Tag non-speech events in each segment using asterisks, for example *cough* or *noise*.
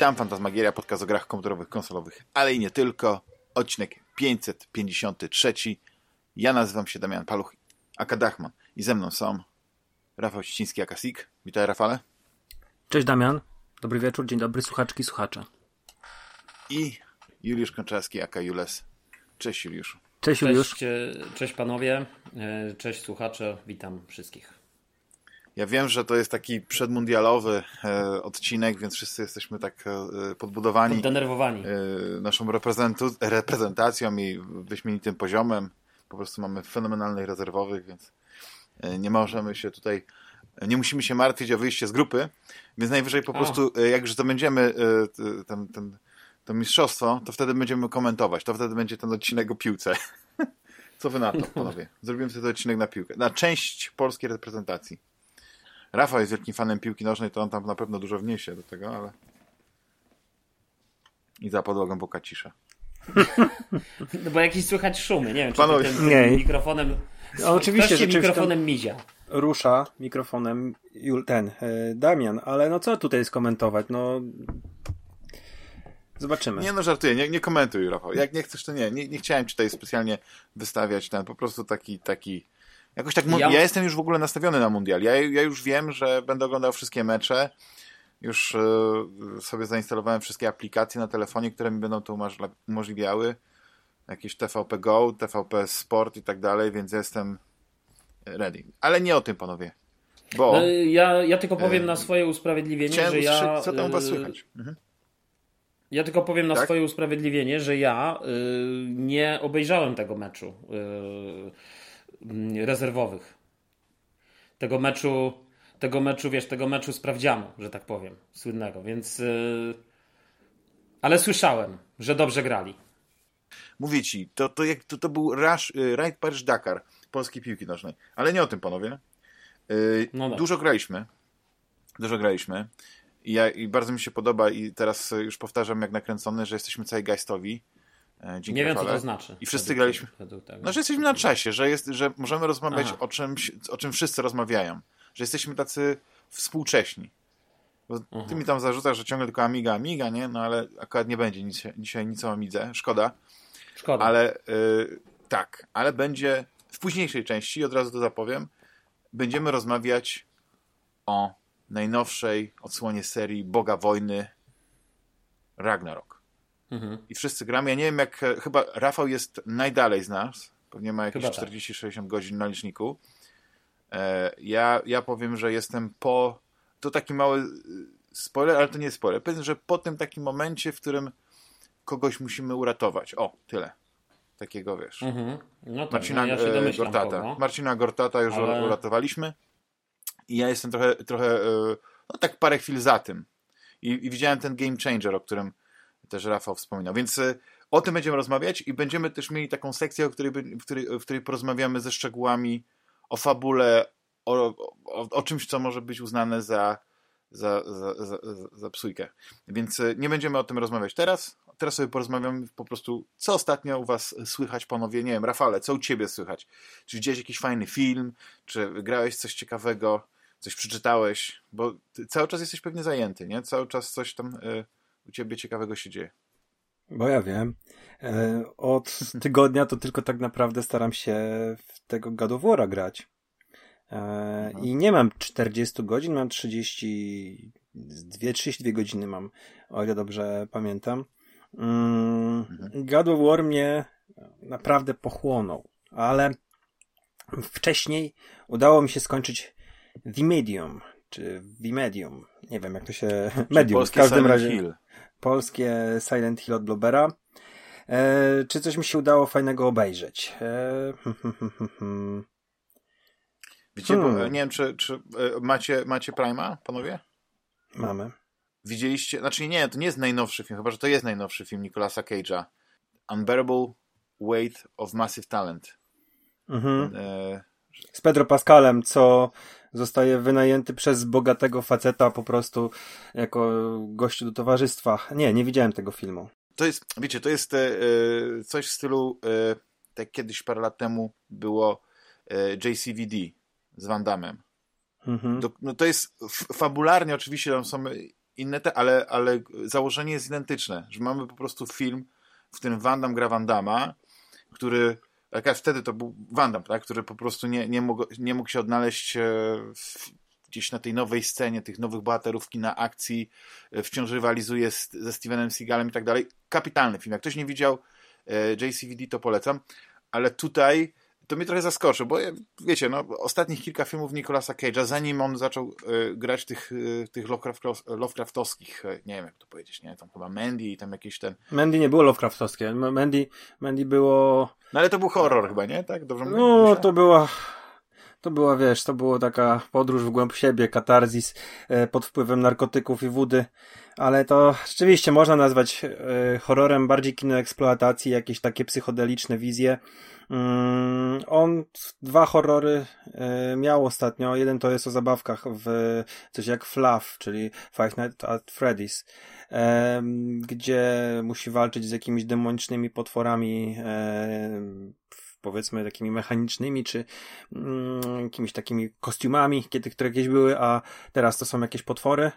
Witam, Fantasmagieria, podcast o grach komputerowych, konsolowych, ale i nie tylko. Odcinek 553. Ja nazywam się Damian Paluch, aka Dachman i ze mną są Rafał Ściński, aka Sik. Witaj Rafale. Cześć Damian, dobry wieczór, dzień dobry słuchaczki, słuchacze. I Juliusz Konczarski, aka Jules. Cześć Juliuszu. Cześć Juliusz. Cześć, cześć panowie, e, cześć słuchacze, witam wszystkich. Ja wiem, że to jest taki przedmundialowy e, odcinek, więc wszyscy jesteśmy tak e, podbudowani. Poddenerwowani. E, naszą reprezentacją i wyśmienitym poziomem. Po prostu mamy fenomenalnych rezerwowych, więc e, nie możemy się tutaj, nie musimy się martwić o wyjście z grupy, więc najwyżej po O. prostu, e, jak już zdobędziemy e, ten, ten, to mistrzostwo, to wtedy będziemy komentować. To wtedy będzie ten odcinek o piłce. *laughs* Co wy na to, panowie? Zrobimy wtedy odcinek na piłkę. Na część polskiej reprezentacji. Rafał jest wielkim fanem piłki nożnej, to on tam na pewno dużo wniesie do tego, ale... I za podłogą boka cisza. *laughs* No bo jakieś słychać szumy, nie wiem, czy Panowie. Nie. tym mikrofonem... No, oczywiście, Ktoś mikrofonem mizia. Rusza mikrofonem ten, e, Damian, ale no co tutaj skomentować, no... Zobaczymy. Nie no, żartuję, nie, nie komentuj, Rafał. Jak nie chcesz, to nie. Nie, nie chciałem ci tutaj specjalnie wystawiać ten, po prostu taki, taki... Jakoś tak, ja... Ja- jestem już w ogóle nastawiony na mundial. Ja, ja już wiem, że będę oglądał wszystkie mecze. Już e, sobie zainstalowałem wszystkie aplikacje na telefonie, które mi będą to umożliwiały. Jakieś TVP Go, TVP Sport i tak dalej, więc jestem ready. Ale nie o tym, panowie. Bo No, ja, ja tylko powiem E, na swoje usprawiedliwienie, chciałem że ja... co tam u was e, słychać. Mhm. Ja tylko powiem na Tak? swoje usprawiedliwienie, że ja y, nie obejrzałem tego meczu y, rezerwowych. Tego meczu, tego meczu, wiesz, tego meczu sprawdzianu, że tak powiem, słynnego, więc... Y, ale słyszałem, że dobrze grali. Mówię ci, to, to, jak, to, to był Rush, y, Raid Paris Dakar polskiej piłki nożnej. Ale nie o tym, panowie. Y, No dużo graliśmy. Dużo graliśmy. I, ja, I bardzo mi się podoba i teraz już powtarzam jak nakręcony, że jesteśmy zeitgeistowi. e, Dzięki Nie wiem, co to znaczy. I wszyscy według- graliśmy. według tego. No, że jesteśmy na czasie, że, jest, że możemy rozmawiać Aha. o czymś, o czym wszyscy rozmawiają. Że jesteśmy tacy współcześni. Bo ty mi tam zarzucasz, że ciągle tylko Amiga, Amiga, nie? No ale akurat nie będzie nic, dzisiaj nic o Amidze. Szkoda. Szkoda. Ale y, tak, ale będzie w późniejszej części, od razu to zapowiem, będziemy rozmawiać o najnowszej odsłonie serii Boga Wojny Ragnarok. Mhm. I wszyscy gramy. Ja nie wiem, jak chyba Rafał jest najdalej z nas. Pewnie ma jakieś Chyba tak. 40-60 godzin na liczniku. E, ja, ja powiem, że jestem po. To taki mały y, spoiler, ale to nie spoiler. Powiem, że po tym takim momencie, w którym kogoś musimy uratować. O, tyle. Takiego wiesz. Mhm. No tak, Marcina no, ja e, Gortata. kogo. Marcina Gortata już Ale- uratowaliśmy. I ja jestem trochę, trochę e, no tak parę chwil za tym. I, I widziałem ten game changer, o którym też Rafał wspominał. Więc e, o tym będziemy rozmawiać i będziemy też mieli taką sekcję, o której, w której, w której porozmawiamy ze szczegółami o fabule, o, o, o czymś, co może być uznane za, za, za, za, za, psujkę. Więc e, nie będziemy o tym rozmawiać teraz. Teraz sobie porozmawiamy po prostu, co ostatnio u was słychać, panowie. Nie wiem, Rafale, co u ciebie słychać? Czy widziałeś jakiś fajny film? Czy grałeś coś ciekawego? Coś przeczytałeś? Bo cały czas jesteś pewnie zajęty, nie? Cały czas coś tam y, u ciebie ciekawego się dzieje. Bo ja wiem. E, od *laughs* tygodnia to tylko tak naprawdę staram się w tego War'a grać. E, I nie mam 40 godzin, mam 32, 32 godziny mam, o ile dobrze pamiętam. Mm, God of War mnie naprawdę pochłonął, ale wcześniej udało mi się skończyć The Medium, czy The Medium, nie wiem jak to się... *laughs* Medium, w Polskie każdym Silent razie Hill. polskie Silent Hill od Blobera. E, czy coś mi się udało fajnego obejrzeć? E, hmm, hmm, hmm, hmm, hmm. E, nie wiem, czy, czy y, macie, macie Prima, panowie? Mamy. Widzieliście, znaczy nie, to nie jest najnowszy film, chyba, że to jest najnowszy film Nicolasa Cage'a. Unbearable Weight of Massive Talent. Mhm. E, Z Pedro Pascalem, co zostaje wynajęty przez bogatego faceta po prostu jako gościu do towarzystwa. Nie, nie widziałem tego filmu. to jest, wiecie, to jest e, e, coś w stylu, e, tak kiedyś parę lat temu było e, JCVD z Van Damme. Mhm. Do, no to jest fabularnie oczywiście tam są inne te, ale, ale założenie jest identyczne, że mamy po prostu film, w którym Van Damme gra Van Damme, który tak wtedy to był Van tak, który po prostu nie, nie, mógł, nie mógł się odnaleźć e, w, gdzieś na tej nowej scenie, tych nowych bohaterów kina akcji, e, wciąż rywalizuje z, ze Stevenem Seagalem i tak dalej. Kapitalny film. Jak ktoś nie widział e, JCVD, to polecam. Ale tutaj to mnie trochę zaskoczy, bo wiecie, no, ostatnich kilka filmów Nicolasa Cage'a, zanim on zaczął y, grać tych, y, tych Lovecraftowskich, y, nie wiem jak to powiedzieć, nie, tam chyba Mandy i tam jakieś ten... Mandy nie było Lovecraftowskie, Mandy, Mandy było... No ale to był horror chyba, nie? Tak? Dobrze No, myślę? to była... To była, wiesz, to była taka podróż w głąb siebie, katarzis e, pod wpływem narkotyków i wody, ale to rzeczywiście można nazwać e, horrorem bardziej kino eksploatacji, jakieś takie psychodeliczne wizje. Mm, on dwa horrory e, miał ostatnio. Jeden to jest o zabawkach w coś jak Fluff, czyli Five Nights at Freddy's, gdzie musi walczyć z jakimiś demonicznymi potworami powiedzmy takimi mechanicznymi, czy mm, jakimiś takimi kostiumami, kiedy, które jakieś były, a teraz to są jakieś potwory.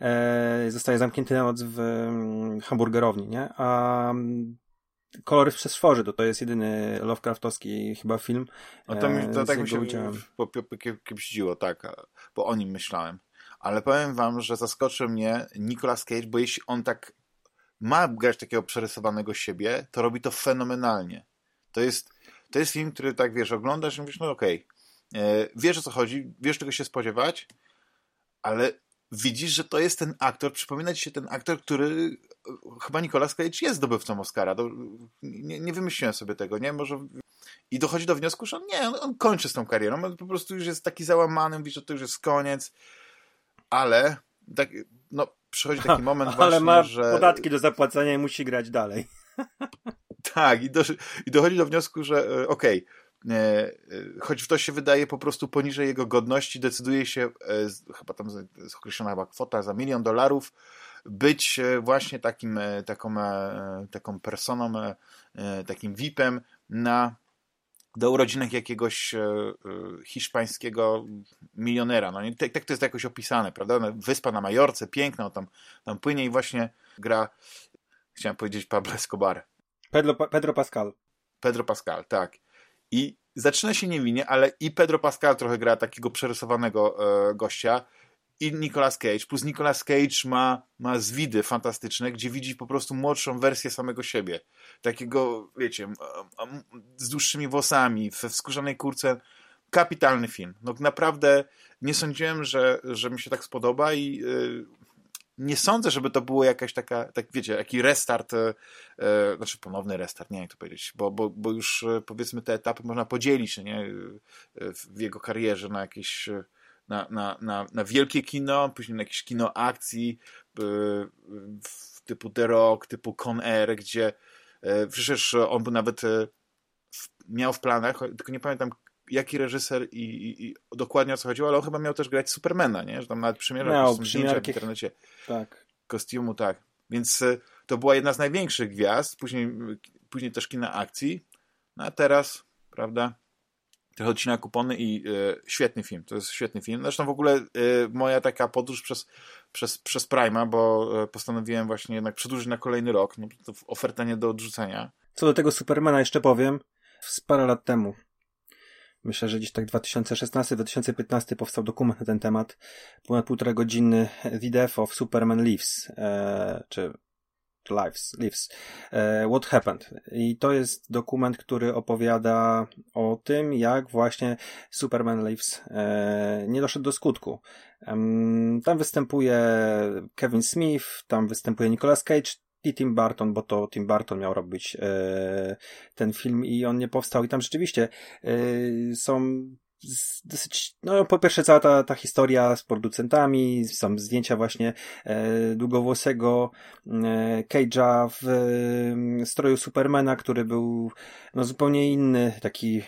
E, zostaje zamknięty na noc w mm, hamburgerowni, nie? A Kolory w przestworzy, to to jest jedyny Lovecraftowski chyba film. No to, mi, to tak mi się kiepściło, tak, bo o nim myślałem. Ale powiem wam, że zaskoczył mnie Nicolas Cage, bo jeśli on tak ma grać takiego przerysowanego siebie, to robi to fenomenalnie. To jest to jest film, który tak, wiesz, oglądasz i mówisz, no okej, okay. E, wiesz o co chodzi, wiesz czego się spodziewać, ale widzisz, że to jest ten aktor, przypomina ci się ten aktor, który e, chyba Nicolas Cage jest zdobywcą Oscara. Nie, nie wymyśliłem sobie tego, nie? Może... I dochodzi do wniosku, że on, nie, on, on kończy z tą karierą, on po prostu już jest taki załamany, mówi, że to już jest koniec, ale tak, no, przychodzi taki moment *laughs* ale właśnie, ma że... podatki do zapłacenia i musi grać dalej. *laughs* Tak, i, do, i dochodzi do wniosku, że e, okej, okay, e, choć to się wydaje po prostu poniżej jego godności, decyduje się, e, chyba tam jest określona chyba kwota za milion dolarów, być właśnie takim, taką, taką personą, takim VIP-em na do urodzinek jakiegoś hiszpańskiego milionera. No, tak, tak to jest jakoś opisane, prawda? Wyspa na Majorce, piękna, tam, tam płynie i właśnie gra, chciałem powiedzieć Pablo Escobar. Pedro, Pedro Pascal. Pedro Pascal, tak. I zaczyna się niewinnie, ale i Pedro Pascal trochę gra takiego przerysowanego e, gościa i Nicolas Cage, plus Nicolas Cage ma, ma zwidy fantastyczne, gdzie widzi po prostu młodszą wersję samego siebie. Takiego, wiecie, z dłuższymi włosami, w skórzanej kurce. Kapitalny film. No naprawdę nie sądziłem, że, że mi się tak spodoba i y, nie sądzę, żeby to było jakaś taka, tak wiecie, jaki restart, e, e, znaczy ponowny restart, nie wiem jak to powiedzieć, bo, bo, bo już e, powiedzmy te etapy można podzielić, nie, e, w jego karierze na jakieś, na, na, na, na wielkie kino, później na jakieś kino akcji, e, typu The Rock, typu Con Air, gdzie e, przecież on był nawet miał w planach, tylko nie pamiętam jaki reżyser i, i, i, dokładnie o co chodziło, ale on chyba miał też grać Supermana, nie? Że tam nawet przymierzał miał, zdjęcia w internecie tak. kostiumu, tak. Więc e, to była jedna z największych gwiazd, później, później też kina akcji, no a teraz, prawda, trochę odcina kupony i e, świetny film, to jest świetny film. Zresztą w ogóle e, moja taka podróż przez, przez, przez Prima, bo postanowiłem właśnie jednak przedłużyć na kolejny rok, no to oferta nie do odrzucenia. Co do tego Supermana jeszcze powiem, z parę lat temu Myślę, że gdzieś tak 2016-2015 powstał dokument na ten temat. Ponad półtora godziny wideo of Superman Lives, e, czy Lives, Lives, e, What Happened. I to jest dokument, który opowiada o tym, jak właśnie Superman Lives e, nie doszedł do skutku. Tam występuje Kevin Smith, tam występuje Nicolas Cage, i Tim Burton, bo to Tim Burton miał robić e, ten film i on nie powstał i tam rzeczywiście e, są dosyć, no po pierwsze cała ta, ta historia z producentami, są zdjęcia właśnie e, długowłosego e, Cage'a w e, stroju Supermana, który był no zupełnie inny, taki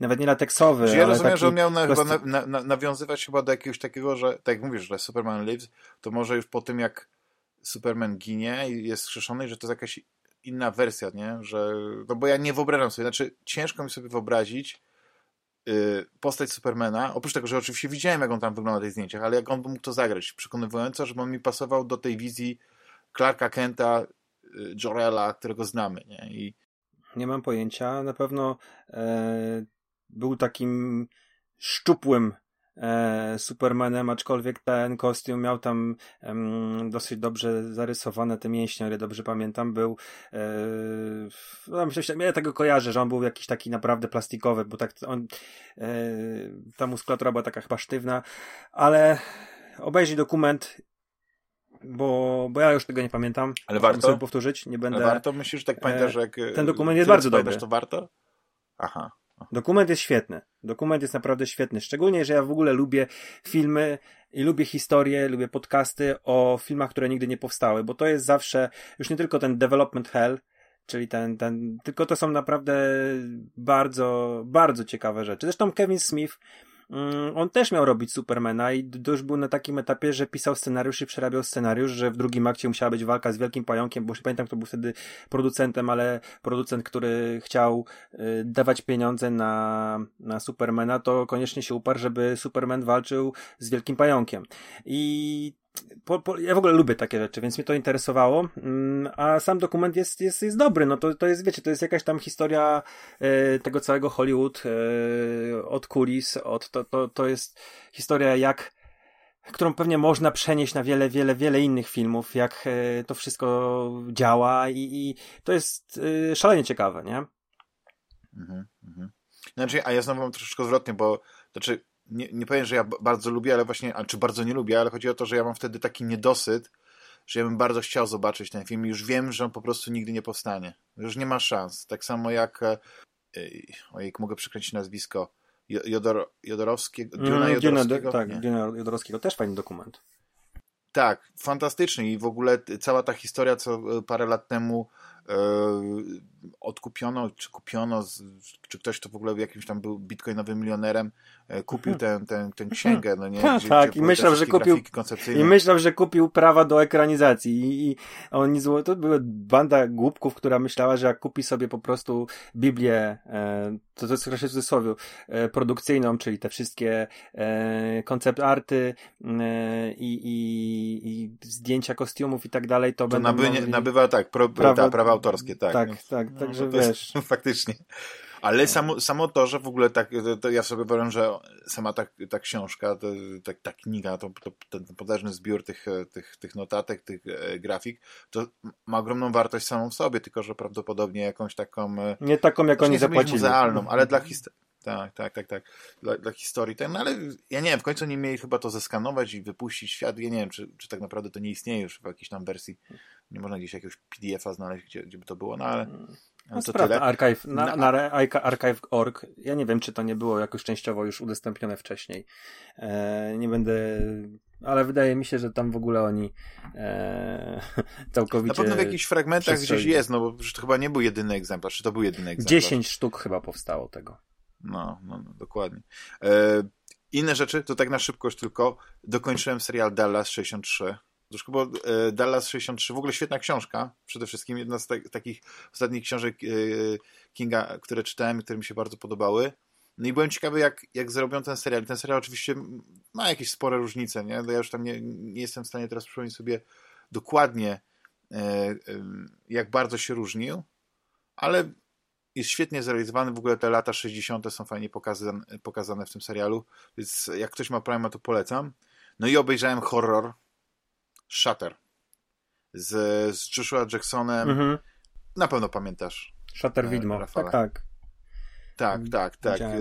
nawet nie lateksowy. Czyli ja rozumiem, że on miał na, chyba na, na, nawiązywać chyba do jakiegoś takiego, że tak jak mówisz, że Superman Lives, to może już po tym jak Superman ginie i jest skrzeszony, że to jest jakaś inna wersja, nie? Że, no bo ja nie wyobrażam sobie, znaczy ciężko mi sobie wyobrazić y, postać Supermana, oprócz tego, że oczywiście widziałem, jak on tam wygląda na tych zdjęciach, ale jak on mógł to zagrać przekonywująco, żeby on mi pasował do tej wizji Clarka Kenta, y, Jorela, którego znamy, nie? I... Nie mam pojęcia. Na pewno e, był takim szczupłym e, Supermanem, aczkolwiek ten kostium miał tam dosyć dobrze zarysowane te mięśnie, ale dobrze pamiętam, był e, no, myślę, że ja tego kojarzę, że on był jakiś taki naprawdę plastikowy, bo tak on e, ta muskulatura była taka chyba sztywna, ale obejrzyj dokument bo, bo ja już tego nie pamiętam. Ale warto sobie powtórzyć, nie będę. Ale warto? Myślisz, że tak pamiętasz, jak. Ten dokument jest bardzo dobry. to warto? Aha. Dokument jest świetny. Dokument jest naprawdę świetny. Szczególnie, że ja w ogóle lubię filmy i lubię historie, lubię podcasty o filmach, które nigdy nie powstały, bo to jest zawsze już nie tylko ten development hell, czyli ten, ten, tylko to są naprawdę bardzo, bardzo ciekawe rzeczy. Zresztą Kevin Smith on też miał robić Supermana i już był na takim etapie, że pisał scenariusz i przerabiał scenariusz, że w drugim akcie musiała być walka z Wielkim Pająkiem, bo już nie pamiętam, kto był wtedy producentem, ale producent, który chciał y, dawać pieniądze na, na Supermana, to koniecznie się uparł, żeby Superman walczył z Wielkim Pająkiem. I po, po, ja w ogóle lubię takie rzeczy, więc mnie to interesowało. Mm, a sam dokument jest, jest, jest dobry. No to, to jest, wiecie, to jest jakaś tam historia e, tego całego Hollywood e, od kulis, od, to, to, to jest historia jak którą pewnie można przenieść na wiele, wiele, wiele innych filmów, jak e, to wszystko działa i, i to jest e, szalenie ciekawe, nie? Mhm, mhm. Znaczy, a ja znowu mam troszeczkę odwrotnie, bo znaczy nie, nie powiem, że ja bardzo lubię, ale właśnie, czy bardzo nie lubię, ale chodzi o to, że ja mam wtedy taki niedosyt, że ja bym bardzo chciał zobaczyć ten film i już wiem, że on po prostu nigdy nie powstanie. Już nie ma szans. Tak samo jak e, ojej, mogę przekręcić nazwisko Jodor, Jodorowskiego, Duna mm, Jodorowskiego? tak, Duna Jodorowskiego, też fajny dokument. Tak, fantastyczny i w ogóle cała ta historia, co parę lat temu E, odkupiono, czy kupiono, czy ktoś, to w ogóle jakimś tam był bitcoinowym milionerem, e, kupił mhm. tę, tę, księgę, no nie? Gdzie, tak, gdzie i myślał, że kupił i myślał, że kupił prawa do ekranizacji i, i oni zło, to była banda głupków, która myślała, że jak kupi sobie po prostu Biblię, e, to, to jest w cudzysłowie, e, produkcyjną, czyli te wszystkie e, koncept arty e, i, i, i zdjęcia kostiumów i tak dalej, to, to będą nabynie, mogli... nabywa tak, pro, prawa, ta, prawa autorskie, tak. Tak, tak, no, także wiesz. Jest, *laughs* faktycznie. Ale samo, samo to, że w ogóle tak, to, to ja sobie powiem, że sama ta, ta książka, to, ta, ta kniga, to, to, ten potężny zbiór tych, tych, tych notatek, tych e, grafik, to ma ogromną wartość samą w sobie, tylko że prawdopodobnie jakąś taką... E, nie taką, jak oni zapłacili. muzealną, ale dla historii. Tak, tak, tak, tak. Dla, dla historii. Tak, no ale ja nie wiem, w końcu nie mieli chyba to zeskanować i wypuścić świat. Ja nie wiem, czy, czy tak naprawdę to nie istnieje już w jakiejś tam wersji. Nie można gdzieś jakiegoś PDF-a znaleźć, gdzie, gdzie by to było, no ale. No to tyle. Archive, na, na, na archive.org. Ja nie wiem, czy to nie było jakoś częściowo już udostępnione wcześniej. E, nie będę, ale wydaje mi się, że tam w ogóle oni e, *laughs* całkowicie. Na pewno w jakichś fragmentach gdzieś jest, no bo to chyba nie był jedyny egzemplarz. Czy to był jedyny egzemplarz? 10 sztuk chyba powstało tego. No, no, no dokładnie. E, inne rzeczy, to tak na szybkość tylko, dokończyłem serial Dallas 63. Troszkę, bo e, Dallas 63, w ogóle świetna książka, przede wszystkim jedna z ta takich ostatnich książek e, Kinga, które czytałem, które mi się bardzo podobały. No i byłem ciekawy, jak, jak zrobią ten serial. Ten serial oczywiście ma jakieś spore różnice, nie? Ja już tam nie, nie jestem w stanie teraz przypomnieć sobie dokładnie, e, jak bardzo się różnił, ale jest świetnie zrealizowany, w ogóle te lata 60. są fajnie pokazane, pokazane w tym serialu, więc jak ktoś ma Prime, to polecam. No i obejrzałem horror Shutter z, z Joshua Jacksonem. Mhm. Na pewno pamiętasz. Shutter e, Widmo, Rafale. tak, tak. Tak, tak, tak. E,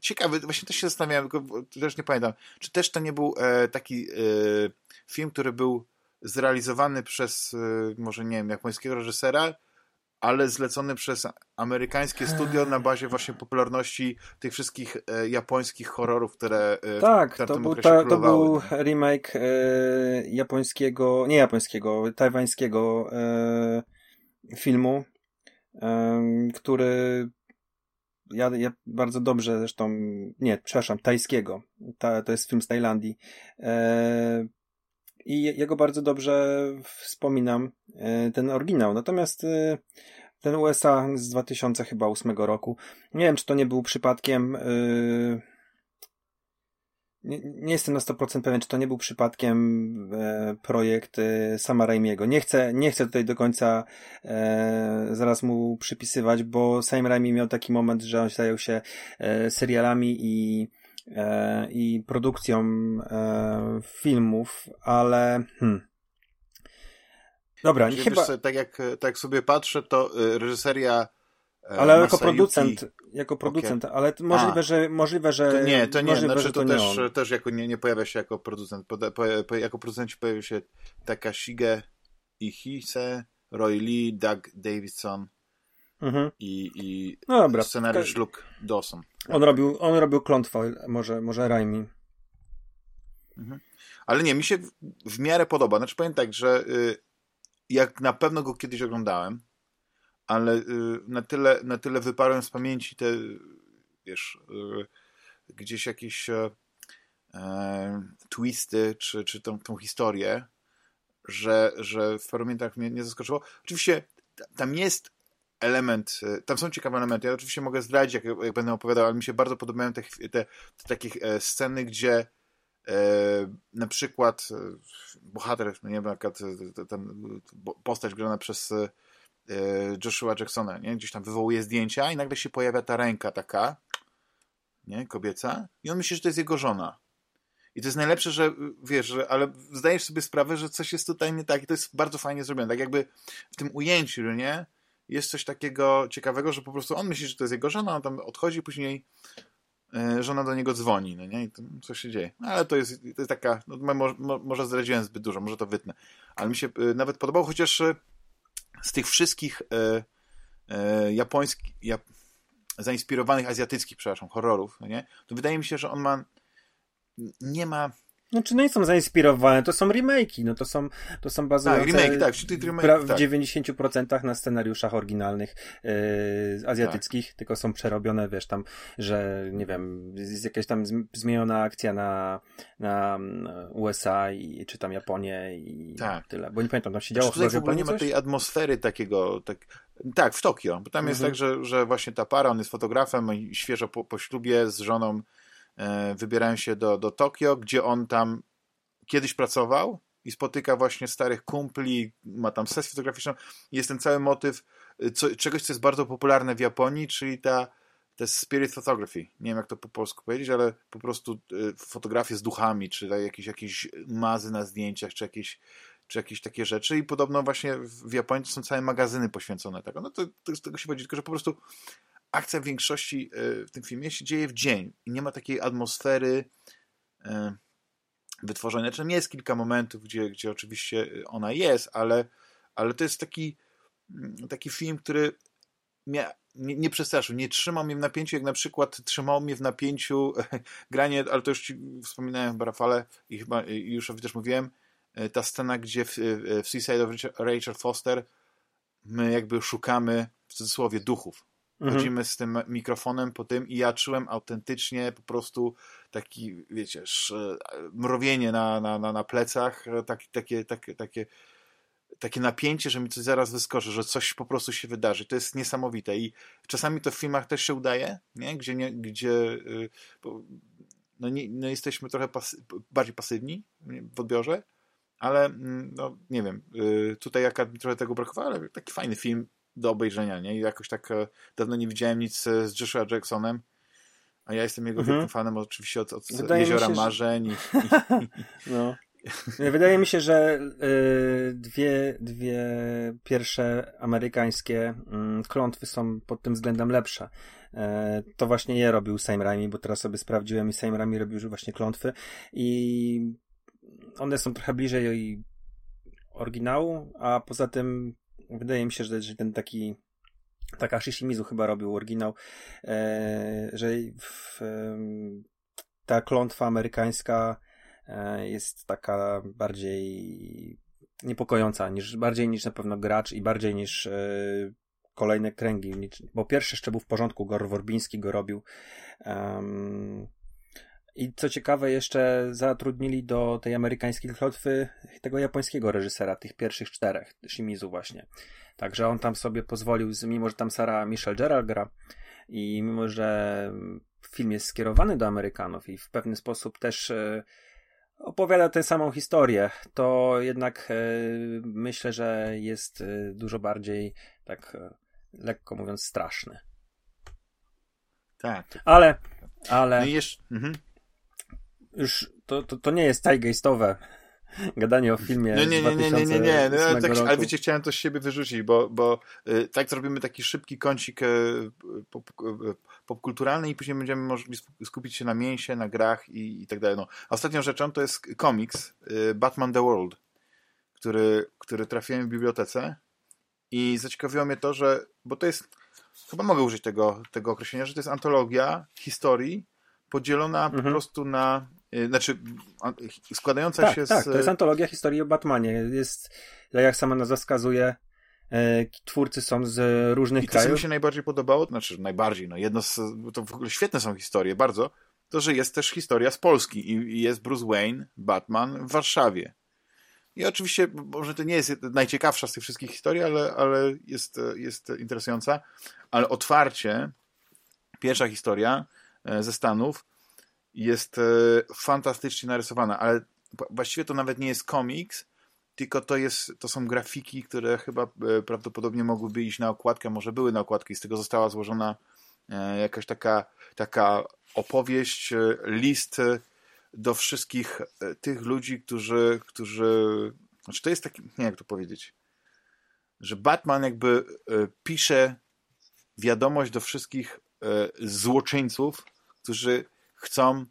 ciekawy, właśnie też się zastanawiałem, tylko też nie pamiętam, czy też to nie był e, taki film, który był zrealizowany przez, może nie wiem, japońskiego reżysera, ale zlecony przez amerykańskie studio na bazie właśnie popularności tych wszystkich e, japońskich horrorów, które e, tak, w to był, ta, to był remake e, japońskiego, nie japońskiego, tajwańskiego e, filmu, e, który ja, ja bardzo dobrze zresztą, nie, przepraszam, tajskiego, ta, to jest film z Tajlandii, e, i jego bardzo dobrze wspominam, e, ten oryginał. Natomiast e, ten USA z 2008 roku. Nie wiem, czy to nie był przypadkiem. Yy... Nie, nie, jestem na 100% pewien, czy to nie był przypadkiem e, projekt e, Sama Raimiego. Nie chcę, nie chcę tutaj do końca e, zaraz mu przypisywać, bo Sam Raimi miał taki moment, że on zajął się e, serialami i, e, i produkcją e, filmów, ale hmm, Dobra, nie chyba... Wiesz, tak, jak, tak jak sobie patrzę, to y, reżyseria e, ale jako producent, jako producent, okay. ale możliwe, A. że możliwe, że to nie, to nie, możliwe, znaczy, to, to też, też jako nie, nie pojawia się jako producent. Po, po, jako producenci pojawił się Takashige Ihise, Roy Lee, Doug Davidson mhm. i, i no dobra. scenariusz Luke Dawson. On robił, on robił klątwę, może, może Raimi. Mhm. Ale nie, mi się w, w miarę podoba. Znaczy powiem tak, że y, jak na pewno go kiedyś oglądałem, ale y, na tyle, na tyle wyparłem z pamięci te, wiesz, y, gdzieś jakieś e, e, twisty, czy, czy tą, tą historię, że, że w paru momentach mnie nie zaskoczyło. Oczywiście tam jest element, e, tam są ciekawe elementy. Ja oczywiście mogę zdradzić, jak, jak będę opowiadał, ale mi się bardzo podobają te, te, te takie sceny, gdzie E, na przykład e, bohater, no nie wiem, jaka postać grana przez e, Joshua Jacksona, nie? gdzieś tam wywołuje zdjęcia i nagle się pojawia ta ręka taka, nie, kobieca, i on myśli, że to jest jego żona. I to jest najlepsze, że wiesz, że, ale zdajesz sobie sprawę, że coś jest tutaj nie tak i to jest bardzo fajnie zrobione. Tak jakby w tym ujęciu, nie? Jest coś takiego ciekawego, że po prostu on myśli, że to jest jego żona, on tam odchodzi, później E, żona do niego dzwoni, no nie? I co się dzieje. No, ale to jest, to jest taka, no, może, może zdradziłem zbyt dużo, może to wytnę. Ale mi się e, nawet podobało, chociaż e, z tych wszystkich e, e, japońskich, jap, zainspirowanych azjatyckich, przepraszam, horrorów, no nie? To wydaje mi się, że on ma nie ma znaczy, no nie są zainspirowane, to są remake'i, no to są, to są bazujące tak, remake, tak, remake, w tak. 90% na scenariuszach oryginalnych yy, azjatyckich, tak. tylko są przerobione, wiesz, tam, że nie wiem, jest jakaś tam zmieniona akcja na, na USA i, czy tam Japonię i tak. tyle, bo nie pamiętam, tam się działo znaczy, chyba w ogóle nie ma tej atmosfery takiego, tak, tak, w Tokio, bo tam mhm. jest tak, że, że właśnie ta para, on jest fotografem i świeżo po, po ślubie z żoną wybierają się do, do Tokio, gdzie on tam kiedyś pracował i spotyka właśnie starych kumpli, ma tam sesję fotograficzną. Jest ten cały motyw e, co, czegoś, co jest bardzo popularne w Japonii, czyli ta, ta spirit photography. Nie wiem, jak to po polsku powiedzieć, ale po prostu e, fotografie z duchami, czy jakieś, jakieś mazy na zdjęciach, czy jakieś, czy jakieś takie rzeczy. I podobno właśnie w Japonii są całe magazyny poświęcone tego. No to, to z tego się chodzi, tylko że po prostu akcja w większości e, w tym filmie się dzieje w dzień i nie ma takiej atmosfery e, wytworzenia. Znaczy, jest kilka momentów, gdzie, gdzie oczywiście ona jest, ale, ale to jest taki, mm, taki film, który mnie nie, nie przestraszył, nie trzymał mnie w napięciu, jak na przykład trzymał mnie w napięciu *laughs* granie, ale to już wspominałem w Rafale i chyba już też mówiłem, e, ta scena, gdzie w, w Suicide of Rachel Foster my jakby szukamy w cudzysłowie duchów, Mhm. Chodzimy z tym mikrofonem po tym i ja czułem autentycznie po prostu taki, wiecie, mrowienie na, na, na, na plecach, taki, takie, takie, takie, takie napięcie, że mi coś zaraz wyskoczy, że coś po prostu się wydarzy. To jest niesamowite i czasami to w filmach też się udaje, nie? gdzie, nie, gdzie y, no, nie, no jesteśmy trochę pasy bardziej pasywni w odbiorze, ale mm, no, nie wiem, y, tutaj jaka trochę tego brakowało, ale taki fajny film, do obejrzenia, nie? I jakoś tak e, dawno nie widziałem nic e, z Joshua Jacksonem, a ja jestem jego mhm. wielkim fanem oczywiście od, od Jeziora się, Marzeń. Że... I, *laughs* no. Wydaje mi się, że y, dwie, dwie pierwsze amerykańskie y, klątwy są pod tym względem lepsze. To właśnie je robił Sam Raimi, bo teraz sobie sprawdziłem i Sam Raimi robił już właśnie klątwy i one są trochę bliżej oryginału, a poza tym wydaje mi się, że, ten taki Takashi Shimizu chyba robił oryginał, e, że w, e, ta klątwa amerykańska e, jest taka bardziej niepokojąca, niż, bardziej niż na pewno gracz i bardziej niż e, kolejne kręgi, bo pierwszy jeszcze był w porządku, Gor Worbiński go robił. I co ciekawe, jeszcze zatrudnili do tej amerykańskiej klotwy tego japońskiego reżysera, tych pierwszych czterech, Shimizu właśnie. Także on tam sobie pozwolił, mimo że tam Sara Michelle Gerald gra i mimo że film jest skierowany do Amerykanów i w pewien sposób też e, opowiada tę samą historię, to jednak e, myślę, że jest e, dużo bardziej, tak lekko mówiąc, straszny. Tak. Ale, ale... No i jeszcze... Mhm. Już to, to, to nie jest zeitgeistowe gadanie o filmie. No nie, nie, nie, nie, nie, nie. No, ale, tak, ale wiecie, chciałem to z siebie wyrzucić, bo, bo y, tak zrobimy taki szybki kącik y, pop, y, popkulturalny i później będziemy mogli skupić się na mięsie, na grach i, i tak dalej. No. Ostatnią rzeczą to jest komiks y, Batman The World, który, który trafiłem w bibliotece i zaciekawiło mnie to, że, bo to jest, chyba mogę użyć tego, tego określenia, że to jest antologia historii podzielona mhm. po prostu na znaczy, składająca tak, się tak, z... Tak, to jest antologia historii o Batmanie. Jest, jak sama nazwa wskazuje, e, twórcy są z różnych I krajów. co mi się najbardziej podobało, znaczy najbardziej, no jedno z, to w ogóle świetne są historie, bardzo, to, że jest też historia z Polski i, i jest Bruce Wayne, Batman w Warszawie. I oczywiście, może to nie jest najciekawsza z tych wszystkich historii, ale, ale jest, jest interesująca, ale otwarcie, pierwsza historia e, ze Stanów, jest e, fantastycznie narysowana, ale właściwie to nawet nie jest komiks, tylko to, jest, to są grafiki, które chyba e, prawdopodobnie mogłyby iść na okładkę, może były na okładkę i z tego została złożona e, jakaś taka, taka opowieść, list do wszystkich tych ludzi, którzy, którzy znaczy to jest taki, nie jak to powiedzieć, że Batman jakby pisze wiadomość do wszystkich złoczyńców, którzy chcą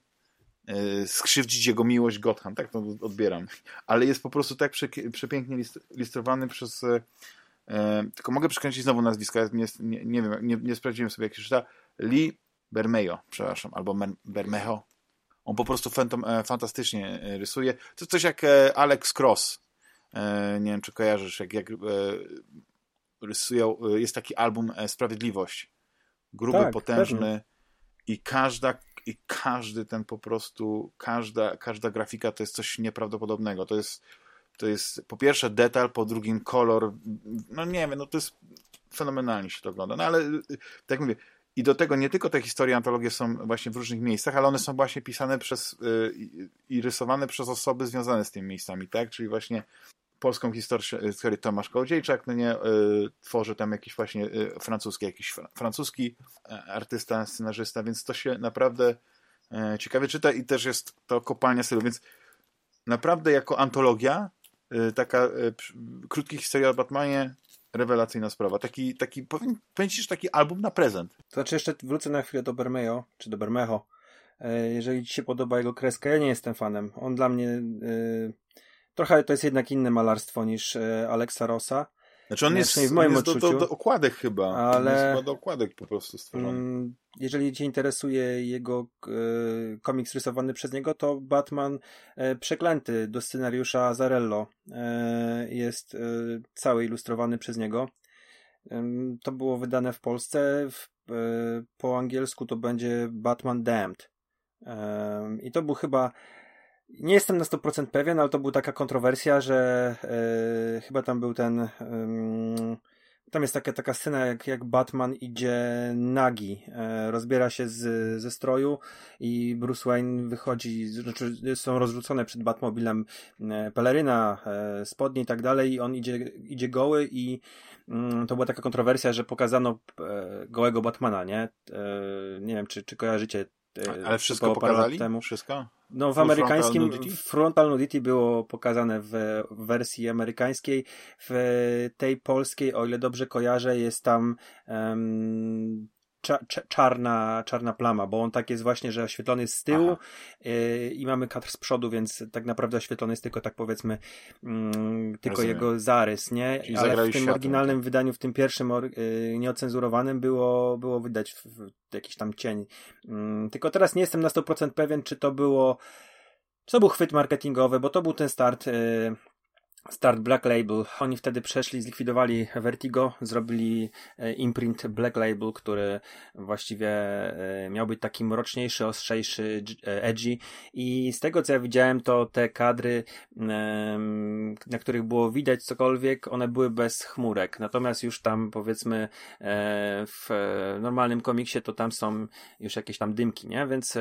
e, skrzywdzić jego miłość Gotham, tak to odbieram. Ale jest po prostu tak przepięknie ilustrowany przez e, e, tylko mogę przekręcić znowu nazwiska, nie, nie, nie wiem, nie, nie, sprawdziłem sobie jak się czyta, Lee Bermejo, przepraszam, albo Bermejo. On po prostu fantom, fantastycznie rysuje. To coś jak Alex Cross. Nie wiem, czy kojarzysz, jak, jak rysują, jest taki album Sprawiedliwość. Gruby, tak, potężny pewnie. i każda i każdy ten po prostu, każda, każda grafika to jest coś nieprawdopodobnego. To jest, to jest po pierwsze detal, po drugim kolor. No nie wiem, no to jest fenomenalnie się to ogląda. No ale tak mówię, i do tego nie tylko te historie, antologie są właśnie w różnych miejscach, ale one są właśnie pisane przez yy, i rysowane przez osoby związane z tymi miejscami, tak? Czyli właśnie polską historię, Tomasz Kołodziejczak, no nie, y, tworzy tam jakiś właśnie y, francuski, jakiś francuski e, artysta, scenarzysta, więc to się naprawdę e, ciekawie czyta i też jest to kopalnia stylu, więc naprawdę jako antologia y, taka krótki historia o Batmanie rewelacyjna sprawa. Taki, taki powiem, taki album na prezent. To znaczy jeszcze wrócę na chwilę do Bermejo, czy do Bermejo. E, jeżeli ci się podoba jego kreska, ja nie jestem fanem. On dla mnie Trochę to jest jednak inne malarstwo niż e, Alexa Rossa. Znaczy on jest, w moim jest odczuciu, do, do, do, okładek chyba. Ale chyba do okładek po prostu stworzony. Mm, jeżeli cię interesuje jego e, komiks rysowany przez niego, to Batman e, Przeklęty do scenariusza Azarello e, jest e, cały ilustrowany przez niego. to było wydane w Polsce. W, e, po angielsku to będzie Batman Damned. I to był chyba nie jestem na 100% pewien, ale to była taka kontrowersja, że e, chyba tam był ten. tam jest taka, taka scena, jak, jak Batman idzie nagi, e, rozbiera się z, ze stroju i Bruce Wayne wychodzi, znaczy są rozrzucone przed Batmobilem e, peleryna, e, spodnie i tak dalej i on idzie, idzie goły i mm, to była taka kontrowersja, że pokazano e, gołego Batmana, nie? Nie wiem, czy, czy kojarzycie ale wszystko pokazali? Temu. Wszystko? No w amerykańskim frontal nudity? frontal nudity było pokazane w wersji amerykańskiej. W tej polskiej, o ile dobrze kojarzę, jest tam um, czarna, czarna plama, bo on tak jest właśnie, że oświetlony jest z tyłu yy, i mamy kadr z przodu, więc tak naprawdę oświetlony jest tylko tak powiedzmy yy, tylko Rozumiem. jego zarys, nie? Czyli Ale w tym oryginalnym tak. wydaniu, w tym pierwszym yy, nieocenzurowanym było, było widać w, w jakiś tam cień. Mm, tylko teraz nie jestem na 100% pewien, czy to było czy to był chwyt marketingowy, bo to był ten start y, Start Black Label. Oni wtedy przeszli, zlikwidowali Vertigo, zrobili e, imprint Black Label, który właściwie e, miał być taki mroczniejszy, ostrzejszy, e, edgy i z tego co ja widziałem, to te kadry, na których było widać cokolwiek, one były bez chmurek. Natomiast już tam powiedzmy w normalnym komiksie to tam są już jakieś tam dymki, nie? Więc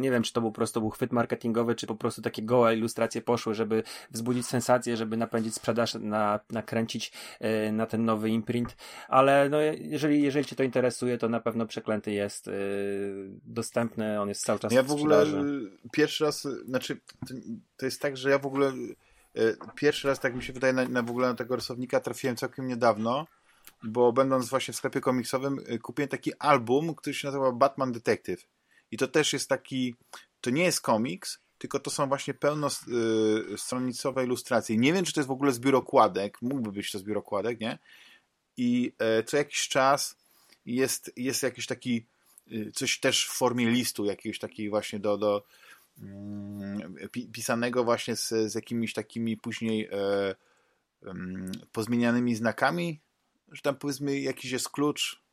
nie wiem, czy to był po prostu był chwyt marketingowy, czy po prostu takie gołe ilustracje poszły, żeby wzbudzić sensację, żeby napędzić sprzedaż, na, nakręcić yy, na ten nowy imprint, ale no, jeżeli, jeżeli Cię to interesuje, to na pewno Przeklęty jest yy, dostępny, on jest cały czas Ja w, w ogóle pierwszy raz, znaczy to, jest tak, że ja w ogóle yy, pierwszy raz, tak mi się wydaje, na, na w ogóle na tego rysownika trafiłem całkiem niedawno, bo będąc właśnie w sklepie komiksowym kupiłem taki album, który się nazywa Batman Detective. I to też jest taki, to nie jest komiks, tylko to są właśnie pełnostronicowe ilustracje. Nie wiem, czy to jest w ogóle zbiór okładek, mógłby być to zbiór okładek, nie? I e, co jakiś czas jest, jest jakiś taki, y, coś też w formie listu, jakiegoś takiego właśnie do, do mm, pisanego właśnie z, z jakimiś takimi później e, pozmienianymi znakami, że tam powiedzmy jakiś jest klucz,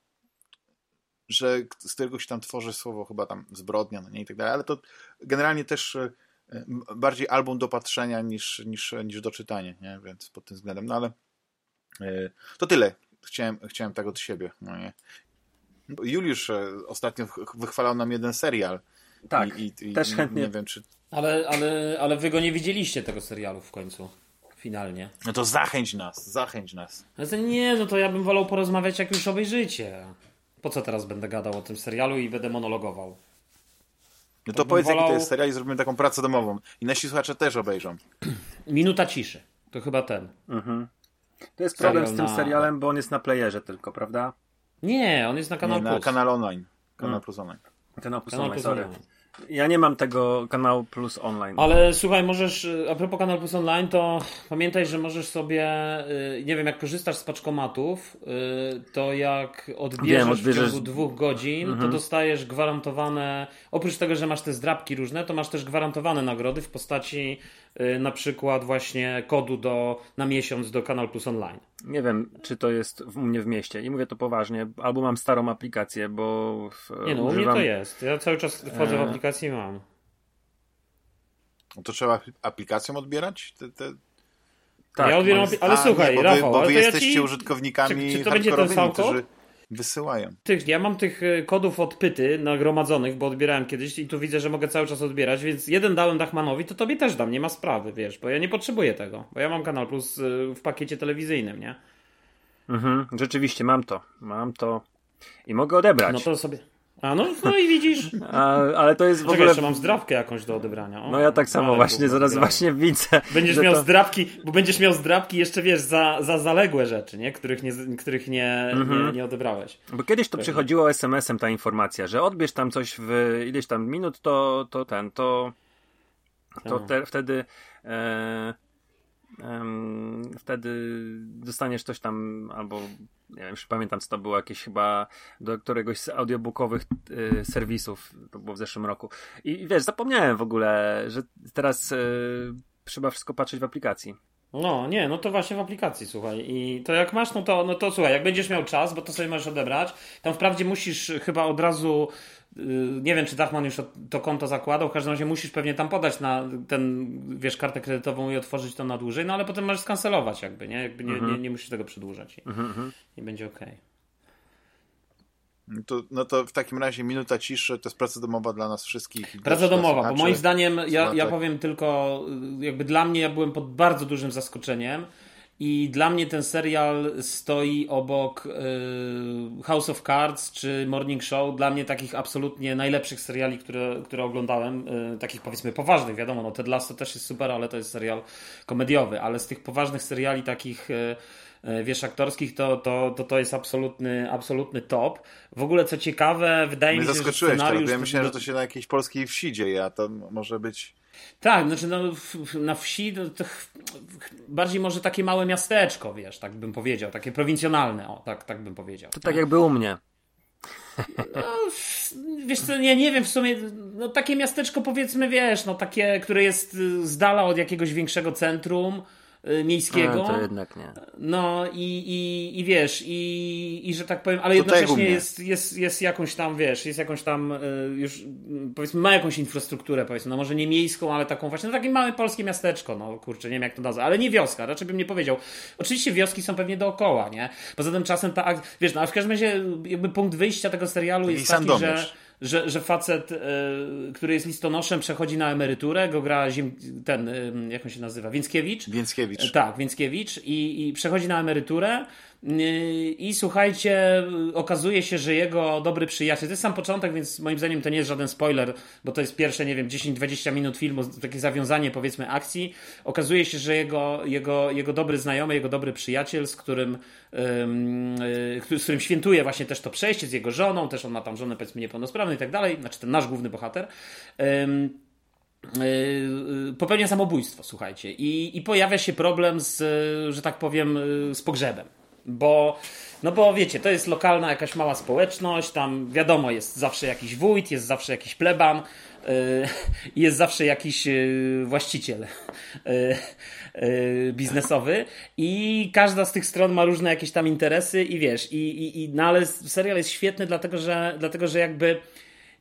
że z którego się tam tworzy słowo chyba tam zbrodnia, no nie i tak dalej, ale to generalnie też e, bardziej album do patrzenia niż, niż, niż do czytania, nie? więc pod tym względem, no ale e, to tyle. Chciałem, chciałem tak od siebie. No nie? Juliusz e, ostatnio wychwalał nam jeden serial. Tak, i, i, też chętnie. Nie wiem, czy... ale, ale, ale wy go nie widzieliście tego serialu w końcu finalnie. No to zachęć nas, zachęć nas. No nie, no to ja bym wolał porozmawiać, jak już obejrzycie. Po co teraz będę gadał o tym serialu i będę monologował? No to powiedz, wolał... jaki to jest serial i zrobimy taką pracę domową. I nasi słuchacze też obejrzą. *clears throat* Minuta ciszy. To chyba ten. Mhm. To jest problem z tym na... serialem, bo on jest na playerze tylko, prawda? Nie, on jest na Kanal Nie, Plus. na Kanal Online. Kanal hmm. Plus Online. Kanal Plus Online, sorry. Online. Ja nie mam tego kanału Plus Online. Ale słuchaj, możesz, a propos kanału Plus Online, to pamiętaj, że możesz sobie, y, nie wiem, jak korzystasz z paczkomatów, y, to jak odbierzesz, wiem, odbierzesz... w ciągu dwóch godzin, mhm. to dostajesz gwarantowane, oprócz tego, że masz te zdrabki różne, to masz też gwarantowane nagrody w postaci Y, na przykład właśnie kodu do, na miesiąc do Kanal Plus Online. Nie wiem, czy to jest u mnie w mieście i mówię to poważnie, albo mam starą aplikację, bo w, Nie no, używam... u mnie to jest. Ja cały czas wchodzę w e. aplikację i mam. No to trzeba aplikacją odbierać? Te, te... Tak, ja odbieram, ale słuchaj, nie, bo wy, Rafał, bo wy jesteście ja ci... użytkownikami czy, czy to będzie ten sam którzy wysyłają. Tych, ja mam tych e, kodów odpyty nagromadzonych, bo odbierałem kiedyś i tu widzę, że mogę cały czas odbierać, więc jeden dałem Dachmanowi, to tobie też dam, nie ma sprawy, wiesz, bo ja nie potrzebuję tego, bo ja mam Kanal Plus e, w pakiecie telewizyjnym, nie? Mhm, rzeczywiście, mam to, mam to i mogę odebrać. No to sobie... A no, no i widzisz. A, ale to jest w Czekaj, ogóle... jeszcze mam zdrawkę jakąś do odebrania. O, no ja tak samo właśnie, zaraz właśnie widzę. Będziesz miał to... zdrabki, bo będziesz miał zdrabki jeszcze, wiesz, za, za zaległe rzeczy, nie? Których nie, których nie, mhm. nie, nie, odebrałeś. Bo kiedyś to Pewnie. przychodziło SMS-em ta informacja, że odbierz tam coś w ileś tam minut, to, to ten, to to te, wtedy e, wtedy dostaniesz coś tam, albo nie wiem, już pamiętam, co to było, jakieś chyba do któregoś z audiobookowych y, serwisów, to było w zeszłym roku. I, I, wiesz, zapomniałem w ogóle, że teraz y, trzeba wszystko patrzeć w aplikacji. No, nie, no to właśnie w aplikacji, słuchaj. I to jak masz, no to, no to słuchaj, jak będziesz miał czas, bo to sobie możesz odebrać, tam wprawdzie musisz chyba od razu nie wiem, czy Dachman już to konto zakładał. W każdym razie musisz pewnie tam podać na ten, wiesz, kartę kredytową i otworzyć to na dłużej, no ale potem możesz skancelować, jakby, nie? Jakby nie, mhm. nie, nie musisz tego przedłużać i, mhm. i będzie ok. No to, no to w takim razie minuta ciszy to jest praca domowa dla nas wszystkich. Praca domowa, bo moim zdaniem, ja, ja powiem tylko, y, jakby dla mnie, ja byłem pod bardzo dużym zaskoczeniem i dla mnie ten serial stoi obok y, House of Cards czy Morning Show. Dla mnie takich absolutnie najlepszych seriali, które, które oglądałem. Y, takich powiedzmy poważnych, wiadomo, no Ted Lasso też jest super, ale to jest serial komediowy. Ale z tych poważnych seriali takich y, wiesz, aktorskich, to, to, to, to jest absolutny, absolutny top. W ogóle co ciekawe, wydaje Mnie mi się, że scenariusz... Teraz, ja myślałem, że to się na jakiejś polskiej wsi dzieje, a to może być... Tak, znaczy no, na wsi to, to, bardziej może takie małe miasteczko, wiesz, tak bym powiedział, takie prowincjonalne, o, tak, tak bym powiedział. To tak jakby u mnie. No, wiesz co, nie, nie wiem w sumie, no takie miasteczko powiedzmy, wiesz, no takie, które jest z dala od jakiegoś większego centrum, miejskiego. No, to jednak nie. No i, i, i wiesz, i, i że tak powiem, ale jednocześnie jest, jest, jest jakąś tam, wiesz, jest jakąś tam y, już, powiedzmy, ma jakąś infrastrukturę, powiedzmy, no może nie miejską, ale taką właśnie, no takie małe polskie miasteczko, no kurczę, nie wiem jak to nazwać, ale nie wioska, raczej bym nie powiedział. Oczywiście wioski są pewnie dookoła, nie? Poza tym czasem ta, wiesz, no ale w każdym razie jakby punkt wyjścia tego serialu jest taki, że że, że facet, y, który jest listonoszem, przechodzi na emeryturę, go gra Ziem, ten, y, jak on się nazywa, Więckiewicz. Więckiewicz. Tak, Więckiewicz i, i przechodzi na emeryturę i słuchajcie, okazuje się, że jego dobry przyjaciel, to jest sam początek, więc moim zdaniem to nie jest żaden spoiler, bo to jest pierwsze, nie wiem, 10-20 minut filmu, takie zawiązanie powiedzmy akcji. Okazuje się, że jego, jego, jego dobry znajomy, jego dobry przyjaciel, z którym, z którym świętuje właśnie też to przejście z jego żoną, też on ma tam żonę powiedzmy niepełnosprawną i tak dalej, znaczy ten nasz główny bohater popełnia samobójstwo, słuchajcie. I, I pojawia się problem z, że tak powiem, z pogrzebem. Bo, no bo wiecie, to jest lokalna jakaś mała społeczność, tam wiadomo, jest zawsze jakiś wójt, jest zawsze jakiś pleban, yy, *laughs* jest zawsze jakiś yy, właściciel yy, biznesonowy i każda z tych stron ma różne jakieś tam interesy i wiesz, i, i, i no ale serial jest świetny dlatego, że, dlatego, że jakby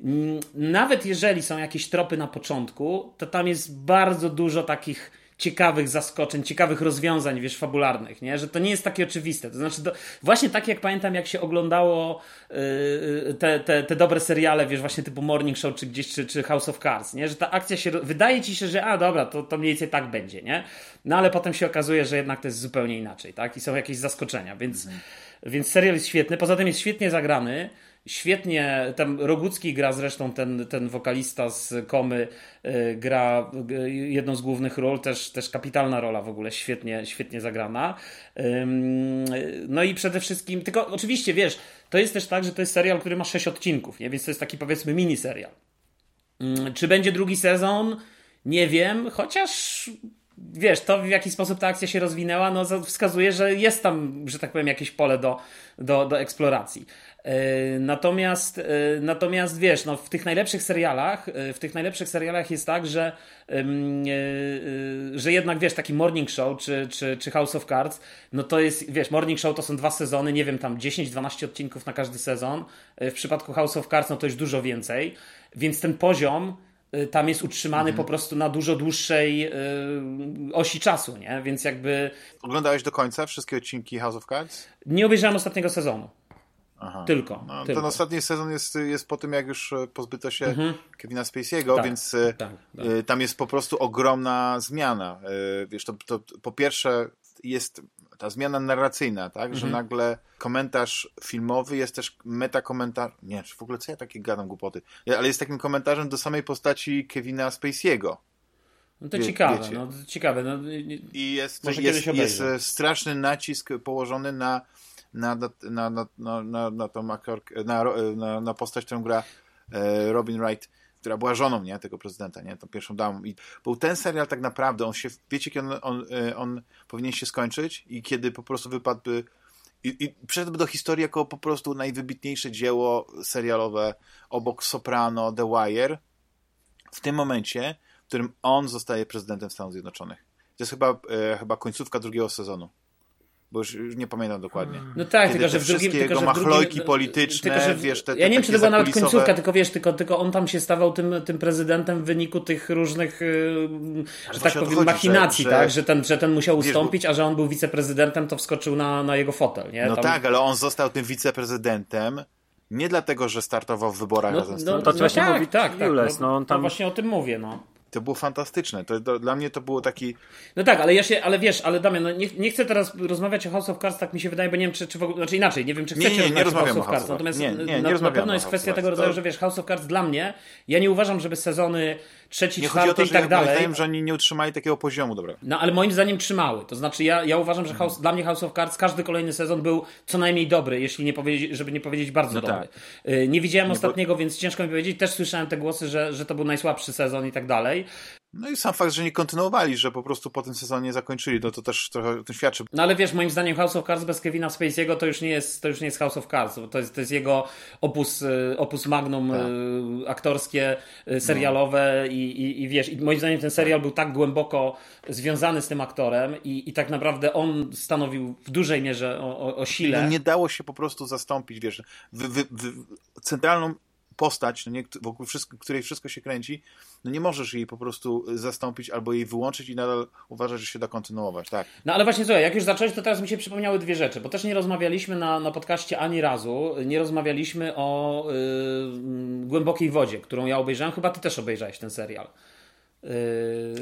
mm, nawet jeżeli są jakieś tropy na początku, to tam jest bardzo dużo takich ciekawych zaskoczeń, ciekawych rozwiązań, wiesz, fabularnych, nie? Że to nie jest takie oczywiste. To znaczy, do, właśnie tak jak pamiętam, jak się oglądało yy, te, te, te dobre seriale, wiesz, właśnie typu Morning Show, czy gdzieś, czy, czy House of Cards, nie? Że ta akcja się, wydaje ci się, że a, dobra, to, to mniej więcej tak będzie, nie? No ale potem się okazuje, że jednak to jest zupełnie inaczej, tak? I są jakieś zaskoczenia, więc, mhm. więc serial jest świetny. Poza tym jest świetnie zagrany. Świetnie, tam Rogucki gra zresztą, ten, ten wokalista z Komy y, gra y, jedną z głównych ról, też, też kapitalna rola w ogóle, świetnie, świetnie zagrana. No i przede wszystkim, tylko oczywiście wiesz, to jest też tak, że to jest serial, który ma sześć odcinków, nie? więc to jest taki powiedzmy mini serial. Czy będzie drugi sezon? Nie wiem, chociaż wiesz, to w jaki sposób ta akcja się rozwinęła, no wskazuje, że jest tam, że tak powiem, jakieś pole do, do, do eksploracji. E, natomiast, e, natomiast wiesz, no, w tych najlepszych serialach, e, w tych najlepszych serialach jest tak, że, że jednak wiesz, taki Morning Show czy, czy, czy House of Cards, no to jest, wiesz, Morning Show to są dwa sezony, nie wiem, tam 10-12 odcinków na każdy sezon. W przypadku House of Cards, no to już dużo więcej, więc ten poziom tam jest utrzymany mhm. po prostu na dużo dłuższej osi czasu, nie? Więc jakby. Oglądałeś do końca wszystkie odcinki House of Cards? Nie obejrzałem ostatniego sezonu. Aha. Tylko, no, tylko. Ten ostatni sezon jest, jest po tym, jak już e, pozbyto się mhm. Kevina Spacey'ego, tak, więc e, tak, tak. E, tam jest po prostu ogromna zmiana. Wiesz, to, to po pierwsze jest ta zmiana narracyjna, tak, mhm. że nagle komentarz filmowy jest też metakomentarz, nie, czy w ogóle co ja takie gadam głupoty, ale jest takim komentarzem do samej postaci Kevina Spacey'ego. No to Wie, ciekawe, no, to ciekawe. No, I jest, jest, jest straszny nacisk położony na na, na, na, na, na, tą na, na, na postać, którą gra e, Robin Wright, która była żoną nie, tego prezydenta, nie, tą pierwszą damą. I był ten serial tak naprawdę, on się, wiecie, kiedy on, on, e, on powinien się skończyć i kiedy po prostu wypadłby i, i przyszedłby do historii jako po prostu najwybitniejsze dzieło serialowe obok Soprano, The Wire, w tym momencie, w którym on zostaje prezydentem Stanów Zjednoczonych. To jest chyba, e, chyba końcówka drugiego sezonu bo już, już, nie pamiętam dokładnie. No tak, tylko że w drugim... Tylko, że machlojki drugim, polityczne, tylko, że w, wiesz, te, te Ja nie wiem, czy to była nawet końcówka, tylko wiesz, tylko, tylko on tam się stawał tym, tym prezydentem w wyniku tych różnych, yy, że tak powiem, machinacji, że, tak? Że ten, że ten musiał ustąpić, wiesz, a że on był wiceprezydentem, to wskoczył na, na jego fotel, nie? No tam... tak, ale on został tym wiceprezydentem nie dlatego, że startował w wyborach no, razem z no, tym. To no, właśnie tak, mówi tak, tak, Jules, no, no, tam... no właśnie o tym mówię, no to było fantastyczne. To, to, dla mnie to było taki. No tak, ale ja się, ale wiesz, ale Damian, no nie, nie chcę teraz rozmawiać o House of Cards, tak mi się wydaje, bo nie wiem, czy, czy w ogóle, znaczy inaczej, nie wiem, czy chcecie nie, nie, nie rozmawiać o House of Cards. Natomiast nie, nie, nie na, na pewno jest kwestia tego rodzaju, to... że wiesz, House of Cards dla mnie, ja nie uważam, żeby sezony trzeci, nie czwarty to, i tak dalej. Zdaniem, że oni nie utrzymali takiego poziomu, dobra. No ale moim zdaniem trzymały. To znaczy, ja, ja uważam, że House, dla mnie House of Cards każdy kolejny sezon był co najmniej dobry, jeśli nie powiedzieć, żeby nie powiedzieć bardzo no dobry. Tak. Y, nie widziałem nie, ostatniego, bo... więc ciężko mi powiedzieć. Też słyszałem te głosy, że, że to był najsłabszy sezon i tak dalej. No i sam fakt, że nie kontynuowali, że po prostu po tym sezonie zakończyli, no to też trochę o tym świadczy. No ale wiesz, moim zdaniem House of Cards bez Kevina Spacey'ego to już nie jest, to już nie jest House of Cards. To jest, to jest jego opus, y, opus magnum tak. Y, aktorskie, y, serialowe no. i, i, i, wiesz, i moim zdaniem ten serial był tak głęboko związany z tym aktorem i, i tak naprawdę on stanowił w dużej mierze o, o, o sile. No nie dało się po prostu zastąpić, wiesz, wy, wy, wy, centralną postać, no nie, wokół wszystko, której wszystko się kręci, no nie możesz jej po prostu zastąpić albo jej wyłączyć i nadal uważać, że się da kontynuować, tak. No ale właśnie słuchaj, jak już zacząłeś, to teraz mi się przypomniały dwie rzeczy, bo też nie rozmawialiśmy na, na podcaście ani razu, nie rozmawialiśmy o yy, Głębokiej Wodzie, którą ja obejrzałem, chyba ty też obejrzałeś ten serial. Yy...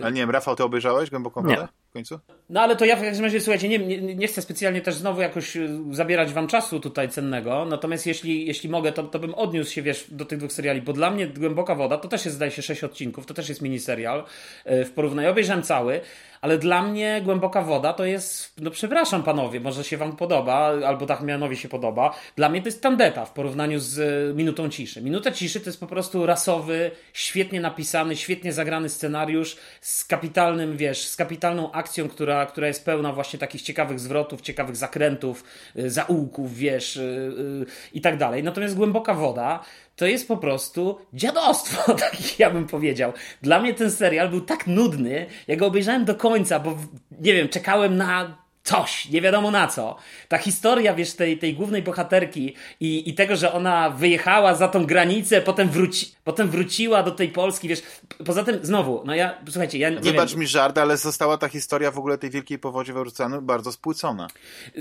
Ale nie wiem, Rafał, ty obejrzałeś Głęboką Wodę? Nie końcu? No ale to ja w każdym razie, słuchajcie, nie, nie, nie, chcę specjalnie też znowu jakoś y, zabierać wam czasu tutaj cennego, natomiast jeśli, jeśli mogę, to, to bym odniósł się, wiesz, do tych dwóch seriali, bo dla mnie Głęboka Woda to też jest, zdaje się, sześć odcinków, to też jest miniserial y, w porównaniu. Obejrzałem cały, ale dla mnie Głęboka Woda to jest, no przepraszam panowie, może się wam podoba, albo tak Mianowi się podoba, dla mnie to jest tandeta w porównaniu z y, Minutą Ciszy. Minuta Ciszy to jest po prostu rasowy, świetnie napisany, świetnie zagrany scenariusz z kapitalnym, wiesz, z kapitalną akcją, która, która jest pełna właśnie takich ciekawych zwrotów, ciekawych zakrętów, y, zaułków, wiesz, yy, i tak dalej. Natomiast głęboka woda to jest po prostu dziadostwo, *laughs* tak ja bym powiedział. Dla mnie ten serial był tak nudny, ja go obejrzałem do końca, bo nie wiem, czekałem na coś, nie wiadomo na co. Ta historia, wiesz, tej, tej głównej bohaterki i, i tego, że ona wyjechała za tą granicę, potem, wróci, potem wróciła do tej Polski, wiesz. Poza tym, znowu, no ja, słuchajcie, ja nie Wybacz wiem. mi żart, ale została ta historia w ogóle tej wielkiej powodzi w Oceanu bardzo spłycona.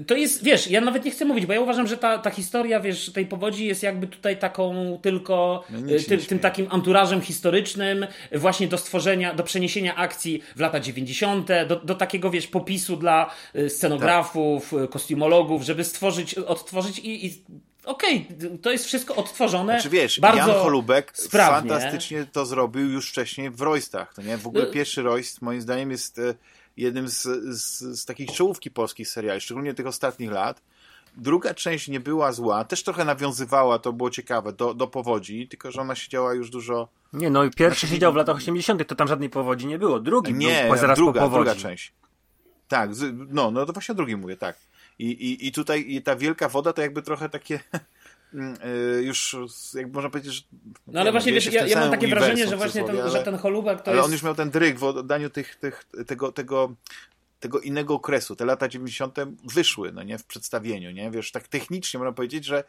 To jest, wiesz, ja nawet nie chcę mówić, bo ja uważam, że ta, ta historia, wiesz, tej powodzi jest jakby tutaj taką tylko no y, ty, tym takim anturażem historycznym właśnie do stworzenia, do przeniesienia akcji w lata 90., do, do takiego, wiesz, popisu dla y, scenografów, tak. kostiumologów, żeby stworzyć, odtworzyć i, i okej, okay, to jest wszystko odtworzone. Znaczy wiesz, bardzo Jan Holubek sprawnie. fantastycznie to zrobił już wcześniej w Roystach, to nie? W ogóle no- pierwszy Royst moim zdaniem jest e, jednym z, z, z takich czołówki polskich seriali, szczególnie tych ostatnich lat. Druga część nie była zła, też trochę nawiązywała, to było ciekawe, do, do powodzi, tylko że ona siedziała już dużo... Nie, no i pierwszy znaczy, siedział w latach 80., to tam żadnej powodzi nie było. Drugi nie, był zaraz druga, po powodzi. druga część. Tak, no, no to właśnie o drugim mówię, tak. I, i, i tutaj i ta wielka woda to jakby trochę takie *laughs* mm, y, już, jak można powiedzieć, że... No ale właśnie, wiesz, ja, ja mam takie wrażenie, że właśnie ten, ale, że ten Holubek to ale jest... on już miał ten dryg w oddaniu tych, tych, tego, tego, tego innego okresu. Te lata 90. wyszły, no nie, w przedstawieniu, nie? Wiesz, tak technicznie można powiedzieć, że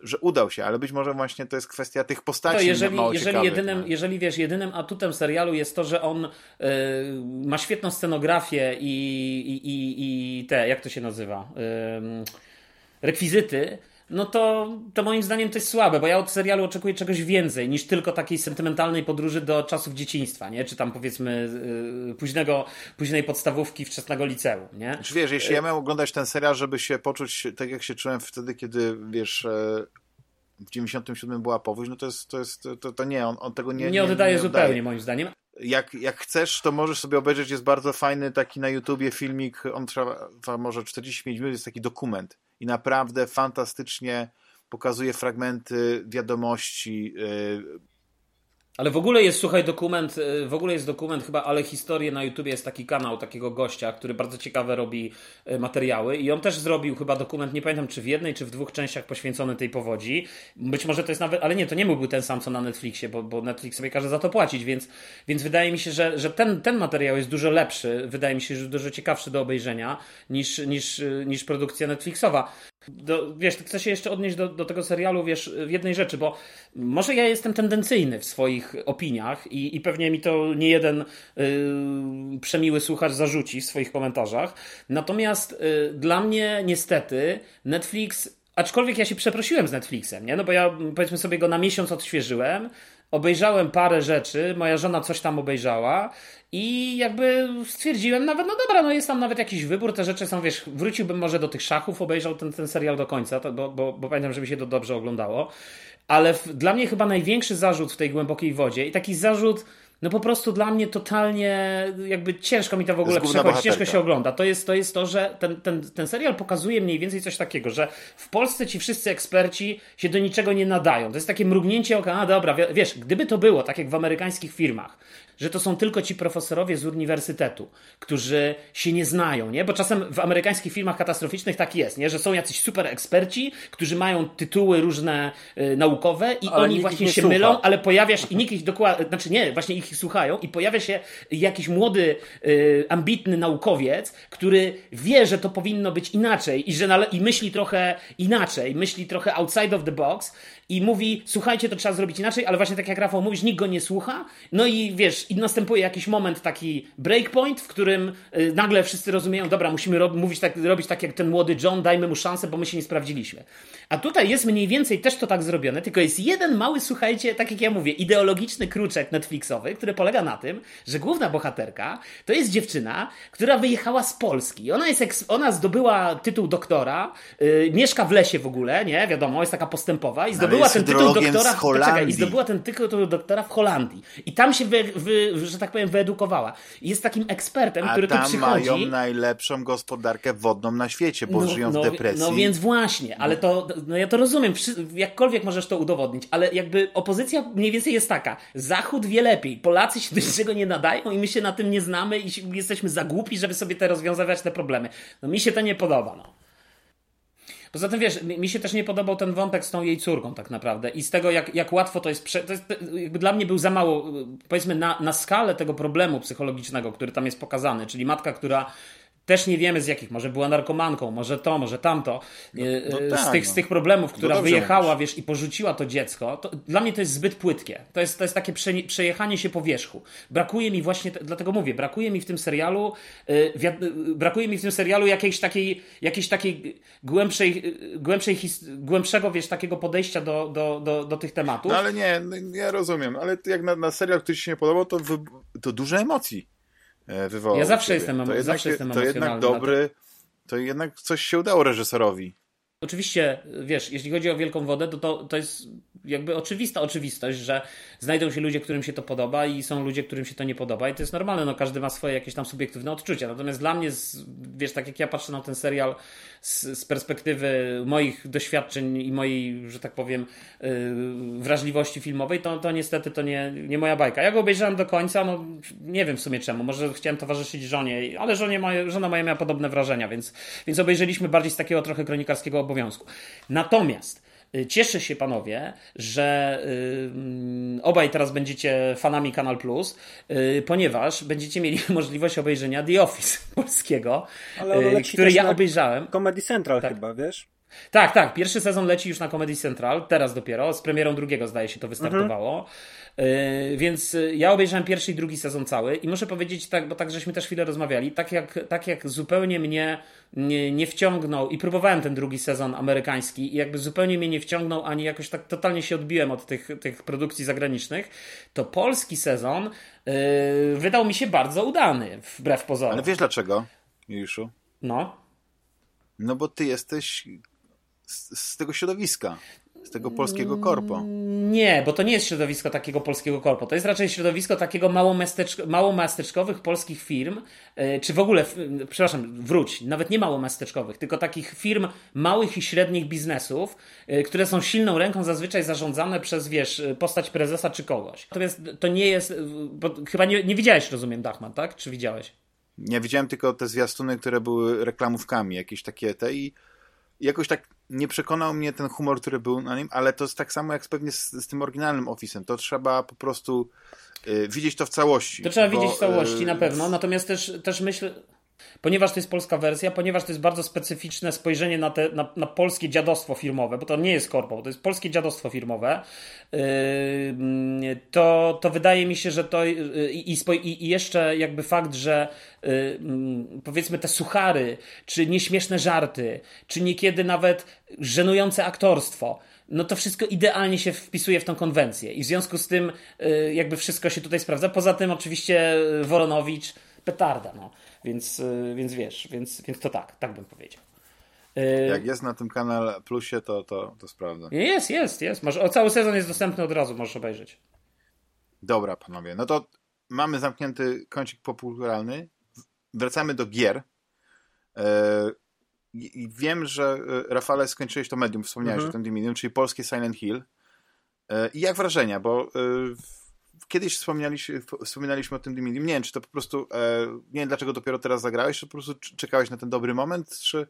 że udał się, ale być może właśnie to jest kwestia tych postaci. To jeżeli, mało jeżeli, jedynym, no. jeżeli wiesz, jedynym atutem serialu jest to, że on y, ma świetną scenografię i, i, i, i te, jak to się nazywa? Rekwizyty, no to, to moim zdaniem to jest słabe, bo ja od serialu oczekuję czegoś więcej niż tylko takiej sentymentalnej podróży do czasów dzieciństwa, nie? Czy tam powiedzmy yy, późnego, późnej podstawówki, wczesnego liceum, nie? Czy znaczy, wiesz, jeśli ja miałem oglądać ten serial, żeby się poczuć tak, jak się czułem wtedy, kiedy, wiesz, e, w 97 była powódź, no to jest, to jest, to, to nie, on, on tego nie, nie, nie oddaje nie zupełnie, oddaje. moim zdaniem. Jak, jak chcesz, to możesz sobie obejrzeć, jest bardzo fajny taki na YouTubie filmik, on trwa może 45 minut, jest taki dokument i naprawdę fantastycznie pokazuje fragmenty wiadomości, y, ale w ogóle jest, słuchaj, dokument, y, w ogóle jest dokument chyba, ale historię na YouTubie jest taki kanał takiego gościa, który bardzo ciekawe robi y, materiały i on też zrobił chyba dokument, nie pamiętam czy w jednej, czy w dwóch częściach poświęcony tej powodzi. Być może to jest nawet, ale nie, to nie mógłby ten sam co na Netflixie, bo, bo Netflix sobie każe za to płacić, więc, więc wydaje mi się, że, że ten, ten materiał jest dużo lepszy, wydaje mi się, że dużo ciekawszy do obejrzenia niż, niż, niż produkcja Netflixowa. Do, wiesz, chcę się jeszcze odnieść do, do tego serialu, wiesz, w jednej rzeczy, bo może ja jestem tendencyjny w swoich opiniach i, i pewnie mi to nie jeden yy, przemiły słuchacz zarzuci w swoich komentarzach. Natomiast yy, dla mnie niestety Netflix Aczkolwiek ja się przeprosiłem z Netflixem, nie? No bo ja powiedzmy sobie go na miesiąc odświeżyłem, obejrzałem parę rzeczy, moja żona coś tam obejrzała i jakby stwierdziłem nawet, no dobra, no jest tam nawet jakiś wybór, te rzeczy są, wiesz, wróciłbym może do tych szachów, obejrzał ten, ten serial do końca, to, bo, bo, bo pamiętam, że mi się to dobrze oglądało, ale w, dla mnie chyba największy zarzut w tej głębokiej wodzie i taki zarzut, no po prostu dla mnie totalnie jakby ciężko mi to w ogóle przechodzić, ciężko się ogląda. To jest to, jest to że ten, ten, ten serial pokazuje mniej więcej coś takiego, że w Polsce ci wszyscy eksperci się do niczego nie nadają. To jest takie mrugnięcie oka, a dobra, wiesz, gdyby to było tak jak w amerykańskich firmach, że to są tylko ci profesorowie z uniwersytetu, którzy się nie znają, nie? Bo czasem w amerykańskich filmach katastroficznych tak jest, nie? Że są jacyś super eksperci, którzy mają tytuły różne y, naukowe i Ale oni właśnie się słucha. mylą, ale pojawia się i nikt ich dokładnie, znaczy nie, właśnie ich słuchają i pojawia się jakiś młody, y, ambitny naukowiec, który wie, że to powinno być inaczej i że nale- i myśli trochę inaczej, myśli trochę outside of the box i mówi, słuchajcie, to trzeba zrobić inaczej, ale właśnie tak jak Rafał mówisz, nikt go nie słucha, no i wiesz, i następuje jakiś moment, taki breakpoint, w którym y, nagle wszyscy rozumieją, dobra, musimy rob- mówić tak, robić tak jak ten młody John, dajmy mu szansę, bo my się nie sprawdziliśmy. A tutaj jest mniej więcej też to tak zrobione, tylko jest jeden mały, słuchajcie, tak jak ja mówię, ideologiczny kruczek Netflixowy, który polega na tym, że główna bohaterka to jest dziewczyna, która wyjechała z Polski. Ona, jest ona zdobyła tytuł doktora, y, mieszka w lesie w ogóle, nie? Wiadomo, jest taka postępowa i zdobyła jest ten tytuł doktora poczekaj, i zdobyła ten tytuł doktora w Holandii. I tam się, wy, wy, że tak powiem, wyedukowała. I jest takim ekspertem, A który tu tam przychodzi. mają najlepszą gospodarkę wodną na świecie, bo żyją no, w depresji. No więc właśnie, ale to, no ja to rozumiem, jakkolwiek możesz to udowodnić, ale jakby opozycja mniej więcej jest taka, Zachód wie lepiej, Polacy się do niczego nie nadają i my się na tym nie znamy i jesteśmy za głupi, żeby sobie te rozwiązywać te problemy. No mi się to nie podoba, no. Poza tym wiesz, mi się też nie podobał ten wątek z tą jej córką tak naprawdę i z tego jak, jak łatwo to jest, prze... to jest jakby dla mnie był za mało, powiedzmy na, na skalę tego problemu psychologicznego, który tam jest pokazany, czyli matka, która też nie wiemy z jakich, może była narkomanką, może to, może tamto, no e, tak, z, tych, no. z tych problemów, która dobrze wyjechała, mówisz. wiesz, i porzuciła to dziecko, to dla mnie to jest zbyt płytkie. To jest, to jest takie prze, przejechanie się po wierzchu. Brakuje mi właśnie, dlatego mówię, brakuje mi w tym serialu, wiad- e, brakuje mi w tym serialu jakiejś takiej, jakiejś takiej głębszej, e, głębszej głębszego, wiesz, takiego podejścia do, do, do, do tych tematów. No ale nie, no, ja rozumiem, ale jak na, na serial, który ci się nie podobał, to, wy, to dużo emocji wywołał. Ja zawsze jestem to jednak, zawsze jestem To jednak dobry, to jednak coś się udało reżyserowi. Oczywiście, wiesz, jeśli chodzi o Wielką Wodę, to, to to jest jakby oczywista oczywistość, że znajdą się ludzie, którym się to podoba i są ludzie, którym się to nie podoba i to jest normalne, no każdy ma swoje jakieś tam subiektywne odczucia. Natomiast dla mnie, wiesz, tak jak ja patrzę na ten serial z, z perspektywy moich doświadczeń i mojej, że tak powiem, yy, wrażliwości filmowej, to, to niestety to nie, nie moja bajka. Ja go obejrzałem do końca, no nie wiem w sumie czemu, może chciałem towarzyszyć żonie, ale żonie moje, żona moja miała podobne wrażenia, więc, więc obejrzeliśmy bardziej z takiego trochę kronikarskiego obowiązku. Natomiast Cieszę się, panowie, że y, obaj teraz będziecie fanami Kanal Plus, y, ponieważ będziecie mieli *laughs* możliwość obejrzenia The Office *laughs* polskiego, y, który ja obejrzałem. Comedy Central Tak. chyba, wiesz? Tak, tak. Pierwszy sezon leci już na Comedy Central, teraz dopiero. Z premierą drugiego, zdaje się, to wystartowało. Yy, więc y, ja obejrzałem pierwszy i drugi sezon cały i muszę powiedzieć tak, bo tak żeśmy też chwilę rozmawiali, tak jak, tak jak zupełnie mnie nie, nie wciągnął i próbowałem ten drugi sezon amerykański i jakby zupełnie mnie nie wciągnął, ani jakoś tak totalnie się odbiłem od tych, tych produkcji zagranicznych, to polski sezon yy, wydał mi się bardzo udany, wbrew pozorom. Ale wiesz dlaczego, Juszu? No. No bo ty jesteś z, z tego środowiska, z tego polskiego korpo. Nie, bo to nie jest środowisko takiego polskiego korpo. To jest raczej środowisko takiego małomasteczkowych polskich firm, e, czy w ogóle, przepraszam, wróć, nawet nie małomasteczkowych, tylko takich firm małych i średnich biznesów, e, które są silną ręką zazwyczaj zarządzane przez, wiesz, postać prezesa czy kogoś. Natomiast to nie jest, e, bo chyba nie, nie widziałeś, rozumiem, Dachman, tak? Czy widziałeś? Ja widziałem tylko te zwiastuny, które były reklamówkami, jakieś takie te i jakoś tak nie przekonał mnie ten humor, który był na nim, ale to jest tak samo jak pewnie z, z tym oryginalnym Office'em. To trzeba po prostu y, widzieć to w całości. To trzeba bo, widzieć w całości y, na pewno, natomiast też, też myślę, ponieważ to jest polska wersja, ponieważ to jest bardzo specyficzne spojrzenie na, te, na, na polskie dziadostwo firmowe, bo to nie jest korpo, to jest polskie dziadostwo firmowe, yy, to, to wydaje mi się, że to yy, i, i, i jeszcze jakby fakt, że yy, mm, powiedzmy te suchary, czy nieśmieszne żarty, czy niekiedy nawet żenujące aktorstwo, no to wszystko idealnie się wpisuje w tą konwencję i w związku z tym jakby wszystko się tutaj sprawdza. Poza tym oczywiście Woronowicz petarda, no. Więc, y, więc wiesz, więc, więc to tak, tak bym powiedział. Y, Jak jest na tym kanale Plusie, to, to, to sprawdzę. Jest, jest, jest. Masz, o, cały sezon jest dostępny od razu, możesz obejrzeć. Dobra, panowie. No to mamy zamknięty kącik populturalny. Wracamy do gier. E, I wiem, że Rafale skończyłeś to medium, wspomniałeś Mhm. o tym Medium, czyli polskie Silent Hill. I jak wrażenia? Bo kiedyś wspominaliśmy, wspominaliśmy o tym Dimidim. Nie wiem, czy to po prostu, e, nie wiem dlaczego dopiero teraz zagrałeś, czy po prostu czekałeś na ten dobry moment, czy...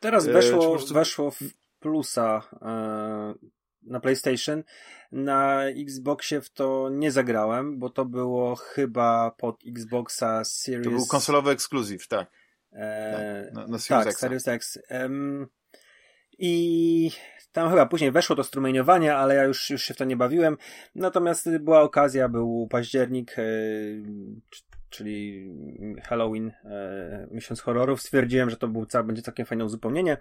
Teraz weszło, e, prostu... weszło w plusa e, na PlayStation. Na Xboxie w to nie zagrałem, bo to było chyba pod Xboxa Series... To był konsolowy ekskluzyw, tak. E, tak, na, na Series tak, X. Series X. Um, I tam chyba później weszło to strumieniowanie, ale ja już, już się w to nie bawiłem. Natomiast była okazja, był październik, e, czyli Halloween, e, miesiąc horrorów. Stwierdziłem, że to był, będzie całkiem fajne uzupełnienie.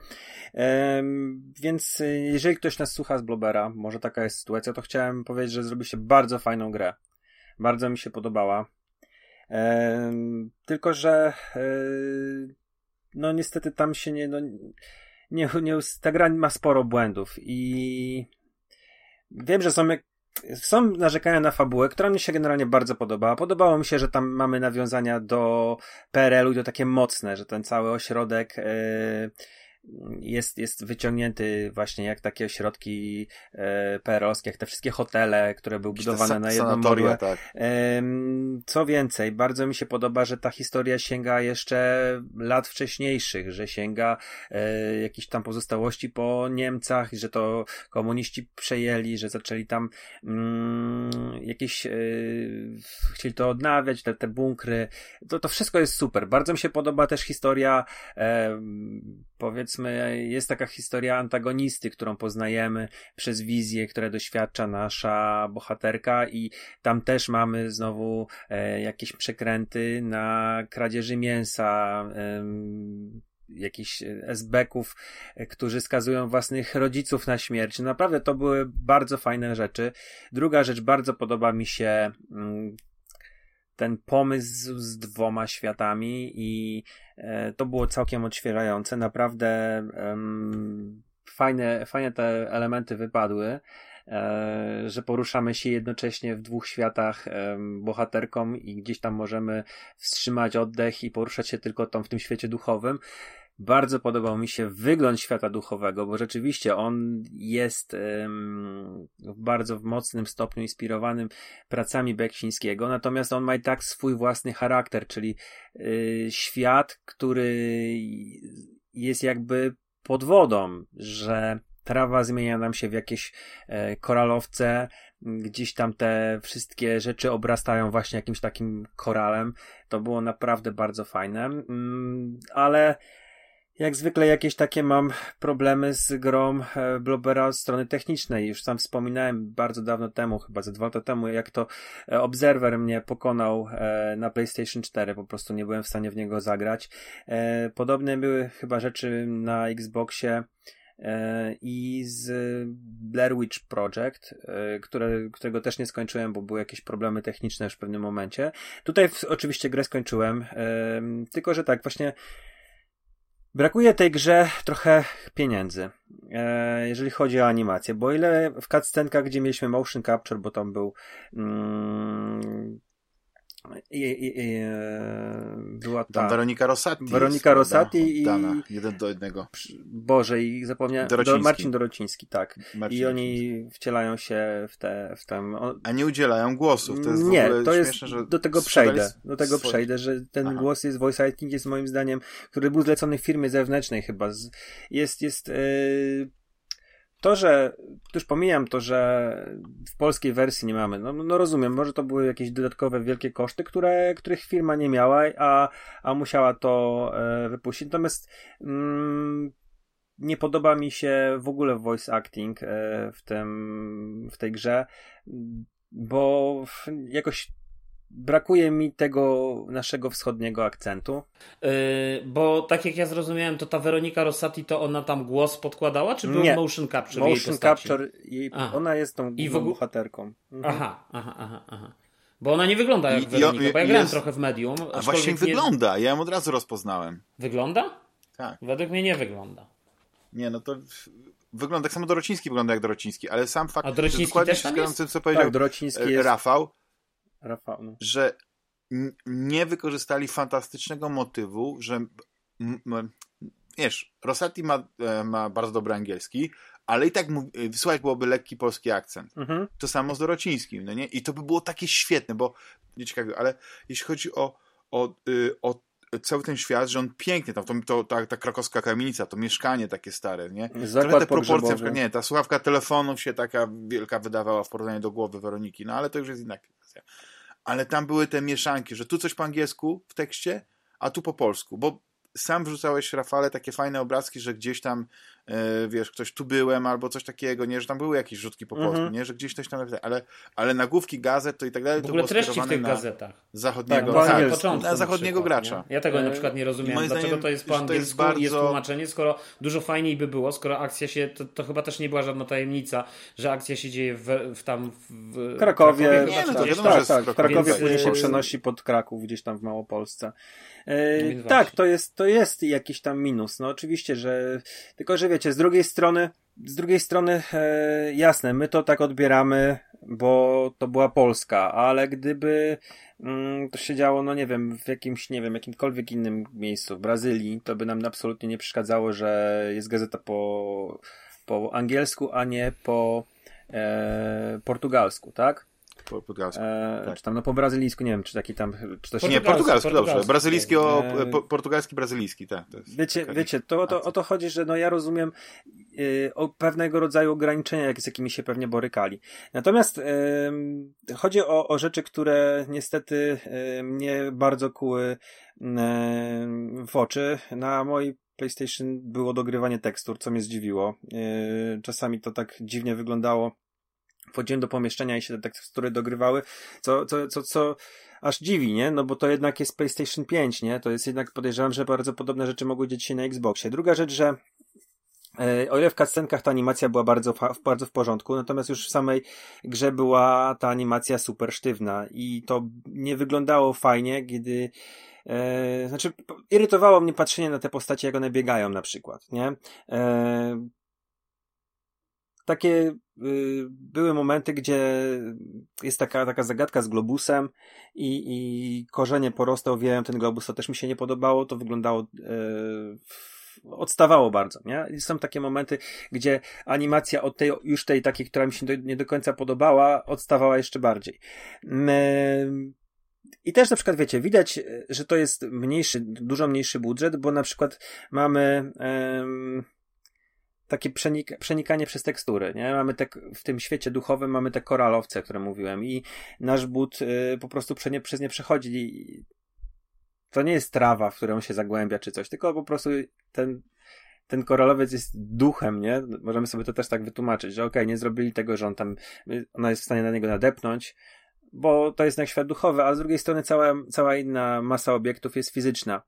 Więc jeżeli ktoś nas słucha z Blobera, może taka jest sytuacja, to chciałem powiedzieć, że zrobiliście bardzo fajną grę. Bardzo mi się podobała. Tylko, że no niestety tam się nie, no, nie, nie, ta gra ma sporo błędów i wiem, że są, są narzekania na fabułę, która mi się generalnie bardzo podobała. Podobało mi się, że tam mamy nawiązania do PRL-u i to takie mocne, że ten cały ośrodek yy, jest, jest wyciągnięty właśnie jak takie ośrodki e, perowskie, jak te wszystkie hotele, które były budowane na jedną morę. Tak. E, co więcej, bardzo mi się podoba, że ta historia sięga jeszcze lat wcześniejszych, że sięga e, jakichś tam pozostałości po Niemcach, że to komuniści przejęli, że zaczęli tam mm, jakieś e, chcieli to odnawiać, te, te bunkry. To, to wszystko jest super. Bardzo mi się podoba też historia e, powiedzmy, jest taka historia antagonisty, którą poznajemy przez wizję, które doświadcza nasza bohaterka i tam też mamy znowu e, jakieś przekręty na kradzieży mięsa, e, jakichś SB-ków, e, którzy skazują własnych rodziców na śmierć. Naprawdę to były bardzo fajne rzeczy. Druga rzecz, bardzo podoba mi się mm, ten pomysł z dwoma światami i to było całkiem odświeżające. Naprawdę fajne, fajne te elementy wypadły, e, że poruszamy się jednocześnie w dwóch światach bohaterką i gdzieś tam możemy wstrzymać oddech i poruszać się tylko tam w tym świecie duchowym. Bardzo podobał mi się wygląd świata duchowego, bo rzeczywiście on jest um, bardzo w mocnym stopniu inspirowanym pracami Beksińskiego, natomiast on ma i tak swój własny charakter, czyli y, świat, który jest jakby pod wodą, że trawa zmienia nam się w jakieś e, koralowce, gdzieś tam te wszystkie rzeczy obrastają właśnie jakimś takim koralem. To było naprawdę bardzo fajne, mm, ale jak zwykle jakieś takie mam problemy z grą e, Blobera od strony technicznej. Już sam wspominałem bardzo dawno temu, chyba ze dwa lata temu, jak to e, Observer mnie pokonał e, na PlayStation 4. Po prostu nie byłem w stanie w niego zagrać. Podobne były chyba rzeczy na Xboxie i z Blair Witch Project, które, którego też nie skończyłem, bo były jakieś problemy techniczne już w pewnym momencie. Tutaj oczywiście grę skończyłem, tylko że tak, właśnie Brakuje tej grze trochę pieniędzy, e, jeżeli chodzi o animację, bo ile w cutscenkach, gdzie mieliśmy motion capture, bo tam był mm, i, i, i, e, była ta... Tam Weronika Rosati. Weronika Rosati i... Dana, jeden do jednego. Boże, i zapomniałem... Dorociński. Do, Marcin Dorociński, tak. Marcin I oni wcielają się w te... W ten... A nie udzielają głosów, to jest Nie, to jest... Śmieszne, do tego przejdę. Do tego swoje... przejdę, że ten Aha. głos jest, voice acting jest moim zdaniem, który był zlecony w firmie zewnętrznej chyba. Jest, jest... Yy to, że już pomijam to, że w polskiej wersji nie mamy, no, no rozumiem, może to były jakieś dodatkowe wielkie koszty, które, których firma nie miała, a, a musiała to e, wypuścić. Natomiast mm, nie podoba mi się w ogóle voice acting e, w, tym, w tej grze, bo jakoś brakuje mi tego naszego wschodniego akcentu. Yy, bo tak jak ja zrozumiałem, to ta Weronika Rossati, to ona tam głos podkładała, czy był Nie. motion capture motion jej postaci? capture, jej, ona jest tą I w ogóle... bohaterką. Mhm. Aha, aha, aha, aha. Bo ona nie wygląda jak I, Weronika, bo ja grałem jest... trochę w Medium. A właśnie nie... wygląda, ja ją od razu rozpoznałem. Wygląda? Tak. Według mnie nie wygląda. Nie, no to wygląda, tak samo Dorociński wygląda jak Dorociński, ale sam fakt, A Dorociński że też tam jest? tym, co powiedział tak, Dorociński e, jest... Rafał, Rafał no. że nie wykorzystali fantastycznego motywu, że wiesz, Rossetti ma, e, ma bardzo dobry angielski, ale i tak mów, y, słychać byłoby lekki polski akcent. Mhm. To samo z Dorocińskim, no nie? I to by było takie świetne, bo nie ciekawe, ale jeśli chodzi o, o, y, o cały ten świat, że on pięknie tam, to, to, ta, ta krakowska kamienica, to mieszkanie takie stare, nie? Zakład Trochę te proporcje, przykład, nie, ta słuchawka telefonów się taka wielka wydawała w porównaniu do głowy Weroniki, no ale to już jest inna kwestia. Ale tam były te mieszanki, że tu coś po angielsku w tekście, a tu po polsku, bo sam wrzucałeś, Rafale, takie fajne obrazki, że gdzieś tam, e, wiesz, ktoś tu byłem, albo coś takiego, nie, że tam były jakieś rzutki po polsku, Mhm. nie, że gdzieś ktoś tam, ale, ale nagłówki gazet to i tak dalej, W to ogóle było treści w tych na gazetach. zachodniego, Tak, tak, angielsku. początku na zachodniego przykład, gracza. Nie? Ja tego E, na przykład nie rozumiem. Dlaczego zdaniem, to jest po że to jest angielsku i jest bardzo- tłumaczenie, skoro dużo fajniej by było, skoro akcja się, to, to chyba też nie była żadna tajemnica, że akcja się dzieje w, w tam w Krakowie, chyba, Nie, no to gdzieś wiadomo, tak, jest tak, w Krakowie, Krakowie później się e, przenosi pod Kraków, gdzieś tam w Małopolsce. E, Więc tak, to jest, to jest jakiś tam minus. No oczywiście, że tylko, że wiecie, z drugiej strony, z drugiej strony e, jasne, my to tak odbieramy, bo to była Polska, ale gdyby mm, to się działo, no nie wiem, w jakimś, nie wiem, jakimkolwiek innym miejscu, w Brazylii, to by nam absolutnie nie przeszkadzało, że jest gazeta po, po angielsku, a nie po e, portugalsku, tak? Po portugalsku. E, Tak. Czy tam no po brazylijsku, nie wiem, czy taki tam, czy to się Nie, Portugalski, portugalski, dobrze. portugalski. Brazylijski, o, E, po, portugalski, brazylijski, tak. To jest Wiecie, taka- wiecie to, to, o to chodzi, że no ja rozumiem y, o pewnego rodzaju ograniczenia, jak, z jakimi się pewnie borykali. Natomiast chodzi o, o rzeczy, które niestety y, mnie bardzo kuły w oczy. Na mojej PlayStation było dogrywanie tekstur, co mnie zdziwiło. Czasami to tak dziwnie wyglądało. Wchodziłem do pomieszczenia i się te tekstury dogrywały, co, co, co, co aż dziwi, nie? No bo to jednak jest PlayStation 5, nie? To jest jednak, podejrzewam, że bardzo podobne rzeczy mogły dziać się na Xboxie. Druga rzecz, że e, o ile w cutscenkach ta animacja była bardzo, bardzo w porządku, natomiast już w samej grze była ta animacja super sztywna i to nie wyglądało fajnie, kiedy e, znaczy irytowało mnie patrzenie na te postacie, jak one biegają na przykład, nie? E, takie y, były momenty, gdzie jest taka, taka zagadka z globusem i, i korzenie porostu owijają ten globus, to też mi się nie podobało, to wyglądało y, odstawało bardzo, nie? I są takie momenty, gdzie animacja od tej, już tej takiej, która mi się do, nie do końca podobała, odstawała jeszcze bardziej. Mm, I też na przykład, wiecie, widać, y, że to jest mniejszy, dużo mniejszy budżet, bo na przykład mamy em, takie przenik przenikanie przez tekstury, nie? Mamy te, w tym świecie duchowym mamy te koralowce, o których mówiłem i nasz but y, po prostu prze nie, przez nie przechodzi to nie jest trawa, w którą się zagłębia czy coś, tylko po prostu ten ten koralowiec jest duchem, nie? Możemy sobie to też tak wytłumaczyć, że okej, okay, nie zrobili tego, że on tam, ona jest w stanie na niego nadepnąć, bo to jest jak świat duchowy, a z drugiej strony cała, cała inna masa obiektów jest fizyczna.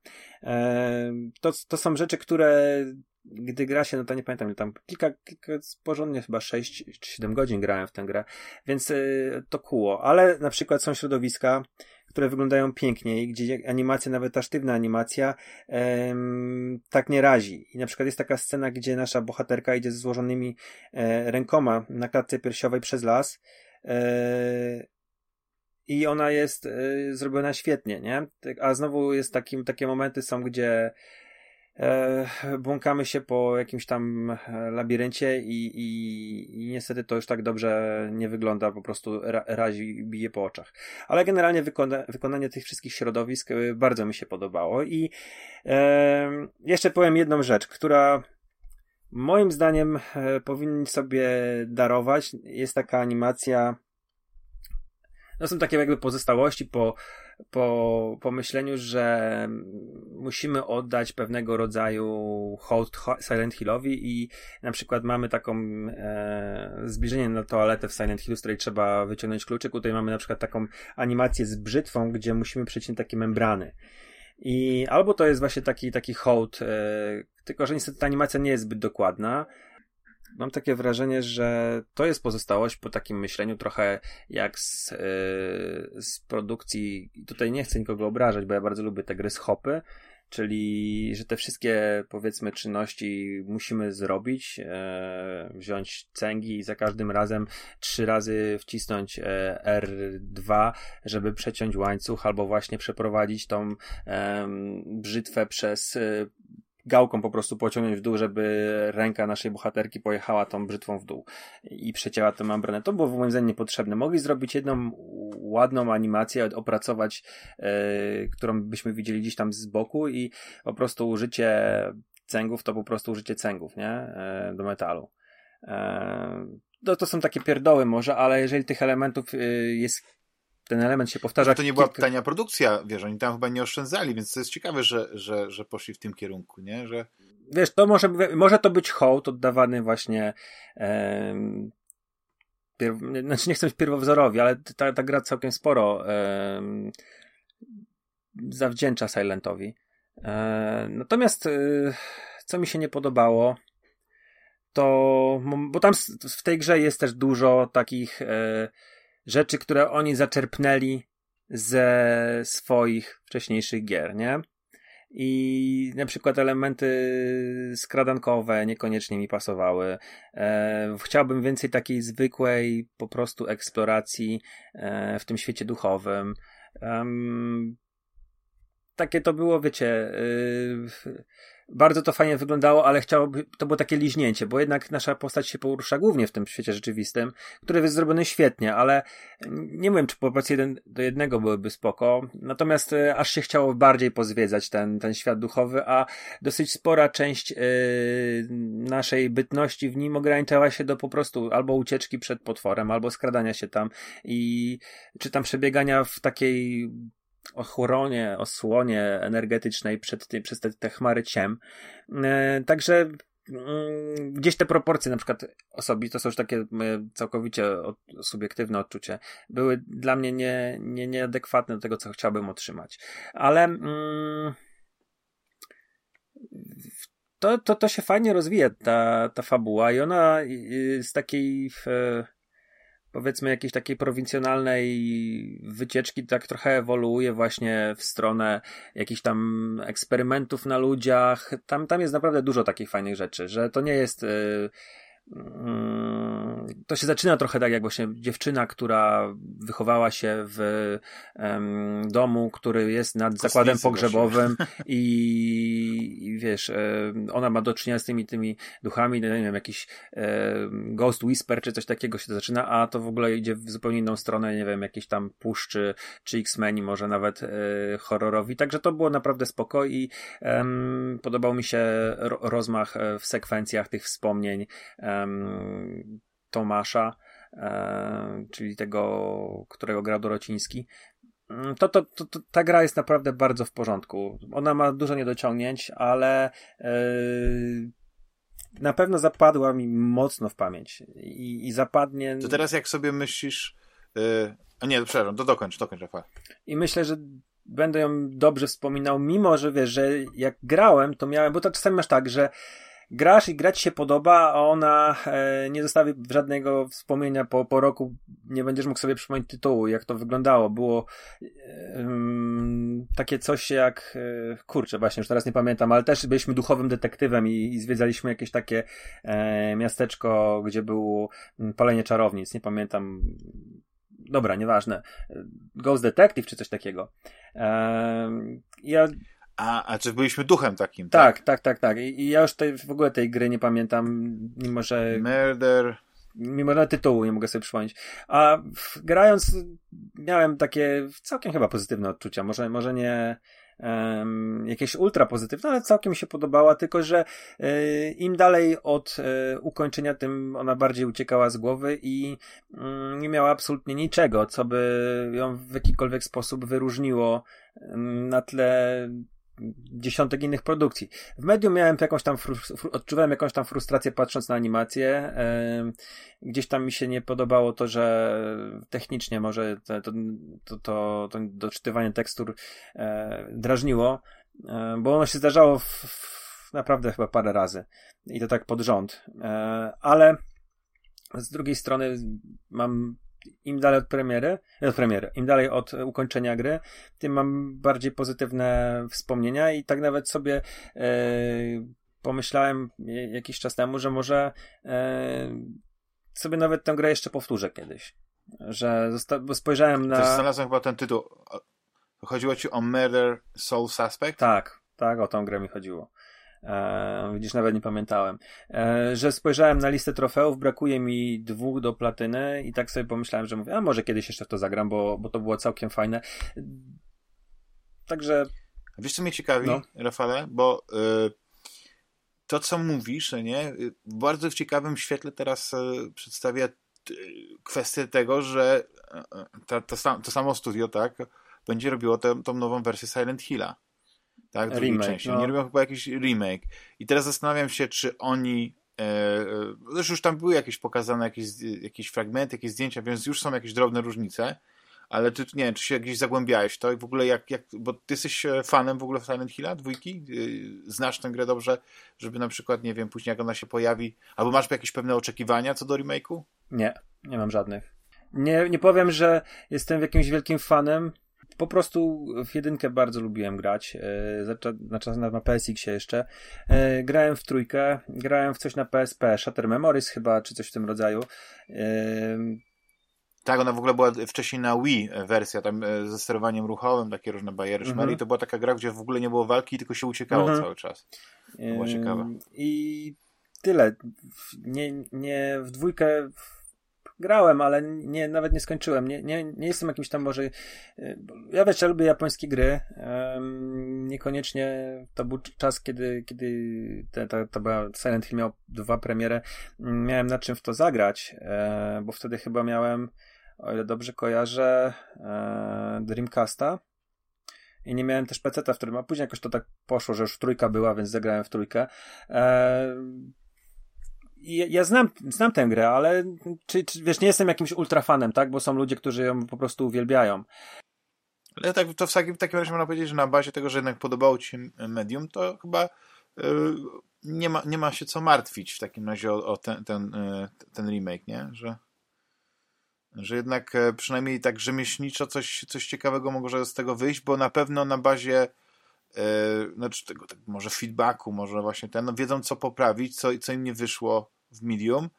E, to, to są rzeczy, które gdy gra się, no to nie pamiętam, ile tam kilka, kilka porządnie chyba 6 czy 7 godzin grałem w tę grę, więc y, to kuło. Ale na przykład są środowiska, które wyglądają pięknie i gdzie animacja, nawet ta sztywna animacja, em, tak nie razi. I na przykład jest taka scena, gdzie nasza bohaterka idzie ze złożonymi e, rękoma na klatce piersiowej przez las. E, i ona jest y, zrobiona świetnie, nie? A znowu jest takim, takie momenty są, gdzie e, błąkamy się po jakimś tam labiryncie i, i, i niestety to już tak dobrze nie wygląda, po prostu ra, razi, bije po oczach. Ale generalnie wykona, wykonanie tych wszystkich środowisk y, bardzo mi się podobało i e, jeszcze powiem jedną rzecz, która moim zdaniem e, powinni sobie darować. Jest taka animacja no są takie jakby pozostałości po, po, po myśleniu, że musimy oddać pewnego rodzaju hołd Silent Hillowi i na przykład mamy taką e, zbliżenie na toaletę w Silent Hillu, z której trzeba wyciągnąć kluczyk. Tutaj mamy na przykład taką animację z brzytwą, gdzie musimy przeciąć takie membrany. I albo to jest właśnie taki, taki hołd, e, tylko że niestety ta animacja nie jest zbyt dokładna, mam takie wrażenie, że to jest pozostałość po takim myśleniu trochę jak z, yy, z produkcji, tutaj nie chcę nikogo obrażać, bo ja bardzo lubię te gry z hopy, czyli że te wszystkie powiedzmy czynności musimy zrobić, e, wziąć cęgi i za każdym razem trzy razy wcisnąć e, R2, żeby przeciąć łańcuch albo właśnie przeprowadzić tą e, brzytwę przez gałką po prostu pociągnąć w dół, żeby ręka naszej bohaterki pojechała tą brzytwą w dół i przecięła tę membranę. To było moim zdaniem niepotrzebne. Mogli zrobić jedną ładną animację, opracować, yy, którą byśmy widzieli gdzieś tam z boku i po prostu użycie cęgów to po prostu użycie cęgów, nie? Yy, do metalu. Yy, no to są takie pierdoły może, ale jeżeli tych elementów jest ten element się powtarza. To nie była tania produkcja, wiesz, oni tam chyba nie oszczędzali, więc to jest ciekawe, że, że, że poszli w tym kierunku, nie? Że... Wiesz, to może, może to być hołd oddawany właśnie em, pier... znaczy nie chcę być pierwowzorowi, ale ta, ta gra całkiem sporo em, zawdzięcza Silentowi. E, natomiast e, co mi się nie podobało, to bo tam w tej grze jest też dużo takich e, rzeczy, które oni zaczerpnęli ze swoich wcześniejszych gier, nie? I na przykład elementy skradankowe niekoniecznie mi pasowały. E, chciałbym więcej takiej zwykłej po prostu eksploracji e, w tym świecie duchowym. E, takie to było, wiecie. Bardzo to fajnie wyglądało, ale chciałoby, to było takie liźnięcie, bo jednak nasza postać się porusza głównie w tym świecie rzeczywistym, który jest zrobiony świetnie, ale nie wiem, czy proporcje jeden do jednego byłyby spoko, natomiast y, aż się chciało bardziej pozwiedzać ten, ten świat duchowy, a dosyć spora część yy, naszej bytności w nim ograniczała się do po prostu albo ucieczki przed potworem, albo skradania się tam i czy tam przebiegania w takiej ochronie, osłonie energetycznej przed przez te, te chmary ciem. E, także mm, gdzieś te proporcje, na przykład osobi, to są już takie całkowicie subiektywne odczucie, były dla mnie nie, nie, nieadekwatne do tego, co chciałbym otrzymać. Ale mm, to, to, to się fajnie rozwija, ta, ta fabuła i ona z takiej powiedzmy jakiejś takiej prowincjonalnej wycieczki tak trochę ewoluuje właśnie w stronę jakichś tam eksperymentów na ludziach. Tam, tam jest naprawdę dużo takich fajnych rzeczy, że to nie jest. Mm, to się zaczyna trochę tak jak właśnie dziewczyna, która wychowała się w um, domu, który jest nad Kostnicy zakładem pogrzebowym *laughs* i, i, wiesz, ona ma do czynienia z tymi tymi duchami, nie wiem, jakiś Ghost Whisper czy coś takiego się zaczyna, a to w ogóle idzie w zupełnie inną stronę, nie wiem, jakieś tam puszczy czy X-Meni, może nawet e, horrorowi, także to było naprawdę spoko i podobał mi się ro rozmach e, w sekwencjach tych wspomnień Tomasza, czyli tego, którego grał Dorociński. Mm, to, to, to, to, ta gra jest naprawdę bardzo w porządku. Ona ma dużo niedociągnięć, ale yy, na pewno zapadła mi mocno w pamięć i, i zapadnie. To teraz jak sobie myślisz. Yy, a nie, przepraszam, to dokończ, dokończ, Rafał. I myślę, że będę ją dobrze wspominał, mimo że wiesz, że jak grałem, to miałem, bo to czasami masz tak, że grasz i grać się podoba, a ona e, nie zostawi żadnego wspomnienia po, po roku, nie będziesz mógł sobie przypomnieć tytułu, jak to wyglądało. Było e, takie coś jak, e, kurczę, właśnie już teraz nie pamiętam, ale też byliśmy duchowym detektywem i, i zwiedzaliśmy jakieś takie e, miasteczko, gdzie było palenie czarownic, nie pamiętam dobra, nieważne. Ghost Detective czy coś takiego. ja a, a czy byliśmy duchem takim, tak? Tak, tak, tak, tak. I, i ja już tej, w ogóle tej gry nie pamiętam, mimo że... Murder... Mimo na tytułu nie mogę sobie przypomnieć. A grając miałem takie całkiem chyba pozytywne odczucia. Może, może nie um, jakieś ultra pozytywne, ale całkiem mi się podobała, tylko że y, im dalej od y, ukończenia, tym ona bardziej uciekała z głowy i y, nie miała absolutnie niczego, co by ją w jakikolwiek sposób wyróżniło na tle dziesiątek innych produkcji. W medium miałem jakąś tam, odczuwałem jakąś tam frustrację patrząc na animację. Gdzieś tam mi się nie podobało to, że technicznie może to, to, to, to, doczytywanie tekstur e, drażniło, bo ono się zdarzało w, w naprawdę chyba parę razy. I to tak pod rząd. E, ale z drugiej strony mam im dalej od premiery, od premiery, im dalej od ukończenia gry, tym mam bardziej pozytywne wspomnienia i tak nawet sobie e, pomyślałem jakiś czas temu, że może e, sobie nawet tę grę jeszcze powtórzę kiedyś. Że zosta- bo spojrzałem na. Też znalazłem chyba ten tytuł. Chodziło ci o Murder Soul Suspect? Tak, tak, o tą grę mi chodziło. E, widzisz, nawet nie pamiętałem. E, że spojrzałem na listę trofeów, brakuje mi dwóch do platyny i tak sobie pomyślałem, że mówię, a może kiedyś jeszcze w to zagram, bo, bo to było całkiem fajne. Także... Wiesz, co mnie ciekawi, no. Rafale? Bo y, to, co mówisz, nie, y, w bardzo ciekawym świetle teraz y, przedstawia kwestię tego, że ta, ta, to samo studio, tak, będzie robiło tę, tą nową wersję Silent Hilla. Tak, drugiej remake, części. No. Nie robią chyba jakiś remake. I teraz zastanawiam się, czy oni e, e, już tam były jakieś pokazane jakieś, jakieś fragmenty, jakieś zdjęcia, więc już są jakieś drobne różnice, ale ty, nie wiem, czy się gdzieś zagłębiałeś to i w ogóle jak, jak bo ty jesteś e, fanem w ogóle Silent Hilla, dwójki? E, znasz tę grę dobrze, żeby na przykład, nie wiem, później jak ona się pojawi, albo masz jakieś pewne oczekiwania co do remake'u? Nie, nie mam żadnych. Nie, nie powiem, że jestem jakimś wielkim fanem, po prostu w jedynkę bardzo lubiłem grać, na czas na PSX jeszcze. E, grałem w trójkę, grałem w coś na PSP, Shatter Memories chyba, czy coś w tym rodzaju. E, tak, ona w ogóle była wcześniej na Wii wersja, tam e, ze sterowaniem ruchowym, takie różne bariery, szmery. Mhm. To była taka gra, gdzie w ogóle nie było walki, tylko się uciekało mhm. cały czas. To było ciekawe. I tyle. Nie, nie w dwójkę grałem, ale nie, nawet nie skończyłem. Nie, nie, nie jestem jakimś tam może. Y, ja wiesz, ja lubię japońskie gry. Um, niekoniecznie to był czas, kiedy, kiedy te, ta, ta była Silent Hill miał dwa premiery. Miałem nad czym w to zagrać, e, bo wtedy chyba miałem, o ile dobrze kojarzę, e, Dreamcasta. I nie miałem też peceta, w którym, a później jakoś to tak poszło, że już trójka była, więc zagrałem w trójkę. E, ja, znam, znam tę grę, ale czy, czy, wiesz, nie jestem jakimś ultrafanem, tak? Bo są ludzie, którzy ją po prostu uwielbiają. Ale tak, to w takim, w takim razie można powiedzieć, że na bazie tego, że jednak podobało ci się medium, to chyba yy, nie, ma, nie ma się co martwić w takim razie o, o ten, ten, yy, ten remake, nie? Że, że jednak yy, przynajmniej tak rzemieślniczo coś, coś ciekawego może z tego wyjść, bo na pewno na bazie znaczy tego, tak, może feedbacku, może właśnie ten, no wiedzą co poprawić, co, co im nie wyszło w Medium.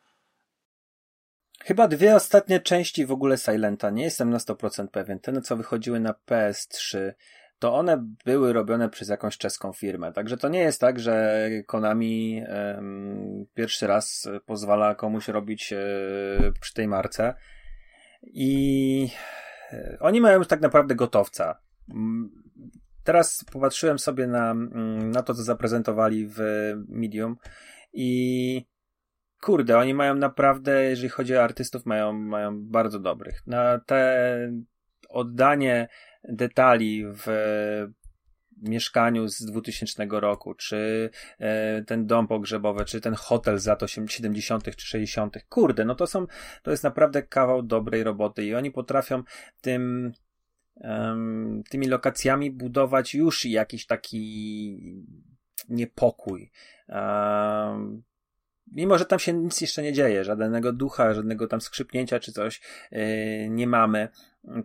Chyba dwie ostatnie części w ogóle Silenta, nie jestem na 100% pewien. Te, co wychodziły na PS3, to one były robione przez jakąś czeską firmę. Także to nie jest tak, że Konami um, pierwszy raz pozwala komuś robić um, przy tej marce. I e, oni mają już tak naprawdę gotowca. Teraz popatrzyłem sobie na, na to, co zaprezentowali w Medium i kurde, oni mają naprawdę, jeżeli chodzi o artystów, mają, mają bardzo dobrych. Na te oddanie detali w mieszkaniu z 2000 roku, czy e, ten dom pogrzebowy, czy ten hotel z lat 70. czy 60. Kurde, no to są, to jest naprawdę kawał dobrej roboty i oni potrafią tym tymi lokacjami budować już jakiś taki niepokój. Mimo, że tam się nic jeszcze nie dzieje, żadnego ducha, żadnego tam skrzypnięcia czy coś yy, nie mamy.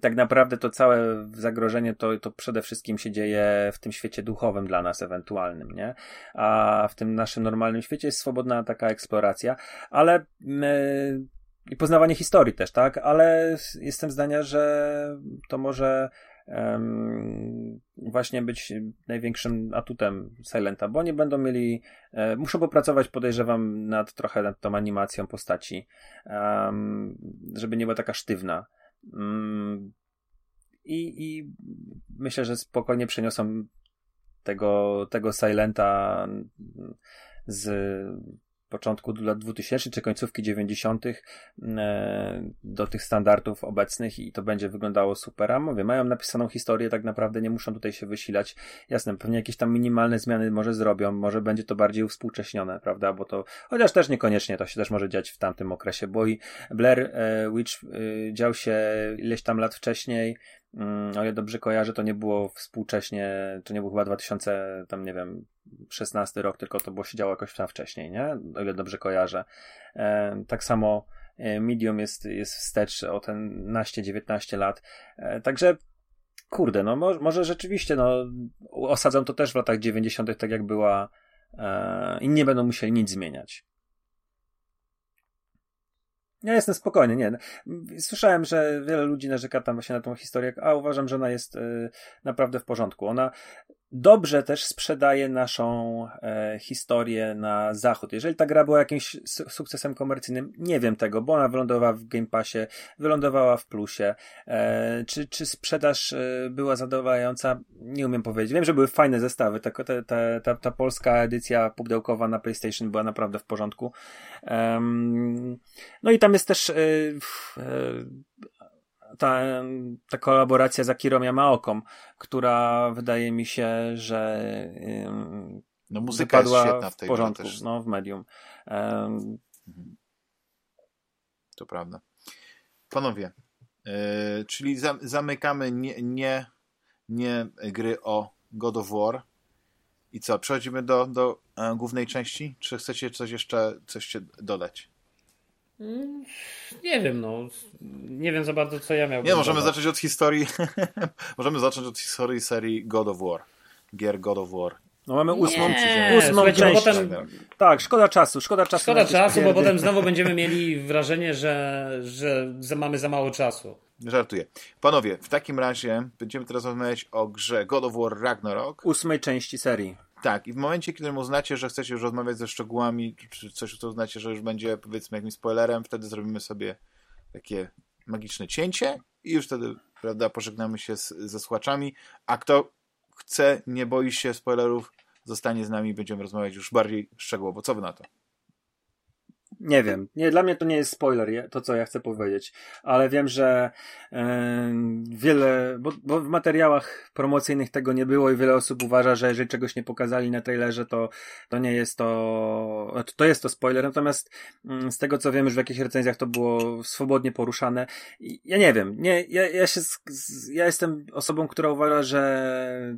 Tak naprawdę to całe zagrożenie to, to przede wszystkim się dzieje w tym świecie duchowym dla nas ewentualnym, nie? A w tym naszym normalnym świecie jest swobodna taka eksploracja, ale yy, i poznawanie historii też, tak? Ale jestem zdania, że to może właśnie być największym atutem Silenta, bo oni będą mieli, e, muszą popracować, podejrzewam, nad trochę nad tą animacją postaci, żeby nie była taka sztywna. Um, i, I myślę, że spokojnie przeniosą tego, tego Silenta z początku lat 2000 czy końcówki 90. E, do tych standardów obecnych i to będzie wyglądało super. A mówię, mają napisaną historię, tak naprawdę nie muszą tutaj się wysilać. Jasne, pewnie jakieś tam minimalne zmiany może zrobią, może będzie to bardziej uwspółcześnione, prawda? Bo to, chociaż też niekoniecznie to się też może dziać w tamtym okresie, bo i Blair e, Witch e, dział się ileś tam lat wcześniej, o ile dobrze kojarzę, to nie było współcześnie, to nie był chyba 2000, tam nie wiem, 16 rok, tylko to było się działo jakoś tam wcześniej, nie? O ile dobrze kojarzę. E, tak samo e, Medium jest, jest wstecz o ten naście, 19 lat. E, także kurde, no może, może rzeczywiście, no osadzą to też w latach 90., tak jak była i nie będą musieli nic zmieniać. Ja jestem spokojny, nie. Słyszałem, że wiele ludzi narzeka tam właśnie na tą historię, a uważam, że ona jest y, naprawdę w porządku. Ona dobrze też sprzedaje naszą e, historię na zachód. Jeżeli ta gra była jakimś su sukcesem komercyjnym, nie wiem tego, bo ona wylądowała w Game Passie, wylądowała w plusie. E, czy, czy sprzedaż e, była zadowalająca? Nie umiem powiedzieć. Wiem, że były fajne zestawy. Ta, ta, ta, ta, polska edycja pudełkowa na PlayStation była naprawdę w porządku. no i tam jest też e, ta, ta kolaboracja z Akirą Yamaoką, która wydaje mi się, że no, muzyka jest świetna w tej w porządku, też. no, w medium. Um, to prawda. Panowie, yy, czyli za, zamykamy nie, nie, nie gry o God of War. I co, przechodzimy do, do e, głównej części? Czy chcecie coś jeszcze coś dodać? Nie wiem, no. Nie wiem za bardzo, co ja miałbym. Nie, możemy zacząć od historii. *laughs* możemy zacząć od historii serii God of War. Gier God of War. No mamy ósmą, nie, ósmą część. Potem... Tak, szkoda czasu, szkoda czasu. Szkoda czasu, bo potem znowu będziemy mieli wrażenie, że, że mamy za mało czasu. Żartuję. Panowie, w takim razie będziemy teraz rozmawiać o grze God of War Ragnarok. Ósmej części serii. Tak, i w momencie, kiedy uznacie, że chcecie już rozmawiać ze szczegółami, czy coś, co uznacie, że już będzie powiedzmy jakimś spoilerem, wtedy zrobimy sobie takie magiczne cięcie i już wtedy, prawda, pożegnamy się z, ze słuchaczami. A kto chce, nie boi się spoilerów, zostanie z nami, będziemy rozmawiać już bardziej szczegółowo. Co wy na to? Nie wiem. Nie, dla mnie to nie jest spoiler, to co ja chcę powiedzieć, ale wiem, że e, wiele, bo, bo, w materiałach promocyjnych tego nie było i wiele osób uważa, że jeżeli czegoś nie pokazali na trailerze, to, to nie jest to, to jest to spoiler. Natomiast mm, z tego co wiem, że w jakichś recenzjach to było swobodnie poruszane. ja nie wiem. Nie, ja, ja się, ja jestem osobą, która uważa, że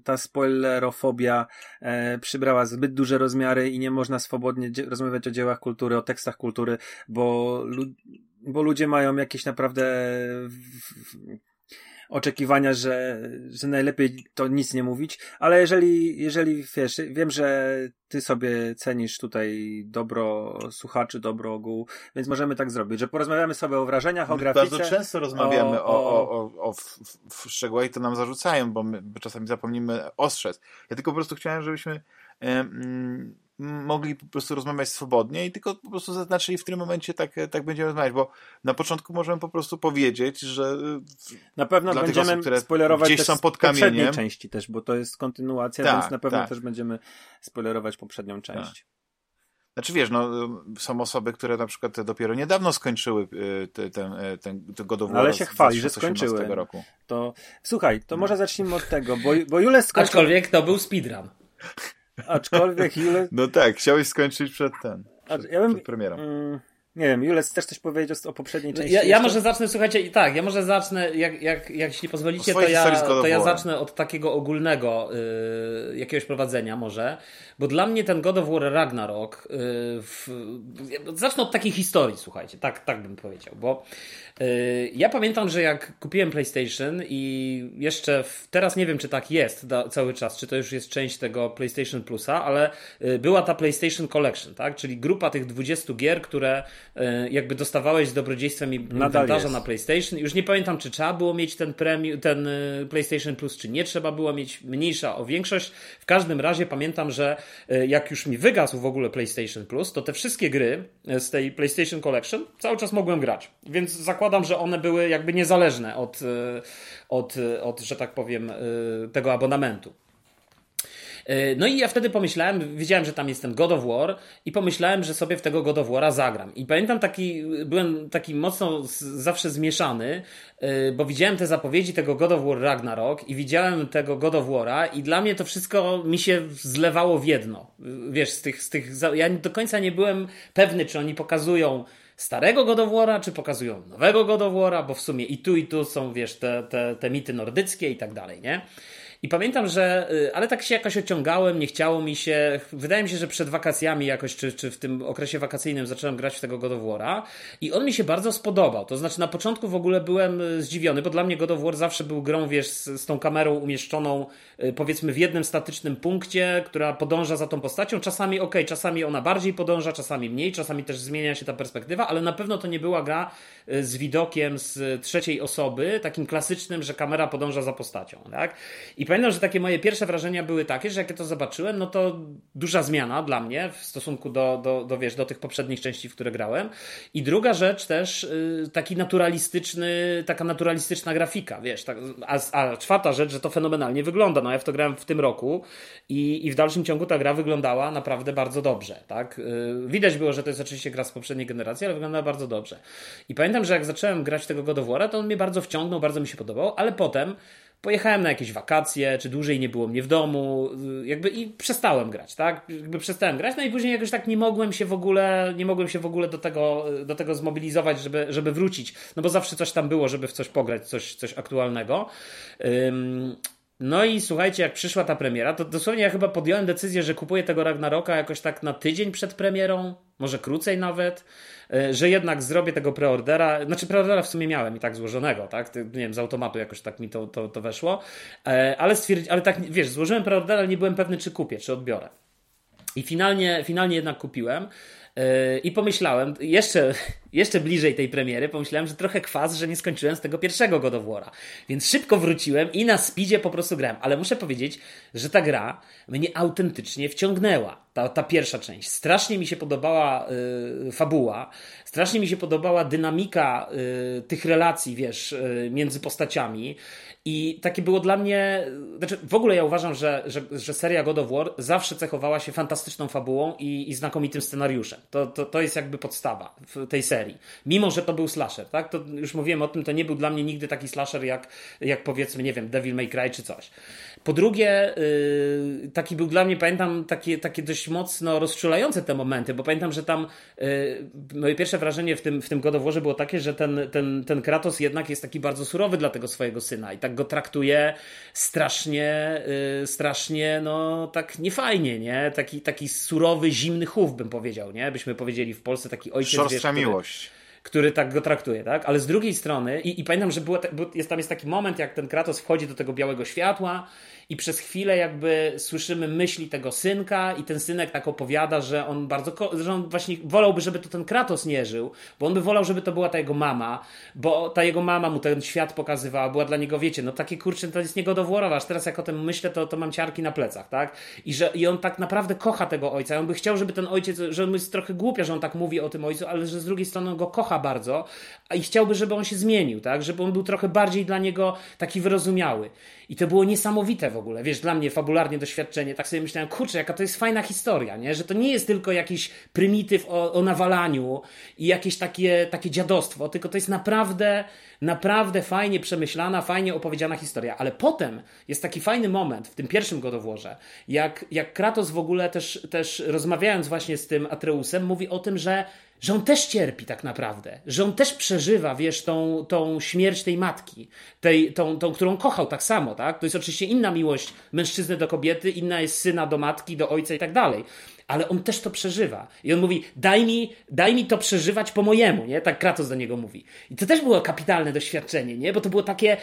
ta spoilerofobia e, przybrała zbyt duże rozmiary i nie można swobodnie rozmawiać o dziełach kultury, o tekstach kultury kultury, bo, bo ludzie mają jakieś naprawdę oczekiwania, że, że najlepiej to nic nie mówić, ale jeżeli, jeżeli wiesz, wiem, że ty sobie cenisz tutaj dobro słuchaczy, dobro ogółu, więc możemy tak zrobić, że porozmawiamy sobie o wrażeniach, o grafice. Bardzo często rozmawiamy o, o, o, o, w, w szczegółach i to nam zarzucają, bo my czasami zapomnimy ostrzec. Ja tylko po prostu chciałem, żebyśmy mogli po prostu rozmawiać swobodnie i tylko po prostu zaznaczyli, w którym momencie tak, tak będziemy rozmawiać, bo na początku możemy po prostu powiedzieć, że na pewno będziemy osób, spoilerować gdzieś są pod kamieniem. części też, bo to jest kontynuacja, tak, więc na pewno tak. też będziemy spoilerować poprzednią tak. część. Tak. Znaczy wiesz, no, są osoby, które na przykład dopiero niedawno skończyły y, ten, ten, ten, ten God of War Ale się chwali, że skończyły. Roku. To, słuchaj, to no. może zacznijmy od tego, bo, bo Jules skończył... Aczkolwiek to był speedrun. Aczkolwiek Jules... *laughs* No tak, chciałeś skończyć przed ten. Przed, ja bym, przed premierą. Mm, nie wiem, Jules, też coś powiedzieć o, o poprzedniej części? Ja, ja może zacznę, słuchajcie, tak, ja może zacznę, jak, jak, jak jeśli pozwolicie, to ja, to ja zacznę od takiego ogólnego y, jakiegoś prowadzenia może, bo dla mnie ten God of War Ragnarok, y, w, zacznę od takiej historii, słuchajcie, tak, tak bym powiedział, bo ja pamiętam, że jak kupiłem PlayStation i jeszcze w, teraz nie wiem, czy tak jest da, cały czas, czy to już jest część tego PlayStation Plusa, ale y, była ta PlayStation Collection, tak, czyli grupa tych 20 gier, które E, jakby dostawałeś z dobrodziejstwem inwentarza na PlayStation. Już nie pamiętam, czy trzeba było mieć ten, premium, ten PlayStation Plus, czy nie trzeba było mieć mniejsza o większość. W każdym razie pamiętam, że jak już mi wygasł w ogóle PlayStation Plus, to te wszystkie gry z tej PlayStation Collection cały czas mogłem grać. Więc zakładam, że one były jakby niezależne od, od, od że tak powiem, tego abonamentu. E, no i ja wtedy pomyślałem, wiedziałem, że tam jest ten God of War i pomyślałem, że sobie w tego God of War'a zagram. I pamiętam taki, byłem taki mocno zawsze zmieszany, e, bo widziałem te zapowiedzi tego God of War Ragnarok i widziałem tego God of War'a i dla mnie to wszystko mi się zlewało w jedno. Wiesz, z tych, z tych, ja do końca nie byłem pewny, czy oni pokazują starego God of War'a, czy pokazują nowego God of War'a, bo w sumie i tu, i tu są, wiesz, te, te, te mity nordyckie i tak dalej, nie? I pamiętam, że, y, ale tak się jakoś ociągałem, nie chciało mi się. Wydaje mi się, że przed wakacjami jakoś, czy, czy w tym okresie wakacyjnym zacząłem grać w tego God of War'a i on mi się bardzo spodobał. To znaczy na początku w ogóle byłem y, zdziwiony, bo dla mnie God of War zawsze był grą, wiesz, z, z tą kamerą umieszczoną y, powiedzmy w jednym statycznym punkcie, która podąża za tą postacią. Czasami ok, czasami ona bardziej podąża, czasami mniej, czasami też zmienia się ta perspektywa, ale na pewno to nie była gra z widokiem z trzeciej osoby, takim klasycznym, że kamera podąża za postacią, tak? I pamiętam, że takie moje pierwsze wrażenia były takie, że jak ja to zobaczyłem, no to duża zmiana dla mnie w stosunku do, do, do, wiesz, do tych poprzednich części, w które grałem. I druga rzecz też, y, taki naturalistyczny, taka naturalistyczna grafika, wiesz. Tak, a, a czwarta rzecz, że to fenomenalnie wygląda. No ja w to grałem w tym roku i, i w dalszym ciągu ta gra wyglądała naprawdę bardzo dobrze, tak. Y, widać było, że to jest oczywiście gra z poprzedniej generacji, ale wyglądała bardzo dobrze. I pamiętam, że jak zacząłem grać tego God of War'a, to on mnie bardzo wciągnął, bardzo mi się podobał, ale potem pojechałem na jakieś wakacje, czy dłużej nie było mnie w domu, y, jakby i przestałem grać, tak? Jakby przestałem grać, no i później jakoś tak nie mogłem się w ogóle, nie mogłem się w ogóle do tego, do tego zmobilizować, żeby, żeby wrócić, no bo zawsze coś tam było, żeby w coś pograć, coś, coś aktualnego. No i słuchajcie, jak przyszła ta premiera, to dosłownie ja chyba podjąłem decyzję, że kupuję tego Ragnaroka jakoś tak na tydzień przed premierą, może krócej nawet, e, że jednak zrobię tego preordera. Znaczy, preordera w sumie miałem i tak złożonego, tak? Nie wiem, z automatu jakoś tak mi to, to, to weszło. E, ale stwierdziłem, ale tak, wiesz, złożyłem preordera, ale nie byłem pewny, czy kupię, czy odbiorę. I finalnie, finalnie jednak kupiłem. I pomyślałem, jeszcze, jeszcze bliżej tej premiery, pomyślałem, że trochę kwas, że nie skończyłem z tego pierwszego God of War'a. Więc szybko wróciłem i na speedzie po prostu grałem. Ale muszę powiedzieć, że ta gra mnie autentycznie wciągnęła. Ta, ta pierwsza część. Strasznie mi się podobała y, fabuła, strasznie mi się podobała dynamika y, tych relacji, wiesz, y, między postaciami. I takie było dla mnie, znaczy w ogóle ja uważam, że, że, że seria God of War zawsze cechowała się fantastyczną fabułą i, i znakomitym scenariuszem. To, to, to jest jakby podstawa w tej serii. Mimo, że to był slasher, tak? To już mówiłem o tym, to nie był dla mnie nigdy taki slasher jak, jak powiedzmy, nie wiem, Devil May Cry czy coś. Po drugie, yy, taki był dla mnie, pamiętam, takie, takie dość mocno rozczulające te momenty, bo pamiętam, że tam yy, moje pierwsze wrażenie w tym, w tym God było takie, że ten, ten, ten Kratos jednak jest taki bardzo surowy dla tego swojego syna i tak go traktuje strasznie, yy, strasznie, no tak niefajnie, nie? Taki, taki surowy, zimny chów, bym powiedział, nie? Byśmy powiedzieli w Polsce taki ojciec. Szorstka wiesz, miłość. Który, który tak go traktuje, tak? Ale z drugiej strony, i, i pamiętam, że było, jest, tam jest taki moment, jak ten Kratos wchodzi do tego białego światła i przez chwilę jakby słyszymy myśli tego synka i ten synek tak opowiada, że on bardzo, że on właśnie wolałby, żeby to ten Kratos nie żył, bo on by wolał, żeby to była ta jego mama, bo ta jego mama mu ten świat pokazywała, była dla niego, wiecie, no takie kurczę, to jest niegodowłorowe, aż teraz jak o tym myślę, to, to mam ciarki na plecach, tak? I że i on tak naprawdę kocha tego ojca, on by chciał, żeby ten ojciec, że on jest trochę głupia, że on tak mówi o tym ojcu, ale że z drugiej strony on go kocha bardzo i chciałby, żeby on się zmienił, tak? Żeby on był trochę bardziej dla niego taki wyrozumiały. I to było niesamowite w ogóle, wiesz, dla mnie fabularnie doświadczenie. Tak sobie myślałem, kurczę, jaka to jest fajna historia, nie? Że to nie jest tylko jakiś prymityw o, o nawalaniu i jakieś takie, takie dziadostwo, tylko to jest naprawdę, naprawdę fajnie przemyślana, fajnie opowiedziana historia. Ale potem jest taki fajny moment w tym pierwszym godowłorze, jak, jak Kratos w ogóle też, też rozmawiając właśnie z tym Atreusem, mówi o tym, że że on też cierpi tak naprawdę, że on też przeżywa, wiesz, tą, tą śmierć tej matki, tej, tą, tą, którą kochał tak samo, tak? To jest oczywiście inna miłość mężczyzny do kobiety, inna jest syna do matki, do ojca i tak dalej ale on też to przeżywa. I on mówi, daj mi, daj mi to przeżywać po mojemu, nie? Tak Kratos do niego mówi. I to też było kapitalne doświadczenie, nie? Bo to było takie,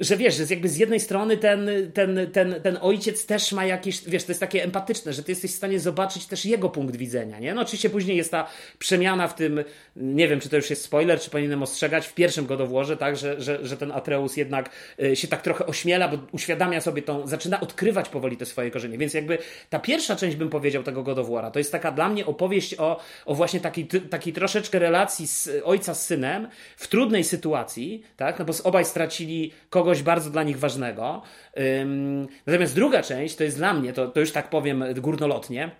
że wiesz, że jakby z jednej strony ten, ten, ten, ten ojciec też ma jakieś, wiesz, to jest takie empatyczne, że ty jesteś w stanie zobaczyć też jego punkt widzenia, nie? No oczywiście później jest ta przemiana w tym, nie wiem, czy to już jest spoiler, czy powinienem ostrzegać, w pierwszym godowłorze, tak? Że, że, że ten Atreus jednak y, się tak trochę ośmiela, bo uświadamia sobie tą, zaczyna odkrywać powoli te swoje korzenie. Więc jakby ta pierwsza część, bym powiedział, tego godowłora to jest taka dla mnie opowieść o, o właśnie takiej, troszeczkę relacji z ojca z synem w trudnej sytuacji, tak? No bo obaj stracili kogoś bardzo dla nich ważnego. Natomiast druga część to jest dla mnie, to, to już tak powiem górnolotnie,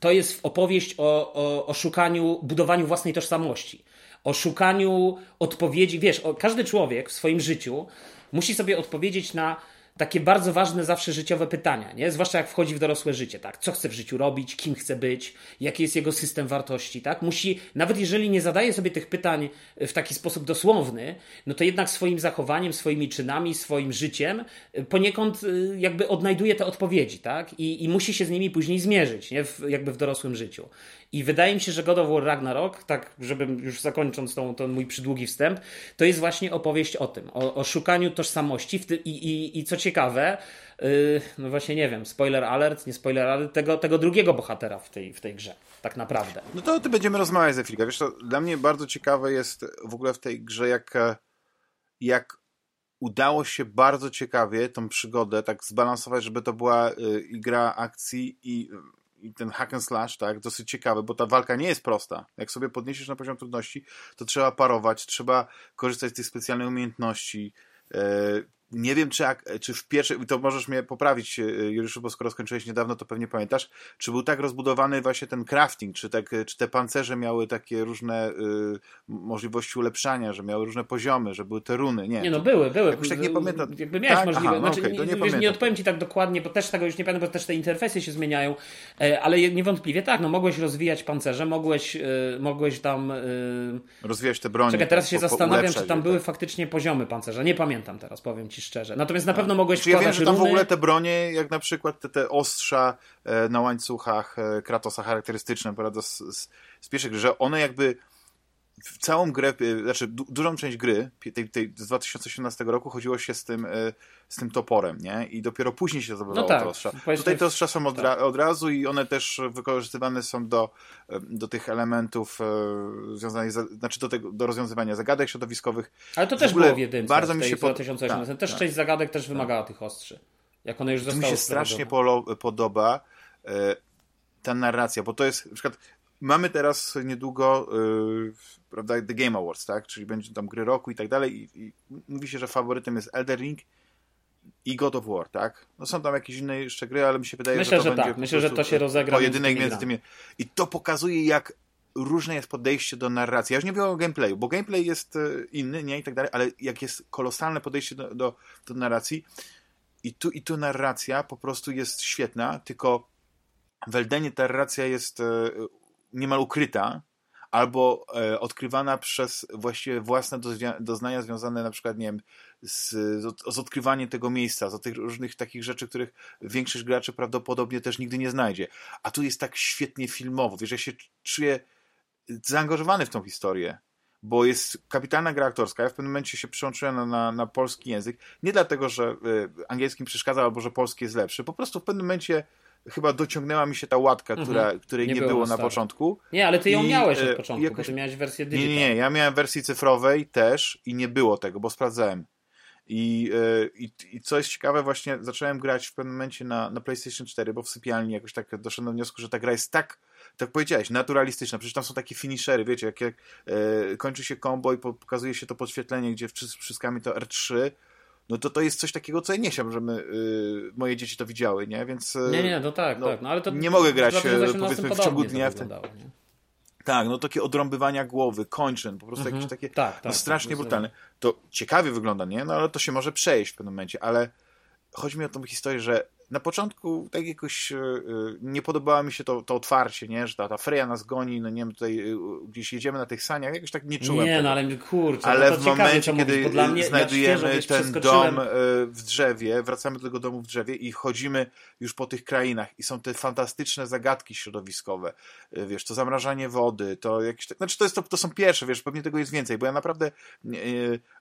to jest opowieść o, o, o szukaniu, budowaniu własnej tożsamości. O szukaniu odpowiedzi. Wiesz, o, każdy człowiek w swoim życiu musi sobie odpowiedzieć na takie bardzo ważne zawsze życiowe pytania, nie? Zwłaszcza jak wchodzi w dorosłe życie, tak? Co chce w życiu robić, kim chce być, jaki jest jego system wartości, tak? Musi, nawet jeżeli nie zadaje sobie tych pytań w taki sposób dosłowny, no to jednak swoim zachowaniem, swoimi czynami, swoim życiem y, poniekąd y, jakby odnajduje te odpowiedzi, tak? I, i musi się z nimi później zmierzyć, nie? W, jakby w dorosłym życiu. I wydaje mi się, że God of War Ragnarok, tak żebym już zakończąc tą, ten mój przydługi wstęp, to jest właśnie opowieść o tym, o, o szukaniu tożsamości ty, i, i, i co ciekawe, yy, no właśnie nie wiem, spoiler alert, nie spoiler alert, tego, tego drugiego bohatera w tej, w tej grze, tak naprawdę. No to ty będziemy rozmawiać za chwilkę. Wiesz, to dla mnie bardzo ciekawe jest w ogóle w tej grze, jak, jak udało się bardzo ciekawie tą przygodę tak zbalansować, żeby to była y, gra akcji i, i ten hack and slash, tak, dosyć ciekawy, bo ta walka nie jest prosta. Jak sobie podniesiesz na poziom trudności, to trzeba parować, trzeba korzystać z tych specjalnych umiejętności, y, nie wiem, czy, czy w pierwszej, to możesz mnie poprawić, e, Juliuszu, bo skoro skończyłeś niedawno, to pewnie pamiętasz, czy był tak rozbudowany właśnie ten crafting, czy, tak, czy te pancerze miały takie różne y, możliwości ulepszania, że miały różne poziomy, że były te runy, nie. Nie, no były, były. Jakoś tak nie pamiętam. Jakby miałeś tak? możliwość, no znaczy, okay, nie, nie, nie, odpowiem Ci tak dokładnie, bo też tego już nie pamiętam, bo też te interfejsy się zmieniają, e, ale niewątpliwie tak, no mogłeś rozwijać pancerze, mogłeś, e, mogłeś tam... Rozwijać te broni. Czekaj, teraz się zastanawiam, czy tam były tak. faktycznie poziomy pancerza, nie pamiętam teraz, powiem Ci szczerze. Natomiast na pewno mogłeś Czy ja wiem, że tam runy... w ogóle te bronie, jak na przykład te, te ostrza e, na łańcuchach e, Kratosa charakterystyczne, prawda, z, z, z pierwszych, że one jakby całą grę, e, znaczy du dużą część gry tej, tej z 2018 roku chodziło się z tym, z tym toporem, nie? I dopiero później się zdobywało no tak, te ostrza. Tutaj te ostrza są od, tak. od, razu i one też wykorzystywane są do, do tych elementów e, związanych, z, znaczy do, tego, do rozwiązywania zagadek środowiskowych. Ale to też było w jedynce bardzo mi się pod... 2018. Tak, też tak. część zagadek też wymagała tych ostrzy. Jak one już zostały Mi się strasznie podoba e, ta narracja, bo to jest na przykład mamy teraz niedługo prawda, The Game Awards, tak? Czyli będzie tam gry roku i tak dalej i, i mówi się, że faworytem jest Elder Ring i God of War, tak? No są tam jakieś inne jeszcze gry, ale mi się wydaje, Myślę, że to że będzie tak. Myślę, że to się rozegra pojedynek między tymi. I to pokazuje, jak różne jest podejście do narracji. Ja już nie mówię o gameplayu, bo gameplay jest e, inny, nie? I tak dalej, ale jak jest kolosalne podejście do, do, do narracji i tu, i tu narracja po prostu jest świetna, tylko w Eldenie ta narracja jest e, niemal ukryta, albo e, odkrywana przez właściwie własne doznania związane na przykład, nie wiem, z, z odkrywaniem tego miejsca, z tych różnych takich rzeczy, których większość graczy prawdopodobnie też nigdy nie znajdzie. A tu jest tak świetnie filmowo, wiesz, ja się czuję zaangażowany w tą historię, bo jest kapitalna gra aktorska. Ja w pewnym momencie się przełączyłem na, na, na polski język. Nie dlatego, że y, angielski przeszkadzał albo że polski jest lepszy. Po prostu w pewnym momencie chyba dociągnęła mi się ta łatka, mhm. która, której nie, nie było, było na początku. Nie, ale ty ją I, miałeś od e, początku, jakoś... bo ty miałeś wersję digital. Nie, nie, ja miałem wersji cyfrowej też i nie było tego, bo sprawdzałem. I, e, i, I co jest ciekawe, właśnie zacząłem grać w pewnym momencie na, na PlayStation 4, bo w sypialni jakoś tak doszedłem do wniosku, że ta gra jest tak, tak powiedziałeś, naturalistyczna. Przecież tam są takie finishery, wiecie, jak, jak e, kończy się combo i pokazuje się to podświetlenie, gdzie wciskamy to R3, no to to jest coś takiego, co ja nie chciałbym, żeby y, moje dzieci to widziały, nie? Więc... Y, nie, nie, no tak, no, tak. No, ale to nie mogę grać, powiedzmy, w ciągu dnia. W ten... Tak, no takie odrąbywania głowy, kończyn, po prostu mhm. jakieś takie tak, tak, no, strasznie tak, brutalne. To ciekawie wygląda, nie? No ale to się może przejść w pewnym momencie, ale chodzi mi o tą historię, że na początku tak jakoś yy, nie podobało mi się to, to otwarcie, nie? że ta, ta Freya nas goni, no nie wiem, tutaj yy, gdzieś jedziemy na tych saniach, jakoś tak nie czułem Nie, tego. no ale kurczę, ale no w momencie, kiedy mnie, znajdujemy ja ten dom w drzewie, wracamy do tego domu w drzewie i chodzimy już po tych krainach i są te fantastyczne zagadki środowiskowe, wiesz, to zamrażanie wody, to jakieś, znaczy to, jest, to, to są pierwsze, wiesz, pewnie tego jest więcej, bo ja naprawdę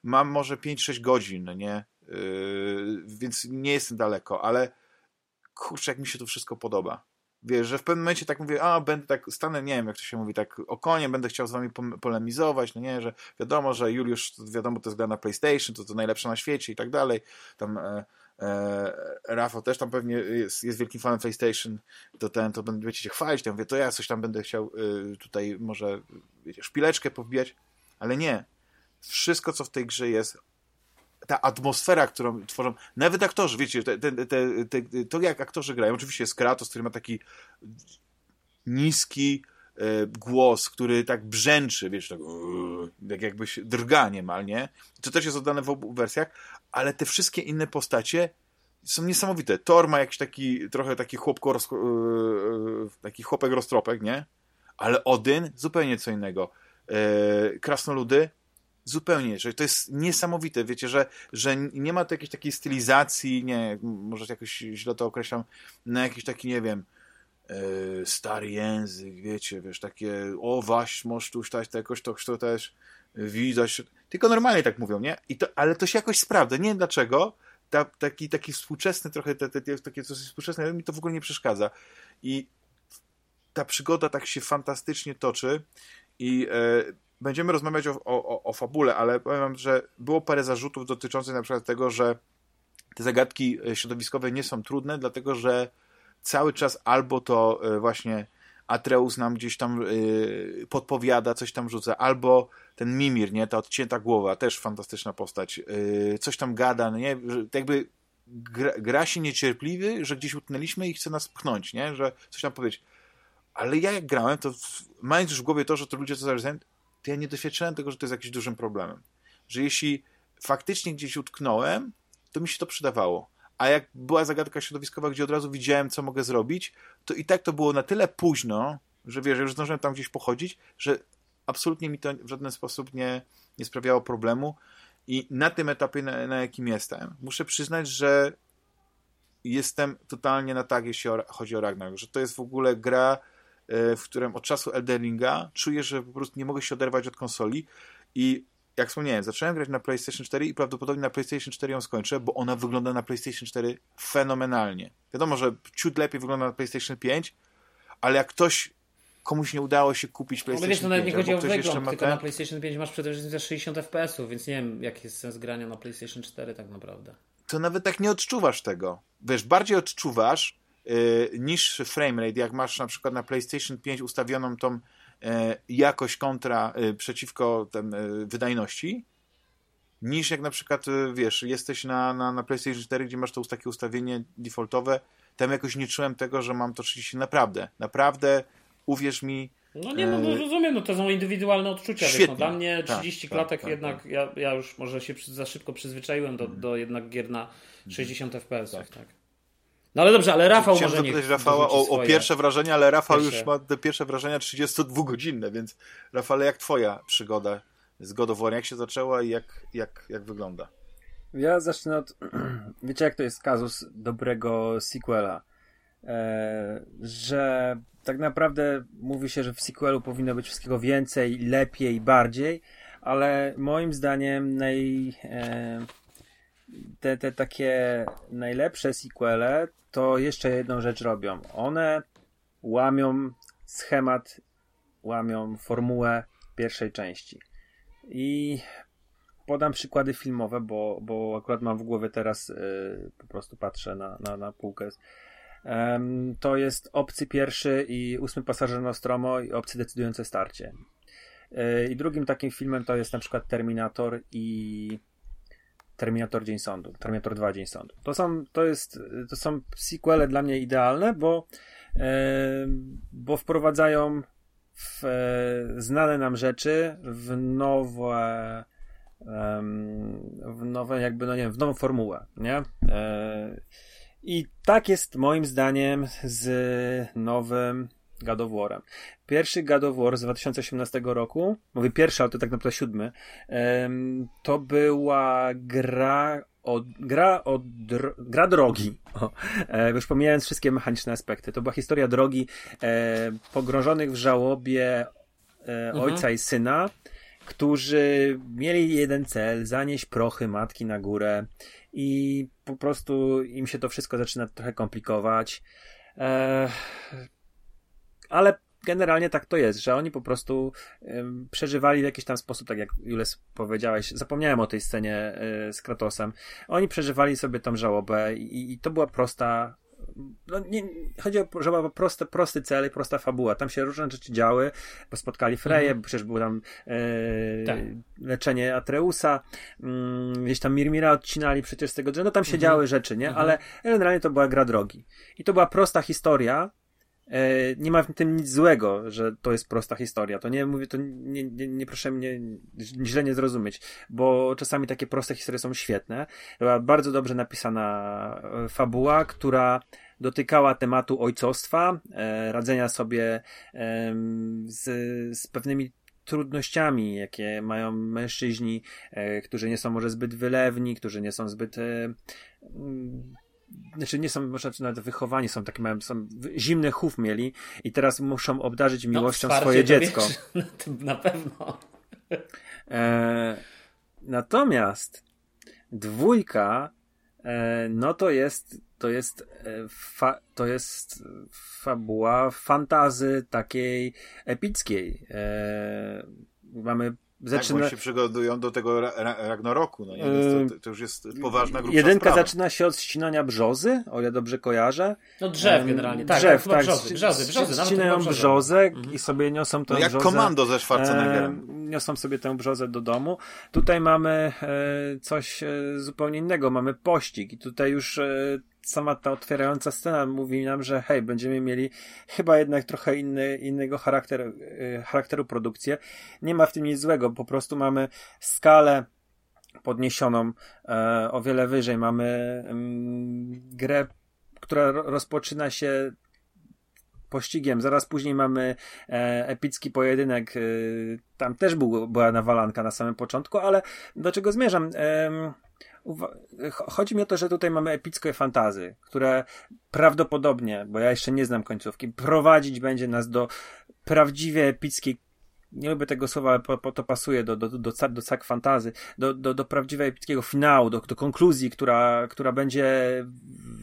mam może 5-6 godzin, nie? Yy, więc nie jestem daleko, ale kurczę, jak mi się to wszystko podoba. Wiesz, że w pewnym momencie tak mówię, a będę tak, stanę, nie wiem jak to się mówi, tak o konie, będę chciał z wami polemizować, no nie, że wiadomo, że Juliusz, wiadomo, to jest gra na PlayStation, to to najlepsze na świecie i tak dalej. Tam e, e, Rafał też tam pewnie jest, jest wielkim fanem PlayStation, to ten, to będziecie się chwalić, to ja mówię, to ja coś tam będę chciał y, tutaj może, wiecie, szpileczkę powbijać, ale nie. Wszystko, co w tej grze jest, ta atmosfera, którą tworzą, nawet aktorzy, wiecie, te, te, te, to jak aktorzy grają, oczywiście jest Kratos, który ma taki niski e, głos, który tak brzęczy, wiesz, tak, jak jakbyś drga niemal, nie? To też jest oddane w obu wersjach, ale te wszystkie inne postacie są niesamowite. Thor ma jakiś taki, trochę taki chłopko, e, taki chłopek roztropek, nie? Ale Odyn zupełnie co innego. E, krasnoludy Zupełnie, że to jest niesamowite, wiecie, że, że nie ma tu jakiejś takiej stylizacji, nie, może jakoś źle to określam, na jakiś taki, nie wiem, yy, stary język, wiecie, wiesz, takie, o waś, możesz tu stać, to jakoś to, to też widać, tylko normalnie tak mówią, nie? I to, ale to się jakoś sprawdza, nie wiem dlaczego, ta, taki, taki współczesny trochę, te, te, takie coś współczesne, mi to w ogóle nie przeszkadza. I ta przygoda tak się fantastycznie toczy i e, będziemy rozmawiać o, o, o fabule, ale powiem wam, że było parę zarzutów dotyczących na przykład tego, że te zagadki e, środowiskowe nie są trudne, dlatego że cały czas albo to e, właśnie Atreus nam gdzieś tam yy, podpowiada, coś tam rzuca, albo ten Mimir, nie, ta odcięta głowa, też fantastyczna postać, coś tam gada, no nie, jakby gra, gra się niecierpliwy, że gdzieś utknęliśmy i chce nas pchnąć, nie, że coś tam powiedzieć. Ale ja jak grałem, to mając już w głowie to, że to ludzie co zarysują, to ja nie doświadczyłem tego, że to jest jakimś dużym problemem. Że jeśli faktycznie gdzieś utknąłem, to mi się to przydawało. A jak była zagadka środowiskowa, gdzie od razu widziałem, co mogę zrobić, to i tak to było na tyle późno, że wiesz, już zdążyłem tam gdzieś pochodzić, że absolutnie mi to w żaden sposób nie, nie sprawiało problemu. I na tym etapie, na, na jakim jestem, muszę przyznać, że jestem totalnie na tak, jeśli chodzi o Ragnarok, że to jest w ogóle gra, w którym od czasu Elderinga czuję, że po prostu nie mogę się oderwać od konsoli i jak wspomniałem, zacząłem grać na PlayStation 4 i prawdopodobnie na PlayStation 4 ją skończę, bo ona wygląda na PlayStation 4 fenomenalnie. Wiadomo, że ciut lepiej wygląda na PlayStation 5, ale jak ktoś komuś nie udało się kupić PlayStation 5, ale wiesz, to nawet nie chodzi o wygląd, tylko ten... na PlayStation 5 masz przede wszystkim 60 FPS-ów, więc nie wiem, jaki jest sens grania na PlayStation 4 tak naprawdę. To nawet tak nie odczuwasz tego. Wiesz, bardziej odczuwasz yy, niż framerate, jak masz na przykład na PlayStation 5 ustawioną tą E, jakość kontra e, przeciwko tem, e, wydajności, niż jak na przykład, wiesz, jesteś na, na, na PlayStation 4, gdzie masz to takie ustawienie defaultowe, tam jakoś nie czułem tego, że mam to 30 naprawdę, naprawdę, uwierz mi, no nie, no, no rozumiem, no to są indywidualne odczucia. Wiesz, no, dla mnie 30 tak, klatek tak, jednak, tak, ja, ja już może się za szybko przyzwyczaiłem do, do jednak gier na 60 FPS. Tak. tak. No ale dobrze, ale Rafał Chciałem może zapytać Rafała o, o, pierwsze wrażenia, ale Rafał pierwsze. już ma te pierwsze wrażenia 32-godzinne, więc Rafale, jak twoja przygoda z God of War, jak się zaczęła i jak, jak, jak wygląda? Ja zacznę od... *clears throat* Wiecie, jak to jest kazus dobrego sequela? Eee, że tak naprawdę mówi się, że w sequelu powinno być wszystkiego więcej, lepiej, bardziej, ale moim zdaniem naj... E, te, te takie najlepsze sequele to jeszcze jedną rzecz robią. One łamią schemat, łamią formułę pierwszej części. I podam przykłady filmowe, bo, bo akurat mam w głowie teraz, yy, po prostu patrzę na, na, na półkę. Um, to jest Obcy pierwszy i ósmy pasażer Nostromo i Obcy decydujące starcie. Yy, I drugim takim filmem to jest na przykład Terminator i Terminator Dzień Sądu, Terminator 2 Dzień Sądu. To są, to jest, to są sequele dla mnie idealne, bo, e, bo wprowadzają w, e, znane nam rzeczy w nowe, e, w nowe jakby, no nie wiem, w nową formułę, nie? E, I tak jest moim zdaniem z nowym God of War'em. Pierwszy God of War z 2018 roku, mówię pierwszy, ale to tak naprawdę siódmy, to była gra o, gra o dro, gra drogi. O, e, już pomijając wszystkie mechaniczne aspekty. To była historia drogi e, pogrążonych w żałobie e, mhm. ojca i syna, którzy mieli jeden cel, zanieść prochy matki na górę i po prostu im się to wszystko zaczyna trochę komplikować. E, ale generalnie tak to jest, że oni po prostu przeżywali w jakiś tam sposób, tak jak Jules powiedziałeś, zapomniałem o tej scenie y, z Kratosem. Oni przeżywali sobie tą żałobę i, i to była prosta no nie, chodzi o, że była prosty, prosty cel i prosta fabuła. Tam się różne rzeczy działy, bo spotkali Freję, mhm. przecież było tam e, tak. leczenie Atreusa, mm, gdzieś tam Mirmira odcinali przecież z tego, że no tam się mhm. działy rzeczy, nie? Mhm. Ale generalnie to była gra drogi. I to była prosta historia, nie ma w tym nic złego, że to jest prosta historia. To nie mówię, to nie, nie, nie proszę mnie źle nie zrozumieć, bo czasami takie proste historie są świetne. Była bardzo dobrze napisana e, fabuła, która dotykała tematu ojcostwa, e, radzenia sobie z, z pewnymi trudnościami, jakie mają mężczyźni, którzy nie są może zbyt wylewni, którzy nie są zbyt znaczy nie są może nawet wychowani, są takie mają, są zimny chów mieli i teraz muszą obdarzyć no, miłością no, swoje dziecko. *laughs* Wiesz, na pewno. E, natomiast dwójka, e, no to jest to jest, e, fa, to jest fabuła fantazy takiej epickiej. E, mamy Zaczyna... Tak, się przygotują do tego Ragnaroku, no nie? Więc to, to, już jest poważna grupa Jedynka sprawa. zaczyna się od ścinania brzozy, o ile dobrze kojarzę. No drzew generalnie, tak. Drzew, tak. Brzozy, brzozy, brzozy. Ścinają brzozę mhm. i sobie niosą tę no jak brzozę. komando ze Schwarzeneggerem. niosą sobie tę brzozę do domu. Tutaj mamy e, coś e, zupełnie innego, mamy pościg i tutaj już e, sama ta otwierająca scena mówi nam, że hej, będziemy mieli chyba jednak trochę inny, innego charakteru, charakteru produkcję. Nie ma w tym nic złego, po prostu mamy skalę podniesioną e, o wiele wyżej. Mamy mm, grę, która rozpoczyna się pościgiem. Zaraz później mamy e, epicki pojedynek. E, tam też był, była nawalanka na samym początku, ale do czego zmierzam? E, Chodzi mi o to, że tutaj mamy epickie fantazy, które prawdopodobnie, bo ja jeszcze nie znam końcówki, prowadzić będzie nas do prawdziwie epickiej nie lubię tego słowa, ale po, po to pasuje do, do, do, do, cak fantazy, do, do, do prawdziwego epickiego finału, do, do konkluzji, która, która będzie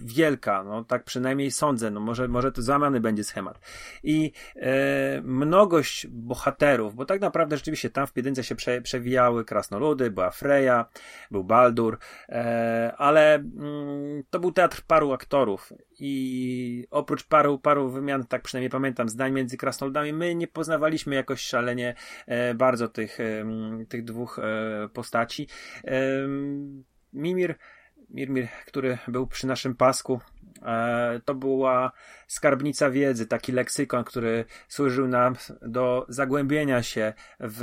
wielka, no tak przynajmniej sądzę, no może, może to zamiany będzie schemat. I e, mnogość bohaterów, bo tak naprawdę rzeczywiście tam w Piedynce się prze, przewijały krasnoludy, była Freya, był Baldur, e, ale mm, to był teatr paru aktorów i oprócz paru, paru wymian, tak przynajmniej pamiętam, zdań między krasnoludami, my nie poznawaliśmy jakoś szalenie e, bardzo tych, e, tych dwóch e, postaci. Mimir, Mirmir, który był przy naszym pasku, to była skarbnica wiedzy, taki leksykon, który służył nam do zagłębienia się w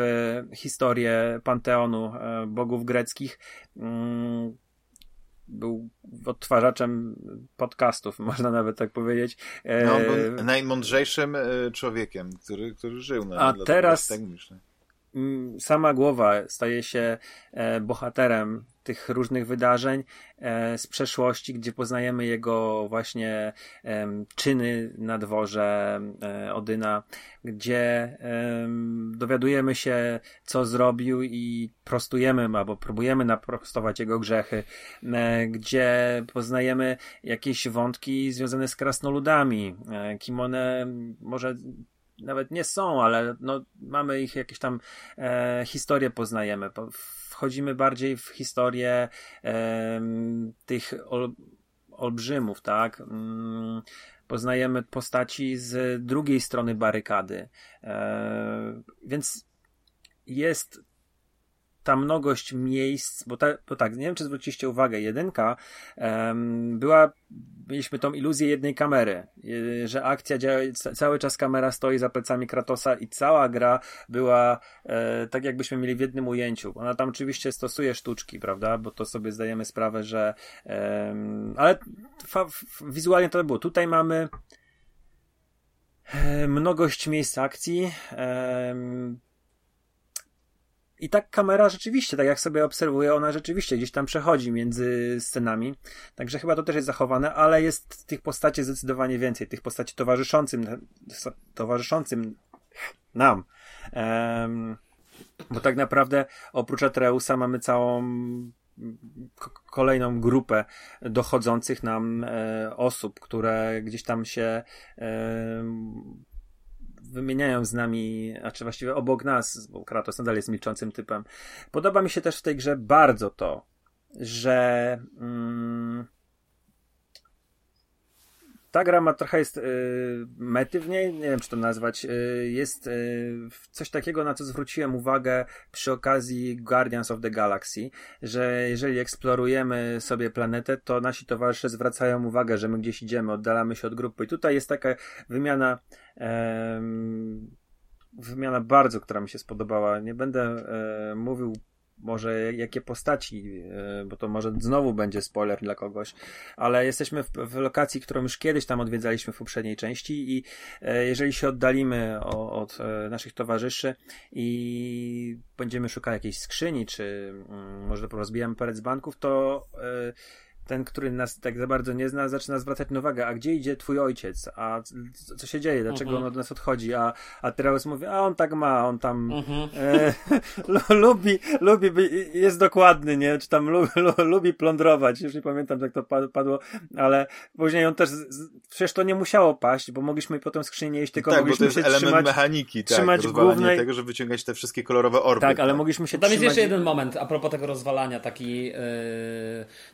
historię panteonu bogów greckich. Był odtwarzaczem podcastów, *laughs* można nawet tak powiedzieć. No, on był e, najmądrzejszym e, człowiekiem, który, który żył. Na, A teraz sama głowa staje się e, bohaterem tych różnych wydarzeń e, z przeszłości, gdzie poznajemy jego właśnie czyny na dworze e, Odyna, gdzie dowiadujemy się, co zrobił i prostujemy, albo próbujemy naprostować jego grzechy, gdzie poznajemy jakieś wątki związane z krasnoludami, kim one może nawet nie są, ale no, mamy ich jakieś tam e, historie poznajemy. Wchodzimy bardziej w historię e, tych ol, olbrzymów, tak? Mm, poznajemy postaci z drugiej strony barykady. E, więc jest ta mnogość miejsc, bo, ta, bo tak, nie wiem, czy zwróciliście uwagę, jedynka um, była, mieliśmy tą iluzję jednej kamery, że akcja działa, cały czas kamera stoi za plecami Kratosa i cała gra była e, tak, jakbyśmy mieli w jednym ujęciu. Ona tam oczywiście stosuje sztuczki, prawda, bo to sobie zdajemy sprawę, że e, ale fa, wizualnie to było. Tutaj mamy e, mnogość miejsc akcji, i tak kamera rzeczywiście, tak jak sobie obserwuję, ona rzeczywiście gdzieś tam przechodzi między scenami. Także chyba to też jest zachowane, ale jest tych postaci zdecydowanie więcej. Tych postaci towarzyszącym, towarzyszącym nam. Um, bo tak naprawdę oprócz Atreusa mamy całą kolejną grupę dochodzących nam e, osób, które gdzieś tam się e, wymieniają z nami, a czy właściwie obok nas, bo Kratos nadal jest milczącym typem. Podoba mi się też w tej grze bardzo to, że mm, ta gra ma trochę jest y, mety w niej, nie wiem czy to nazwać. Y, jest y, coś takiego, na co zwróciłem uwagę przy okazji Guardians of the Galaxy, że jeżeli eksplorujemy sobie planetę, to nasi towarzysze zwracają uwagę, że my gdzieś idziemy, oddalamy się od grupy. I tutaj jest taka wymiana. wymiana bardzo, która mi się spodobała. Nie będę e, mówił może jakie postaci, e, bo to może znowu będzie spoiler dla kogoś, ale jesteśmy w, w, lokacji, którą już kiedyś tam odwiedzaliśmy w poprzedniej części i e, jeżeli się oddalimy o, od e, naszych towarzyszy i będziemy szukać jakiejś skrzyni, czy mm, może porozbijamy parę banków, to ten, który nas tak za bardzo nie zna, zaczyna zwracać uwagę, a gdzie idzie twój ojciec, a co się dzieje, dlaczego -huh. on od nas odchodzi, a, a teraz mówi, a on tak ma, on tam -huh. e, *laughs* lubi, lubi, jest dokładny, nie, czy tam lu, lu, lubi plądrować, już nie pamiętam jak to padło, ale później on też, przecież to nie musiało paść, bo mogliśmy potem skrzynię iść, tylko tak, mogliśmy bo to jest się element trzymać, mechaniki, tak, trzymać głównej... tego, żeby wyciągać te wszystkie kolorowe orby. Tak, ale tak. mogliśmy się Tam trzymać... jest jeszcze jeden moment, a propos tego rozwalania, taki, yy,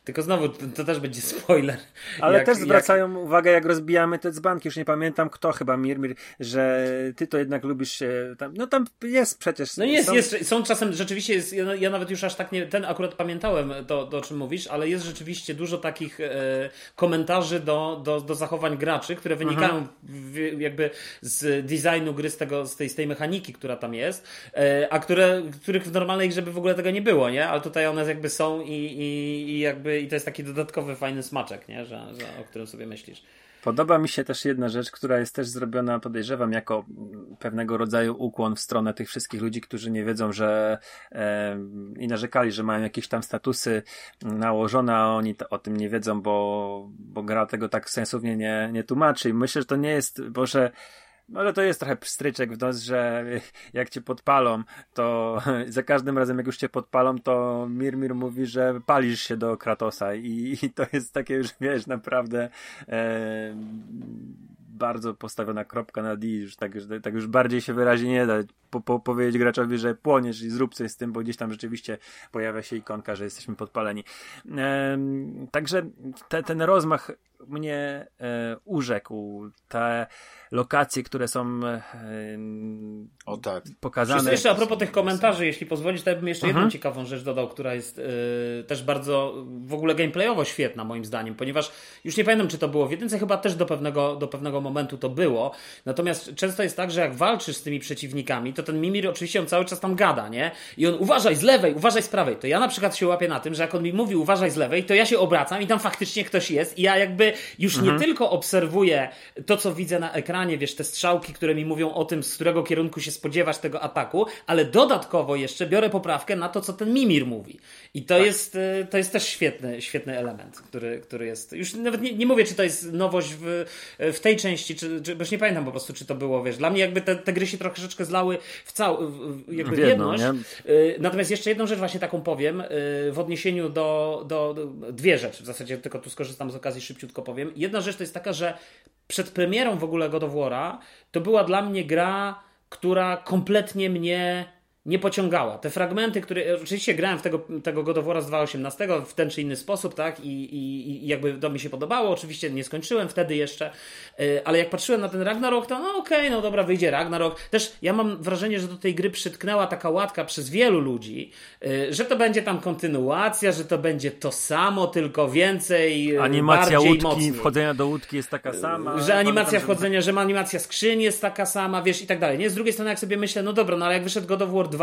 tylko znowu, to też będzie spoiler. *laughs* Ale jak, też zwracają jak... uwagę, jak rozbijamy te dzbanki, już nie pamiętam kto, chyba Mirmir, że ty to jednak lubisz się tam, no tam jest przecież. No jest, są, jest, są czasem rzeczywiście, jest, ja, ja, nawet już aż tak nie, ten akurat pamiętałem to, to o czym mówisz, ale jest rzeczywiście dużo takich e, komentarzy do, do, do zachowań graczy, które wynikają mhm. w, jakby z designu gry, z, tego, z, tej, z tej mechaniki, która tam jest, e, a które, których w normalnej grze by w ogóle tego nie było, nie? Ale tutaj one jakby są i, i, i jakby i to jest taki dodatkowy fajny smaczek, nie? Że, że, o którym sobie myślisz. Podoba mi się też jedna rzecz, która jest też zrobiona, podejrzewam, jako pewnego rodzaju ukłon w stronę tych wszystkich ludzi, którzy nie wiedzą, że e, i narzekali, że mają jakieś tam statusy nałożone, a oni to, o tym nie wiedzą, bo, bo gra tego tak sensownie nie, nie tłumaczy. I myślę, że to nie jest, bo że ale to jest trochę pstryczek w nos, że jak cię podpalą, to *laughs* za każdym razem jak już cię podpalą, to Mirmir mówi, że palisz się do Kratosa i, i to jest takie już, wiesz, naprawdę e, bardzo postawiona kropka na D, już tak, tak już bardziej się wyraźnie nie da po, po, powiedzieć graczowi, że płoniesz i zrób coś z tym, bo gdzieś tam rzeczywiście pojawia się ikonka, że jesteśmy podpaleni. E, także te, ten rozmach mnie e, urzekł. Te lokacje, które są e, o, tak. pokazane. Jeszcze a propos tych komentarzy, jeśli pozwolisz, to ja bym jeszcze mhm. jedną ciekawą rzecz dodał, która jest e, też bardzo w ogóle gameplayowo świetna moim zdaniem, ponieważ już nie pamiętam, czy to było w jedynce, chyba też do pewnego, do pewnego momentu to było. Natomiast często jest tak, że jak walczysz z tymi przeciwnikami, to ten Mimir oczywiście on cały czas tam gada, nie? I on uważaj z lewej, uważaj z prawej. To ja na przykład się łapię na tym, że jak on mi mówi uważaj z lewej, to ja się obracam i tam faktycznie ktoś jest i ja jakby już mhm. nie tylko obserwuję to, co widzę na ekranie, wiesz, te strzałki, które mi mówią o tym, z którego kierunku się spodziewasz tego ataku, ale dodatkowo jeszcze biorę poprawkę na to, co ten Mimir mówi. I to, tak. jest, y, to jest też świetny, świetny element, który, który jest. Już nawet nie, nie mówię, czy to jest nowość w, w tej części, czy, czy, bo już nie pamiętam po prostu, czy to było, wiesz. Dla mnie jakby te, te gry się troszeczkę zlały w całą, jakby w jedność. Y, natomiast jeszcze jedną rzecz właśnie taką powiem, y, w odniesieniu do, do, do dwie rzeczy, w zasadzie tylko tu skorzystam z okazji, szybciutko powiem. Jedna rzecz to jest taka, że przed premierą w ogóle God of War'a to była dla mnie gra, która kompletnie mnie nie pociągała. Te fragmenty, które. Oczywiście grałem w tego, tego God of War z 2018 w ten czy inny sposób, tak? I, i, I jakby to mi się podobało. Oczywiście nie skończyłem wtedy jeszcze, yy, ale jak patrzyłem na ten Ragnarok, to no okej, okay, no dobra, wyjdzie Ragnarok. Też ja mam wrażenie, że do tej gry przytknęła taka łatka przez wielu ludzi, yy, że to będzie tam kontynuacja, że to będzie to samo, tylko więcej. Yy, animacja łódki, mocniej. wchodzenia do łódki jest taka sama. Że animacja wchodzenia, że animacja skrzyni jest taka sama, wiesz, i tak dalej. Nie? Z drugiej strony, jak sobie myślę, no dobra, no ale jak wyszedł God of War 2,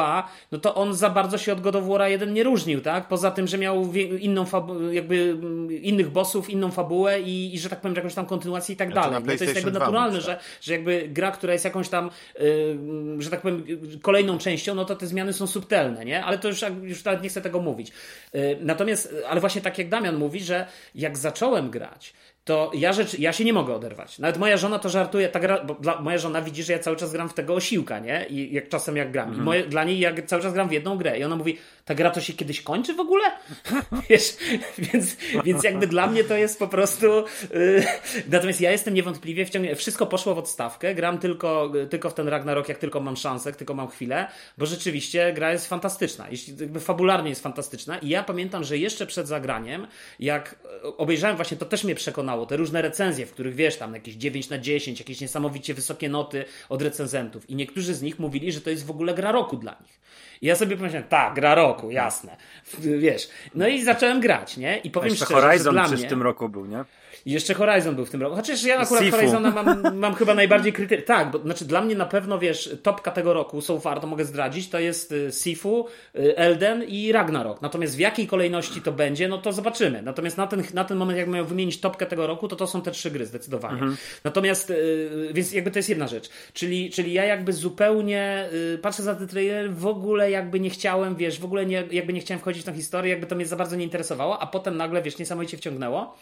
no to on za bardzo się od God of War 1 nie różnił, tak? Poza tym, że miał inną jakby mm, innych bossów, inną fabułę i, i, że tak powiem, jakąś tam kontynuację i tak znaczy dalej. No to jest jakby naturalne, że, że jakby gra, która jest jakąś tam, yy, że tak powiem, kolejną częścią, no to te zmiany są subtelne, nie? Ale to już, już nawet nie chcę tego mówić. Yy, natomiast, ale właśnie tak jak Damian mówi, że jak zacząłem grać, to ja, rzecz, ja się nie mogę oderwać. Nawet moja żona to żartuje, ta gra, bo dla, moja żona widzi, że ja cały czas gram w tego osiłka, nie? I jak czasem jak gram. I mhm. moje, dla niej ja cały czas gram w jedną grę. I ona mówi, ta gra to się kiedyś kończy w ogóle? *laughs* Wiesz, więc, więc jakby dla mnie to jest po prostu... Yy, natomiast ja jestem niewątpliwie wciągnięty. Wszystko poszło w odstawkę. Gram tylko, tylko w ten Ragnarok, jak tylko mam szansę, jak tylko mam chwilę, bo rzeczywiście gra jest fantastyczna. Jeśli, jakby fabularnie jest fantastyczna. I ja pamiętam, że jeszcze przed zagraniem, jak obejrzałem właśnie, to też mnie przekonało, te różne recenzje, w których wiesz, tam jakieś 9 na 10, jakieś niesamowicie wysokie noty od recenzentów. I niektórzy z nich mówili, że to jest w ogóle gra roku dla nich. I ja sobie pomyślałem, tak, gra roku, jasne. Wiesz. No i zacząłem grać, nie? I powiem Jeszcze szczerze, Horizon przecież mnie... w tym roku był, nie? I jeszcze Horizon był w tym roku. Chociaż ja akurat Sifu. Horizona mam, mam chyba najbardziej krytyczny. Tak, bo znaczy dla mnie na pewno, wiesz, topka tego roku, so far, to mogę zdradzić, to jest y, Sifu, y, Elden i Ragnarok. Natomiast w jakiej kolejności to będzie, no to zobaczymy. Natomiast na ten, na ten moment, jak miał wymienić topkę tego roku, to to są te trzy gry, zdecydowanie. Natomiast, y, więc jakby to jest jedna rzecz. Czyli, czyli ja jakby zupełnie patrzę za ten trailer, w ogóle jakby nie chciałem, wiesz, w ogóle nie, jakby nie chciałem wchodzić w tą historię, jakby to mnie za bardzo nie interesowało, a potem nagle, wiesz, niesamowicie wciągnęło.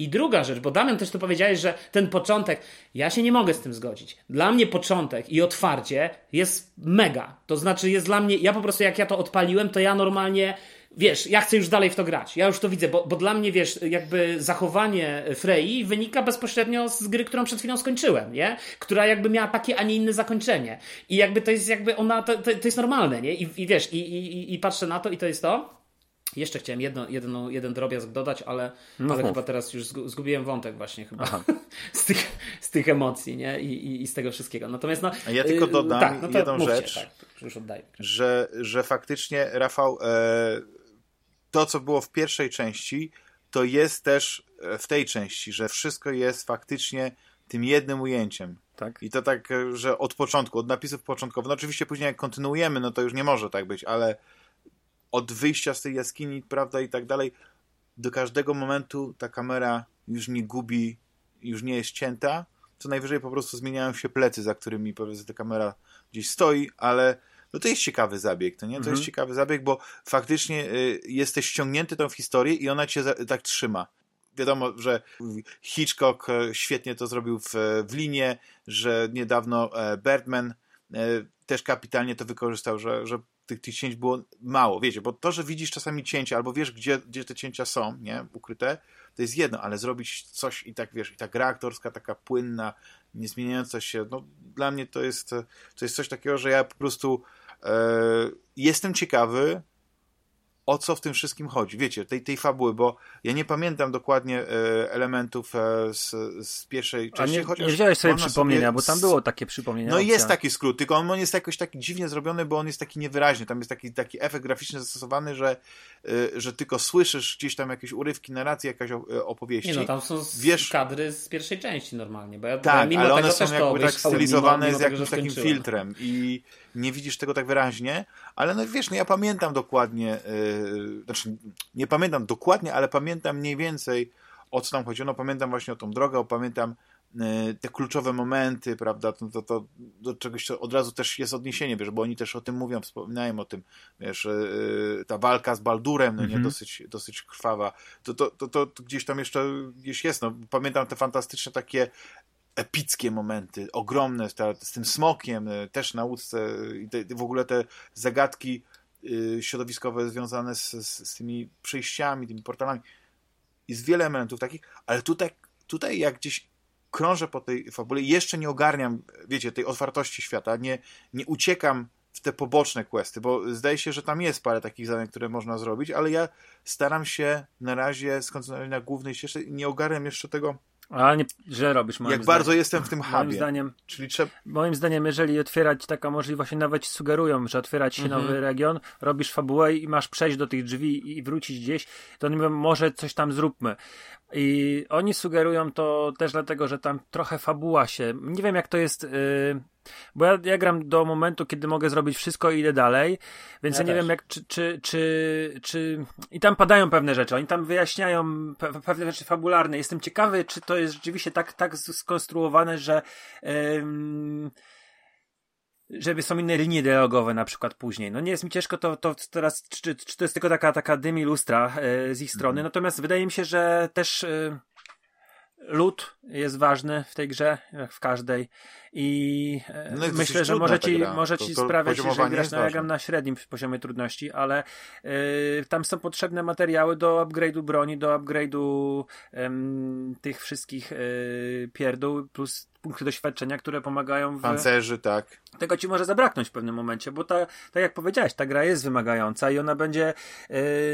I druga rzecz, bo Damian też tu powiedziałeś, że ten początek, ja się nie mogę z tym zgodzić. Dla mnie początek i otwarcie jest mega. To znaczy jest dla mnie, ja po prostu jak ja to odpaliłem, to ja normalnie, wiesz, ja chcę już dalej w to grać. Ja już to widzę, bo, bo dla mnie, wiesz, jakby zachowanie Frei wynika bezpośrednio z gry, którą przed chwilą skończyłem, nie? Która jakby miała takie, a nie inne zakończenie. I jakby to jest jakby ona, to, to, to jest normalne, nie? I, i wiesz, i, i, i patrzę na to i to jest to. Jeszcze chciałem jedno, jedno, jeden drobiazg dodać, ale, No ale chyba teraz już zgu- zgubiłem wątek właśnie chyba *laughs* z, tych, z tych emocji nie? I, i, i z tego wszystkiego. Natomiast no, ja tylko yy, dodam tak, no jedną mówcie, rzecz. Tak, już oddaję. że, że faktycznie, Rafał, e, to co było w pierwszej części, to jest też e, w tej części, że wszystko jest faktycznie tym jednym ujęciem. Tak. I to tak, e, że od początku, od napisów początkowych. No oczywiście później jak kontynuujemy, no to już nie może tak być, ale od wyjścia z tej jaskini, prawda, i tak dalej, do każdego momentu ta kamera już nie gubi, już nie jest cięta. Co najwyżej po prostu zmieniają się plecy, za którymi powiedzmy ta kamera gdzieś stoi, ale no to jest ciekawy zabieg, to nie? To jest ciekawy zabieg, bo faktycznie y, jesteś ściągnięty tą historię i ona cię za, tak trzyma. Wiadomo, że Hitchcock e, świetnie to zrobił w, w linie, że niedawno e, Birdman e, też kapitalnie to wykorzystał, że, że tych, tych cięć było mało, wiecie, bo to, że widzisz czasami cięcia, albo wiesz, gdzie, gdzie te cięcia są, nie, ukryte, to jest jedno, ale zrobić coś i tak, wiesz, i ta gra aktorska taka płynna, nie zmieniająca się, no dla mnie to jest, to jest coś takiego, że ja po prostu e, jestem ciekawy, o co w tym wszystkim chodzi, wiecie, tej, tej fabuły, bo ja nie pamiętam dokładnie e, elementów e, z, z pierwszej A części, nie, chociaż nie wziąłeś sobie przypomnienia, bo tam z- było takie przypomnienia. no opcja. jest taki skrót, tylko on, on jest jakoś taki dziwnie zrobiony, bo on jest taki niewyraźny. Tam jest taki, taki efekt graficzny zastosowany, że, y, że tylko słyszysz gdzieś tam jakieś urywki narracji, jakaś opowieści. Nie no, tam są z, Wiesz- kadry z pierwszej części normalnie, bo ja bo Tak, mimo ale tego one są jakby tak stylizowane mimo, z mimo tego, jakimś takim filtrem i nie widzisz tego tak wyraźnie, ale no wiesz, no ja pamiętam dokładnie, yy, znaczy nie pamiętam dokładnie, ale pamiętam mniej więcej o co tam chodziło, no pamiętam właśnie o tą drogę, pamiętam yy, te kluczowe momenty, prawda, to, to, to do czegoś to od razu też jest odniesienie, wiesz, bo oni też o tym mówią, wspominają o tym, wiesz, yy, ta walka z Baldurem, no nie, Mhm. dosyć, dosyć krwawa, to, to, to, to, to gdzieś tam jeszcze gdzieś jest, no pamiętam te fantastyczne takie epickie momenty, ogromne, ta, z tym smokiem, y, też na łódce i te, w ogóle te zagadki y, środowiskowe związane z, z, z tymi przejściami, tymi portalami. Jest wiele elementów takich, ale tutaj, tutaj jak gdzieś krążę po tej fabule, jeszcze nie ogarniam, wiecie, tej otwartości świata, nie, nie uciekam w te poboczne questy, bo zdaje się, że tam jest parę takich zadań, które można zrobić, ale ja staram się na razie skoncentrować na głównej ścieżce i nie ogarniam jeszcze tego, A nie, źle robisz, moim jak zdaniem. bardzo jestem w tym Moim hubie. zdaniem, Czyli trzeba. moim zdaniem, jeżeli otwierać taka możliwość, nawet sugerują, że otwierać się Mhm. nowy region, robisz fabułę i masz przejść do tych drzwi i wrócić gdzieś, to oni mówią, może coś tam zróbmy. I oni sugerują to też dlatego, że tam trochę fabuła się. Nie wiem, jak to jest. Yy, bo ja, ja gram do momentu, kiedy mogę zrobić wszystko i idę dalej, więc ja, Ja nie też. wiem, jak czy, czy, czy, czy. I tam padają pewne rzeczy. Oni tam wyjaśniają pe pewne rzeczy fabularne. Jestem ciekawy, czy to jest rzeczywiście tak, tak skonstruowane, że. Ym, żeby są inne linie dialogowe na przykład później. No nie jest mi ciężko to, to teraz, czy, czy to jest tylko taka, taka dym i lustra e, z ich strony, natomiast wydaje mi się, że też e, lód jest ważny w tej grze, jak w każdej i e, No myślę, że może ci, gra. może To- ci to sprawiać, że grasz, no ja na średnim poziomie trudności, ale e, tam są potrzebne materiały do upgrade'u broni, do upgrade'u tych wszystkich e, pierdół, plus punkty doświadczenia, które pomagają w Pancerzy, tak. tego ci może zabraknąć w pewnym momencie, bo ta, tak jak powiedziałeś, ta gra jest wymagająca i ona będzie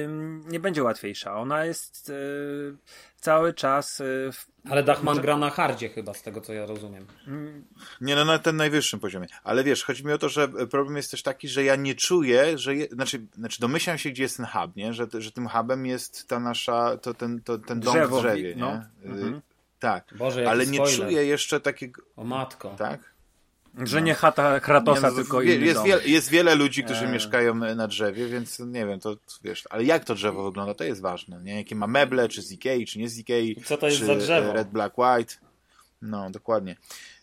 ym, nie będzie łatwiejsza. Ona jest yy, cały czas yy, w, Ale Dachman Może- gra na hardzie chyba, z tego co ja rozumiem. Nie, no na tym najwyższym poziomie. Ale wiesz, chodzi mi o to, że problem jest też taki, że ja nie czuję, że. Je, znaczy, znaczy, domyślam się, gdzie jest ten hub, nie? Że, że tym hubem jest ta nasza. To, ten, to, ten dom Drzewo, w drzewie, no. nie? Y, Mhm. Tak, Boże, ale nie spoiler. czuję jeszcze takiego... O matko. Tak? Że nie chata Kratosa, Nie, no, tylko wie, inny jest, dom. wiele, jest wiele ludzi, którzy Eee. mieszkają na drzewie, więc nie wiem, to wiesz, ale jak to drzewo wygląda, to jest ważne, nie? Jakie ma meble, czy z Ikei, czy nie z Ikei, Co to jest czy za drzewo? Red, Black, White. No, dokładnie.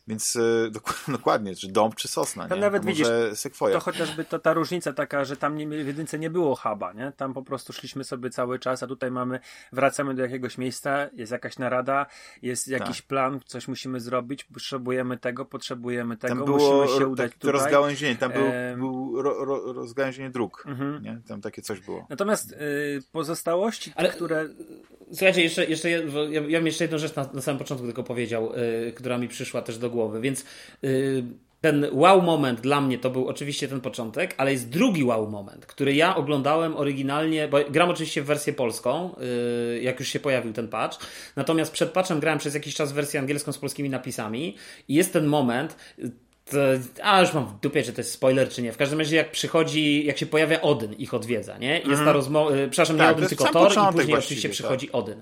Więc dok- *laughs* dokładnie, czy dąb, czy sosna, To nie? nawet może sekwoja. To chociażby to, ta różnica taka, że tam nie, w jedynce nie było huba, nie? Tam po prostu szliśmy sobie cały czas, a tutaj mamy, wracamy do jakiegoś miejsca, jest jakaś narada, jest jakiś Tak. plan, coś musimy zrobić, potrzebujemy tego, potrzebujemy tego, Tam było musimy się udać tak, tutaj. rozgałęzienie, tam był, był ro, ro, rozgałęzienie dróg, Mhm. nie? Tam takie coś było. Natomiast y, pozostałości, Ale- które... Słuchajcie, jeszcze, jeszcze, ja, ja bym jeszcze jedną rzecz na, na samym początku tylko powiedział, y, która mi przyszła też do głowy, więc y, ten wow moment dla mnie to był oczywiście ten początek, ale jest drugi wow moment, który ja oglądałem oryginalnie, bo gram oczywiście w wersję polską, y, jak już się pojawił ten patch, natomiast przed patchem grałem przez jakiś czas w wersję angielską z polskimi napisami i jest ten moment, to, a już mam w dupie, czy to jest spoiler, czy nie. W każdym razie, jak przychodzi, jak się pojawia Odyn, ich odwiedza, nie? Jest ta rozmowa, y, przepraszam, nie Mhm. Tak, to Odyn, tylko Thor, i później oczywiście tak. przychodzi Odyn.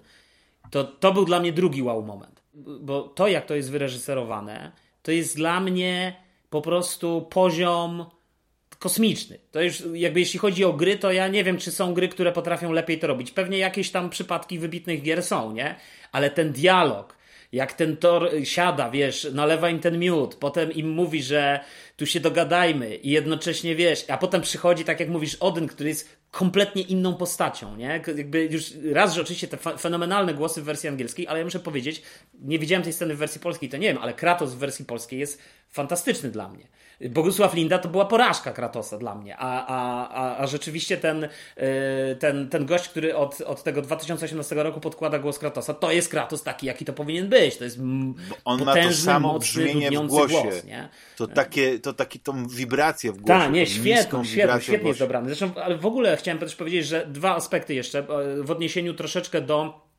To, to był dla mnie drugi wow moment. Bo to, jak to jest wyreżyserowane, to jest dla mnie po prostu poziom kosmiczny. To już jakby jeśli chodzi o gry, to ja nie wiem, czy są gry, które potrafią lepiej to robić. Pewnie jakieś tam przypadki wybitnych gier są, nie? Ale ten dialog, jak ten Thor siada, wiesz, nalewa im ten miód, potem im mówi, że tu się dogadajmy i jednocześnie, wiesz, a potem przychodzi, tak jak mówisz, Odyn, który jest kompletnie inną postacią, nie? Jakby już raz, że oczywiście te fenomenalne głosy w wersji angielskiej, ale ja muszę powiedzieć, nie widziałem tej sceny w wersji polskiej, to nie wiem, ale Kratos w wersji polskiej jest fantastyczny dla mnie. Bogusław Linda to była porażka Kratosa dla mnie, a, a, a, a rzeczywiście ten, yy, ten, ten gość, który od, od tego 2018 roku podkłada głos Kratosa, to jest Kratos taki, jaki to powinien być. To jest m- On ma to potężny, samo mocny, brzmienie w głosie. głos, nie? To takie, to taki, tą wibrację w głosie. Tak, nie, świetnie, niską świetnie, jest dobrany. Zresztą, ale w ogóle chciałem też powiedzieć, że dwa aspekty jeszcze e, w odniesieniu troszeczkę do e,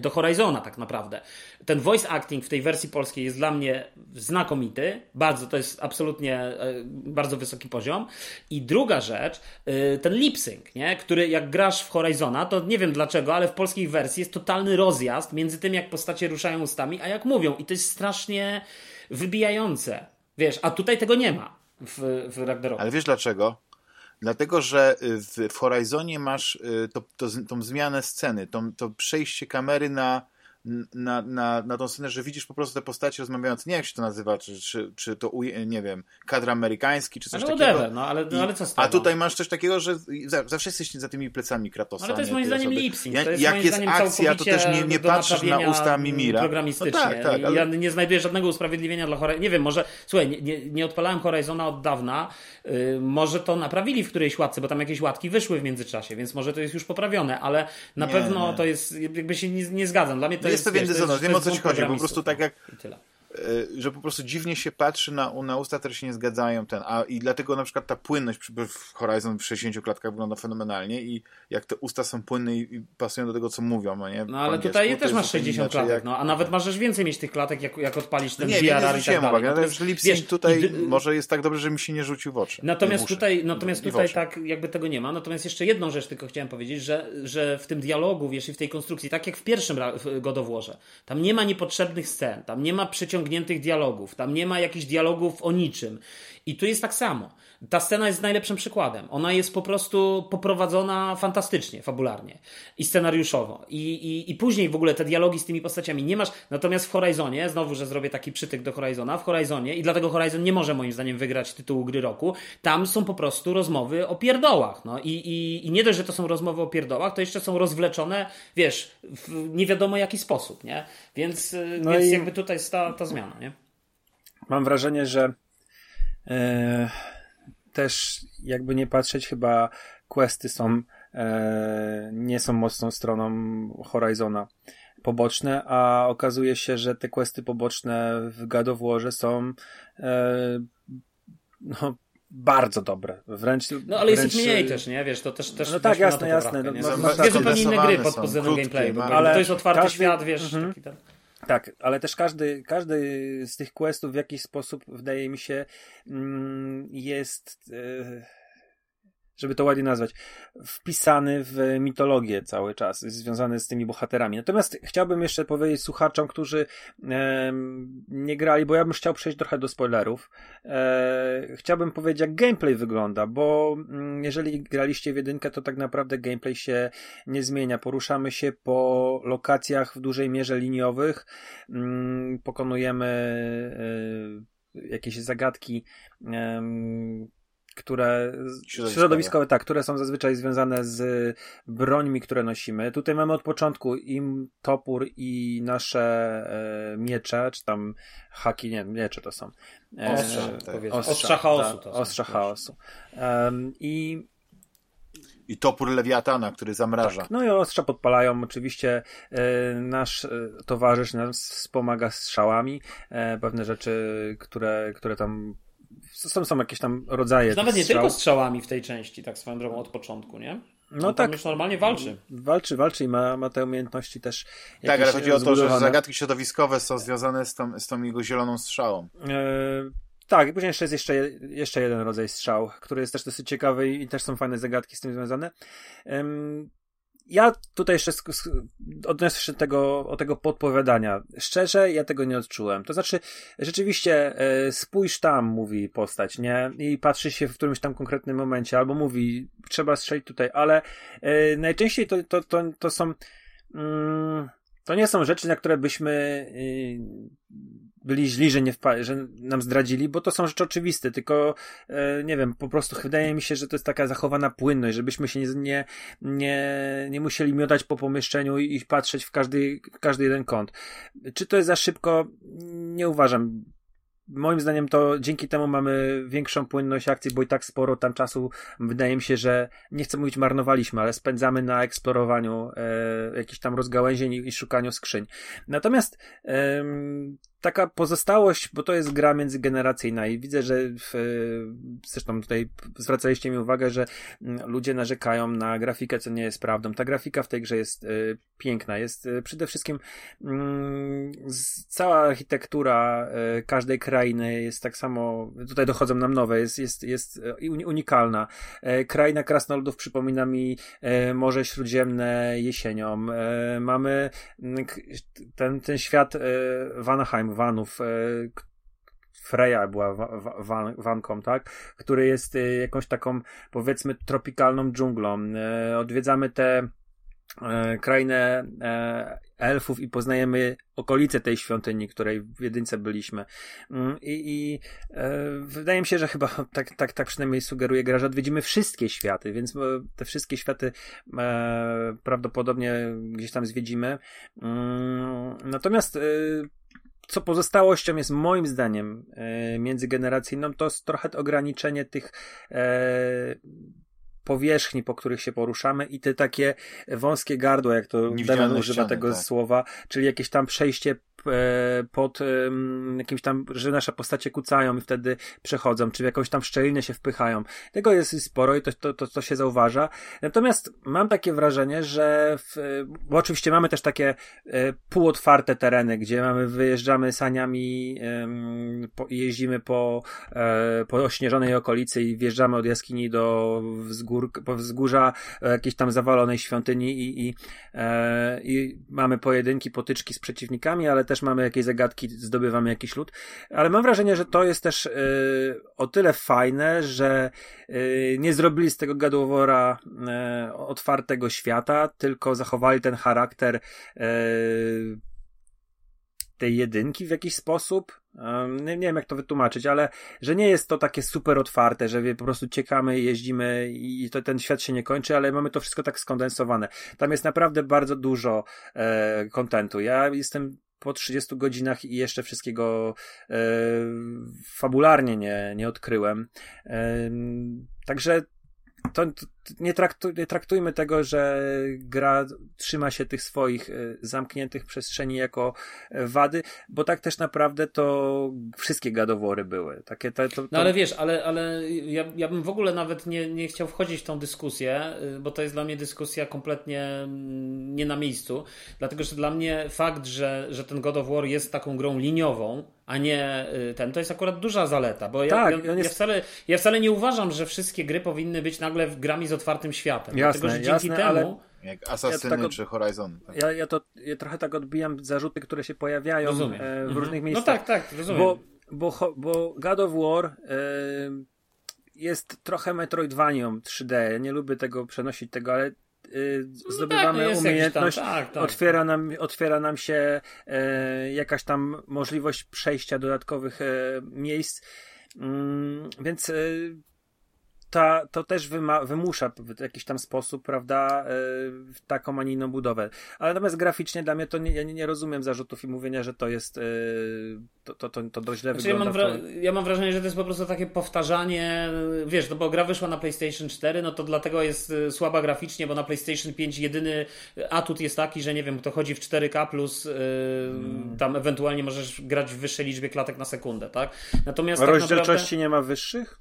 do Horizona tak naprawdę. Ten voice acting w tej wersji polskiej jest dla mnie znakomity, bardzo, to jest absolutnie e, bardzo wysoki poziom. I druga rzecz, e, ten lip sync, nie? który jak grasz w Horizona, to nie wiem dlaczego, ale w polskiej wersji jest totalny rozjazd między tym, jak postacie ruszają ustami, a jak mówią. I to jest strasznie wybijające. Wiesz, a tutaj tego nie ma w, w Ragnaroku. Ale wiesz dlaczego? Dlatego, że y, w, Horizonie masz y, to, to, tą zmianę sceny, tą, to przejście kamery na, na, na, na tą scenę, że widzisz po prostu te postacie rozmawiające, nie jak się to nazywa, czy, czy, czy to, nie wiem, kadr amerykański, czy coś No takiego. whatever, no ale, no, ale co z tego? A tutaj masz coś takiego, że za- zawsze jesteś za tymi plecami Kratosa. Ale to jest moim zdaniem osoby. lip sync. Ja- To jest Jak jest akcja, to też nie, nie patrzysz na usta Mimira. Programistycznie. No tak, tak, ale... Ja nie znajduję żadnego usprawiedliwienia dla Horizona. Nie wiem, może, słuchaj, nie, nie, nie odpalałem Horizona od dawna. Yy, może to naprawili w którejś łatce, bo tam jakieś łatki wyszły w międzyczasie, więc może to jest już poprawione, ale na Nie, pewno to jest, jakby się nie, nie zgadzam. Dla mnie to jest jest, pewien dysonans, wiem, o co ci chodzi, po prostu tak jak no. I tyle. E, że po prostu dziwnie się patrzy na, na usta, które się nie zgadzają ten, a i dlatego na przykład ta płynność w Horizon w 60 klatkach wygląda fenomenalnie i jak te usta są płynne i, i pasują do tego, co mówią, no nie? No ale tutaj też masz zupełnie 60 inaczej, klatek, jak- no, a nawet możesz więcej mieć tych klatek, jak, jak odpalić ten Nie, nie, nie VRR i tak dalej. uwagi, Natomiast, lip wiesz, tutaj d- może jest tak dobrze, że mi się nie rzucił w oczy. Natomiast w uszy. tutaj, natomiast tutaj tak jakby tego nie ma. Natomiast jeszcze jedną rzecz tylko chciałem powiedzieć, że, że w tym dialogu, wiesz, i w tej konstrukcji, tak jak w pierwszym ra- w God of Warze, tam nie ma niepotrzebnych scen, tam nie ma przeciągniętych dialogów, tam nie ma jakichś dialogów o niczym. I tu jest tak samo. Ta scena jest najlepszym przykładem. Ona jest po prostu poprowadzona fantastycznie, fabularnie i scenariuszowo. I, i, I później w ogóle te dialogi z tymi postaciami nie masz. Natomiast w Horizonie, znowu, że zrobię taki przytyk do Horizona, w Horizonie, i dlatego Horizon nie może moim zdaniem wygrać tytułu gry roku, tam są po prostu rozmowy o pierdołach. No. I, i, I nie dość, że to są rozmowy o pierdołach, to jeszcze są rozwleczone, wiesz, w nie wiadomo jaki sposób, nie? Więc, y, No więc jakby tutaj jest ta, ta zmiana, nie? Mam wrażenie, że e, też jakby nie patrzeć, chyba questy są e, nie są mocną stroną Horizona poboczne, a okazuje się, że te questy poboczne w God of Warze są e, no, bardzo dobre. Wręcz, No ale jest ich wręcz, mniej też, nie? Wiesz, to też, też No tak, jasne, to jasne. poprawkę, No, no, no, dwie zupełnie inne gry pod względem gameplayu, ale to jest otwarty każdy- świat, wiesz, Mhm. taki ten... Tak, ale też każdy, każdy z tych questów w jakiś sposób, wydaje mi się, mm, jest. E, żeby to ładnie nazwać, wpisany w mitologię cały czas, związany z tymi bohaterami. Natomiast chciałbym jeszcze powiedzieć słuchaczom, którzy e, nie grali, bo ja bym chciał przejść trochę do spoilerów. E, chciałbym powiedzieć, jak gameplay wygląda, bo mm, jeżeli graliście w jedynkę, to tak naprawdę gameplay się nie zmienia. Poruszamy się po lokacjach w dużej mierze liniowych, mm, pokonujemy e, jakieś zagadki które środowiskowe. środowiskowe, tak, które są zazwyczaj związane z brońmi, które nosimy. Tutaj mamy od początku im topór i nasze e, miecze, czy tam haki, nie, miecze to są. E, ostrza, tak. ostrza, ostrza chaosu. Tak, ostrza chaosu. Um, I i topór Lewiatana, który zamraża. Tak. No i ostrza podpalają. Oczywiście e, nasz e, towarzysz nas wspomaga strzałami. E, pewne rzeczy, które, które tam są, są jakieś tam rodzaje. Nawet nie strzał. tylko strzałami w tej części, tak swoją drogą od początku, nie? No On tak. już normalnie walczy. Walczy, walczy i ma, ma te umiejętności też. Tak, ale chodzi o to, że zagadki środowiskowe są związane z tą, z tą jego zieloną strzałą. E, tak, i później jeszcze jest jeszcze, jeszcze jeden rodzaj strzał, który jest też dosyć ciekawy i też są fajne zagadki z tym związane ja tutaj jeszcze odniosę się tego, o tego podpowiadania. Szczerze, ja tego nie odczułem. To znaczy, rzeczywiście, e, spójrz tam, mówi postać, nie? I patrzy się w którymś tam konkretnym momencie, albo mówi, trzeba strzelić tutaj, ale e, najczęściej to, to, to, to są. Mm, to nie są rzeczy, na które byśmy y, byli źli, że, nie wpa- że nam zdradzili, bo to są rzeczy oczywiste, tylko e, nie wiem, po prostu wydaje mi się, że to jest taka zachowana płynność, żebyśmy się nie, nie, nie, musieli miotać po pomieszczeniu i, patrzeć w każdy, każdy jeden kąt. Czy to jest za szybko? Nie uważam moim zdaniem to dzięki temu mamy większą płynność akcji, bo i tak sporo tam czasu, wydaje mi się, że nie chcę mówić marnowaliśmy, ale spędzamy na eksplorowaniu e, jakichś tam rozgałęzień i, i szukaniu skrzyń. Natomiast e, taka pozostałość, bo to jest gra międzygeneracyjna i widzę, że w, zresztą tutaj zwracaliście mi uwagę, że mm, ludzie narzekają na grafikę, co nie jest prawdą. Ta grafika w tej grze jest y, piękna, jest y, przede wszystkim y, cała architektura każdej krainy jest tak samo, tutaj dochodzą nam nowe, jest, jest, jest unikalna. E, kraina krasnoludów przypomina mi e, Morze Śródziemne jesienią. E, mamy ten, ten świat Vanaheim, vanów, e, Freya była van, wanką, tak? Który jest e, jakąś taką, powiedzmy, tropikalną dżunglą. E, odwiedzamy te krainę elfów i poznajemy okolice tej świątyni, której w jedynce byliśmy. Mm, I, i wydaje mi się, że chyba *laughs* tak, tak, tak przynajmniej sugeruje gra, że odwiedzimy wszystkie światy, więc te wszystkie światy prawdopodobnie gdzieś tam zwiedzimy. Mm, natomiast co pozostałością jest moim zdaniem e, międzygeneracyjną, to jest trochę ograniczenie tych e, powierzchni, po których się poruszamy i te takie wąskie gardła, jak to Damian używa ściany, tego tak. słowa, czyli jakieś tam przejście E, pod jakimś tam, że nasze postacie kucają i wtedy przechodzą, czy w jakąś tam szczelinę się wpychają. Tego jest sporo i to, to, to, to się zauważa. Natomiast mam takie wrażenie, że w, bo oczywiście mamy też takie e, półotwarte tereny, gdzie mamy, wyjeżdżamy saniami i jeździmy po, e, po ośnieżonej okolicy i wjeżdżamy od jaskini do wzgór, po wzgórza jakiejś tam zawalonej świątyni i, i, i mamy pojedynki, potyczki z przeciwnikami, ale też mamy jakieś zagadki, zdobywamy jakiś lód, ale mam wrażenie, że to jest też yy, o tyle fajne, że yy, nie zrobili z tego gadłowora yy, otwartego świata, tylko zachowali ten charakter tej jedynki w jakiś sposób. Nie, nie, wiem, jak to wytłumaczyć, ale że nie jest to takie super otwarte, że po prostu ciekamy, jeździmy i to, ten świat się nie kończy, ale mamy to wszystko tak skondensowane. Tam jest naprawdę bardzo dużo kontentu. ja jestem po 30 godzinach i jeszcze wszystkiego e, fabularnie nie, nie odkryłem. E, także to, nie, traktu, nie traktujmy tego, że gra trzyma się tych swoich y, zamkniętych przestrzeni jako y, wady, bo tak też naprawdę to wszystkie gadowory były. Takie, to, to, to... No ale wiesz, ale, ale ja, ja bym w ogóle nawet nie, nie chciał wchodzić w tą dyskusję, y, bo to jest dla mnie dyskusja kompletnie mm, nie na miejscu, dlatego że dla mnie fakt, że, że ten God of War jest taką grą liniową, a nie ten, to jest akurat duża zaleta, bo ja, Tak, ja, on jest- ja, wcale, ja wcale nie uważam, że wszystkie gry powinny być nagle grami z otwartym światem. Jasne, dlatego, że dzięki jasne, temu... ale- Jak Assassiny Ja tak od- czy Horizon. Tak. Ja, ja to ja trochę tak odbijam zarzuty, które się pojawiają Rozumiem. e, w Mhm. różnych No miejscach. tak, tak, rozumiem. Bo, bo, bo God of War e, jest trochę Metroidvanią 3D. Ja nie lubię tego przenosić tego, ale no zdobywamy tak, no umiejętność, Tam, tak, tak. otwiera, nam, otwiera nam się e, jakaś tam możliwość przejścia dodatkowych e, miejsc. Mm, więc ta, to też wyma, wymusza w jakiś tam sposób, prawda, e, taką, a nie inną budowę. Ale natomiast graficznie dla mnie to nie, ja nie, nie rozumiem zarzutów i mówienia, że to jest e, to, to, to, to dość źle Znaczy, ja, mam wygląda. wra- ja mam wrażenie, że to jest po prostu takie powtarzanie, wiesz, no bo gra wyszła na PlayStation 4, no to dlatego jest y, słaba graficznie, bo na PlayStation 5 jedyny atut jest taki, że nie wiem, to chodzi w 4K plus y, Mm. tam ewentualnie możesz grać w wyższej liczbie klatek na sekundę, tak? Natomiast tak rozdzielczości naprawdę, nie ma wyższych?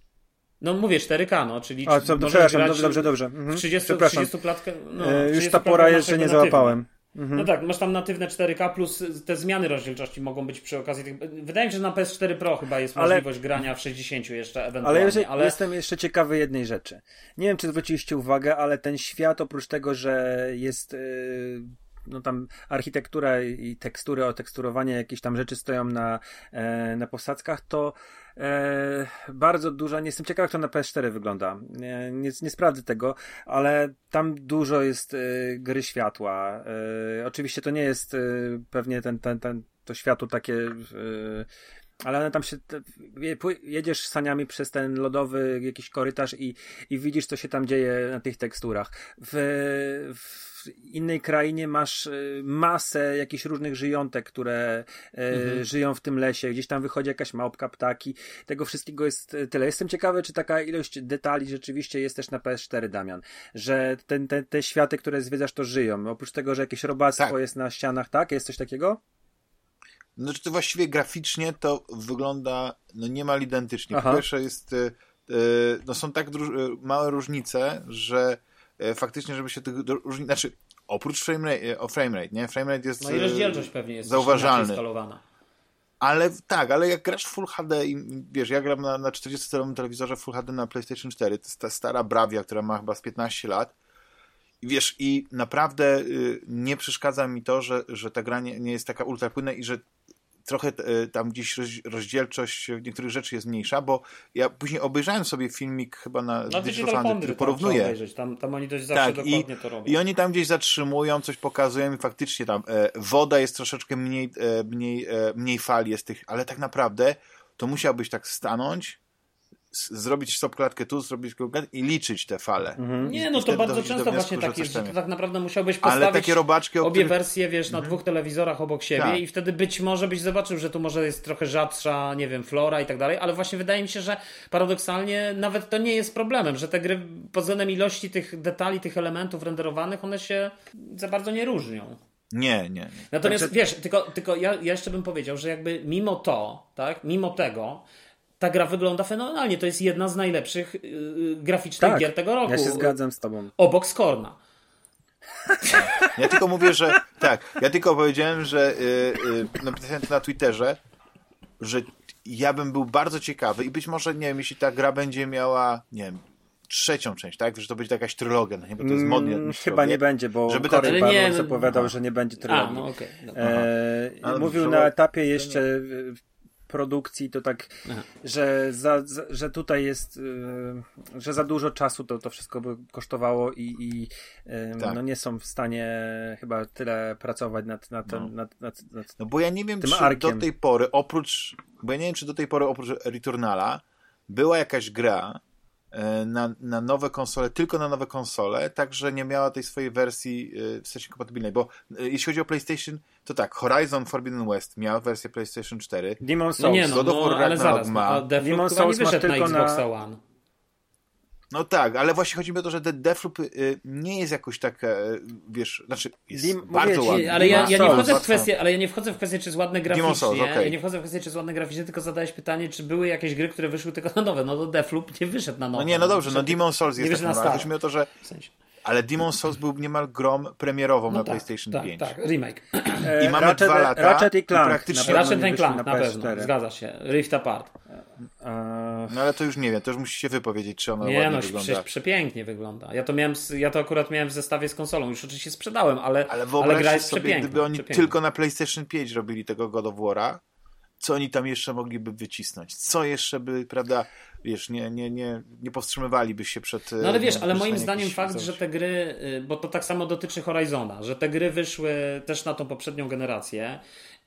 No mówię 4K, no, czyli A, co, przepraszam, grać dobrze, dobrze, dobrze. Mhm. w 30, Przepraszam. 30 klatkę, no, E, już 30 ta pora jeszcze nie załapałem. Mhm. No tak, masz tam natywne 4K plus te zmiany rozdzielczości mogą być przy okazji tych... Wydaje mi się, że na PS4 Pro chyba jest Ale- możliwość grania w 60 jeszcze Ale, ewentualnie, jeżeli, ale... jestem jeszcze ciekawy jednej rzeczy. Nie wiem, czy zwróciliście uwagę, ale ten świat, oprócz tego, że jest yy, no tam architektura i tekstury, oteksturowanie, jakieś tam rzeczy stoją na, e, na posadzkach, to e, bardzo dużo, nie jestem ciekaw, jak to na PS4 wygląda. Nie, nie, nie sprawdzę tego, ale tam dużo jest e, gry światła. E, oczywiście to nie jest e, pewnie ten, ten, ten, to światło takie e, ale one tam się. Jedziesz saniami przez ten lodowy jakiś korytarz i, i widzisz, co się tam dzieje na tych teksturach. W, w innej krainie masz y, masę jakichś różnych żyjątek, które y, żyją w tym lesie. Gdzieś tam wychodzi jakaś małpka, ptaki. Tego wszystkiego jest y, tyle. Jestem ciekawy, czy taka ilość detali rzeczywiście jest też na PS4, Damian. Że ten, te, te światy, które zwiedzasz, to żyją. Oprócz tego, że jakieś robactwo Tak. jest na ścianach, tak? Jest coś takiego? Znaczy to właściwie graficznie to wygląda no niemal identycznie. Aha. Po pierwsze jest, e, e, no są tak e, małe różnice, że faktycznie, żeby się tych różnic, znaczy oprócz framerate, o framerate, nie? Framerate jest No i rozdzielczość pewnie jest zauważalny. Ale tak, ale jak grasz w Full HD i wiesz, ja gram na, na 40-calowym telewizorze Full HD na PlayStation 4, to jest ta stara Bravia, która ma chyba z 15 lat. I wiesz, i naprawdę y, nie przeszkadza mi to, że, że ta gra nie, nie jest taka ultrapłynna i że trochę y, tam gdzieś roz, rozdzielczość niektórych rzeczy jest mniejsza, bo ja później obejrzałem sobie filmik chyba na No Digital Digital Foundry, który porównuje. obejrzeć. Tam, tam oni dość zawsze Tak, i, dokładnie to robią. i oni tam gdzieś zatrzymują, coś pokazują i faktycznie tam e, woda jest troszeczkę mniej, e, mniej, e, mniej fali jest tych, ale tak naprawdę to musiałbyś tak stanąć, zrobić stopklatkę tu, zrobić klatkę i liczyć te fale. Nie, I- no to bardzo do często właśnie tak jest, że to tak naprawdę musiałbyś Ale postawić takie robaczki, obie których... wersje, wiesz, na dwóch telewizorach obok siebie Tak. i wtedy być może byś zobaczył, że tu może jest trochę rzadsza, nie wiem, flora i tak dalej, ale właśnie wydaje mi się, że paradoksalnie nawet to nie jest problemem, że te gry pod względem ilości tych detali, tych elementów renderowanych, one się za bardzo nie różnią. Nie, nie, nie. Natomiast Znaczy- wiesz, tylko, tylko ja, ja jeszcze bym powiedział, że jakby mimo to, tak, mimo tego, ta gra wygląda fenomenalnie. To jest jedna z najlepszych yy, graficznych Tak, gier tego roku. ja się zgadzam z tobą. Obok Skorna. Ja tylko mówię, że tak, ja tylko powiedziałem, że y, y, napisałem to na Twitterze, że ja bym był bardzo ciekawy i być może, nie wiem, jeśli ta gra będzie miała, nie wiem, trzecią część, tak? Że to będzie jakaś trylogia, no nie, bo to jest modny Mm. Chyba nie będzie, bo Żeby Żeby ta- Barlow nie, no- zapowiadał, że nie będzie A, trylogii. no okej. dobra. E, mówił na etapie jeszcze produkcji to tak, Aha. że, za, za, że tutaj jest, e, że za dużo czasu to, to wszystko by kosztowało i, i e, Tak. no nie są w stanie chyba tyle pracować nad, nad, No. nad, nad, nad, No bo ja nie wiem, czy arkiem. do tej pory, oprócz, bo ja nie wiem, czy do tej pory oprócz Returnala była jakaś gra na, na nowe konsole, tylko na nowe konsole, tak, że nie miała tej swojej wersji e, w sensie kompatybilnej, bo e, jeśli chodzi o PlayStation, to tak, Horizon Forbidden West miał wersję PlayStation 4, Demon No Souls. nie no, God of War no ale zaraz, ma. no, a Deathloop Demon's chyba nie Souls ma wyszedł na tylko na- Xboxa One. No tak, ale właśnie chodzi mi o to, że ten Deathloop y, nie jest jakoś tak, e, wiesz, znaczy jest Dim- bardzo ci, ładny. Ale ja, ja nie wchodzę w kwestię, ale ja nie wchodzę w kwestię, czy jest ładne graficznie. Souls, okej. Ja nie wchodzę w kwestię, czy jest ładne graficznie, tylko zadałeś pytanie, czy były jakieś gry, które wyszły tylko na nowe. No to Deathloop nie wyszedł na nowe. No nie, no dobrze, no Demon Souls nie jest wyszedł tak na ale stare. chodzi mi o to, że W sensie. Ale Demon Souls był niemal grom premierową No na tak, PlayStation tak, 5. Tak, remake. E, I mamy Ratchet, dwa lata Ratchet i i Clank. praktycznie- na pewno Ratchet wyszli Clank, na, pewno, PS4. zgadza się. Rift Apart. E, No ale to już nie wiem, to już musicie wypowiedzieć, czy ono Nie ładnie no, wygląda. przecież przepięknie wygląda. Ja to miałem, ja to akurat miałem w zestawie z konsolą. Już oczywiście sprzedałem, ale, Ale ale gra jest sobie, przepiękna. gdyby oni przepiękna. tylko na PlayStation 5 robili tego God of War'a, co oni tam jeszcze mogliby wycisnąć? Co jeszcze by, prawda, wiesz, nie, nie, nie, nie powstrzymywaliby się przed... No ale wiesz, no, ale moim zdaniem fakt, coś. że te gry, y, bo to tak samo dotyczy Horizona, że te gry wyszły też na tą poprzednią generację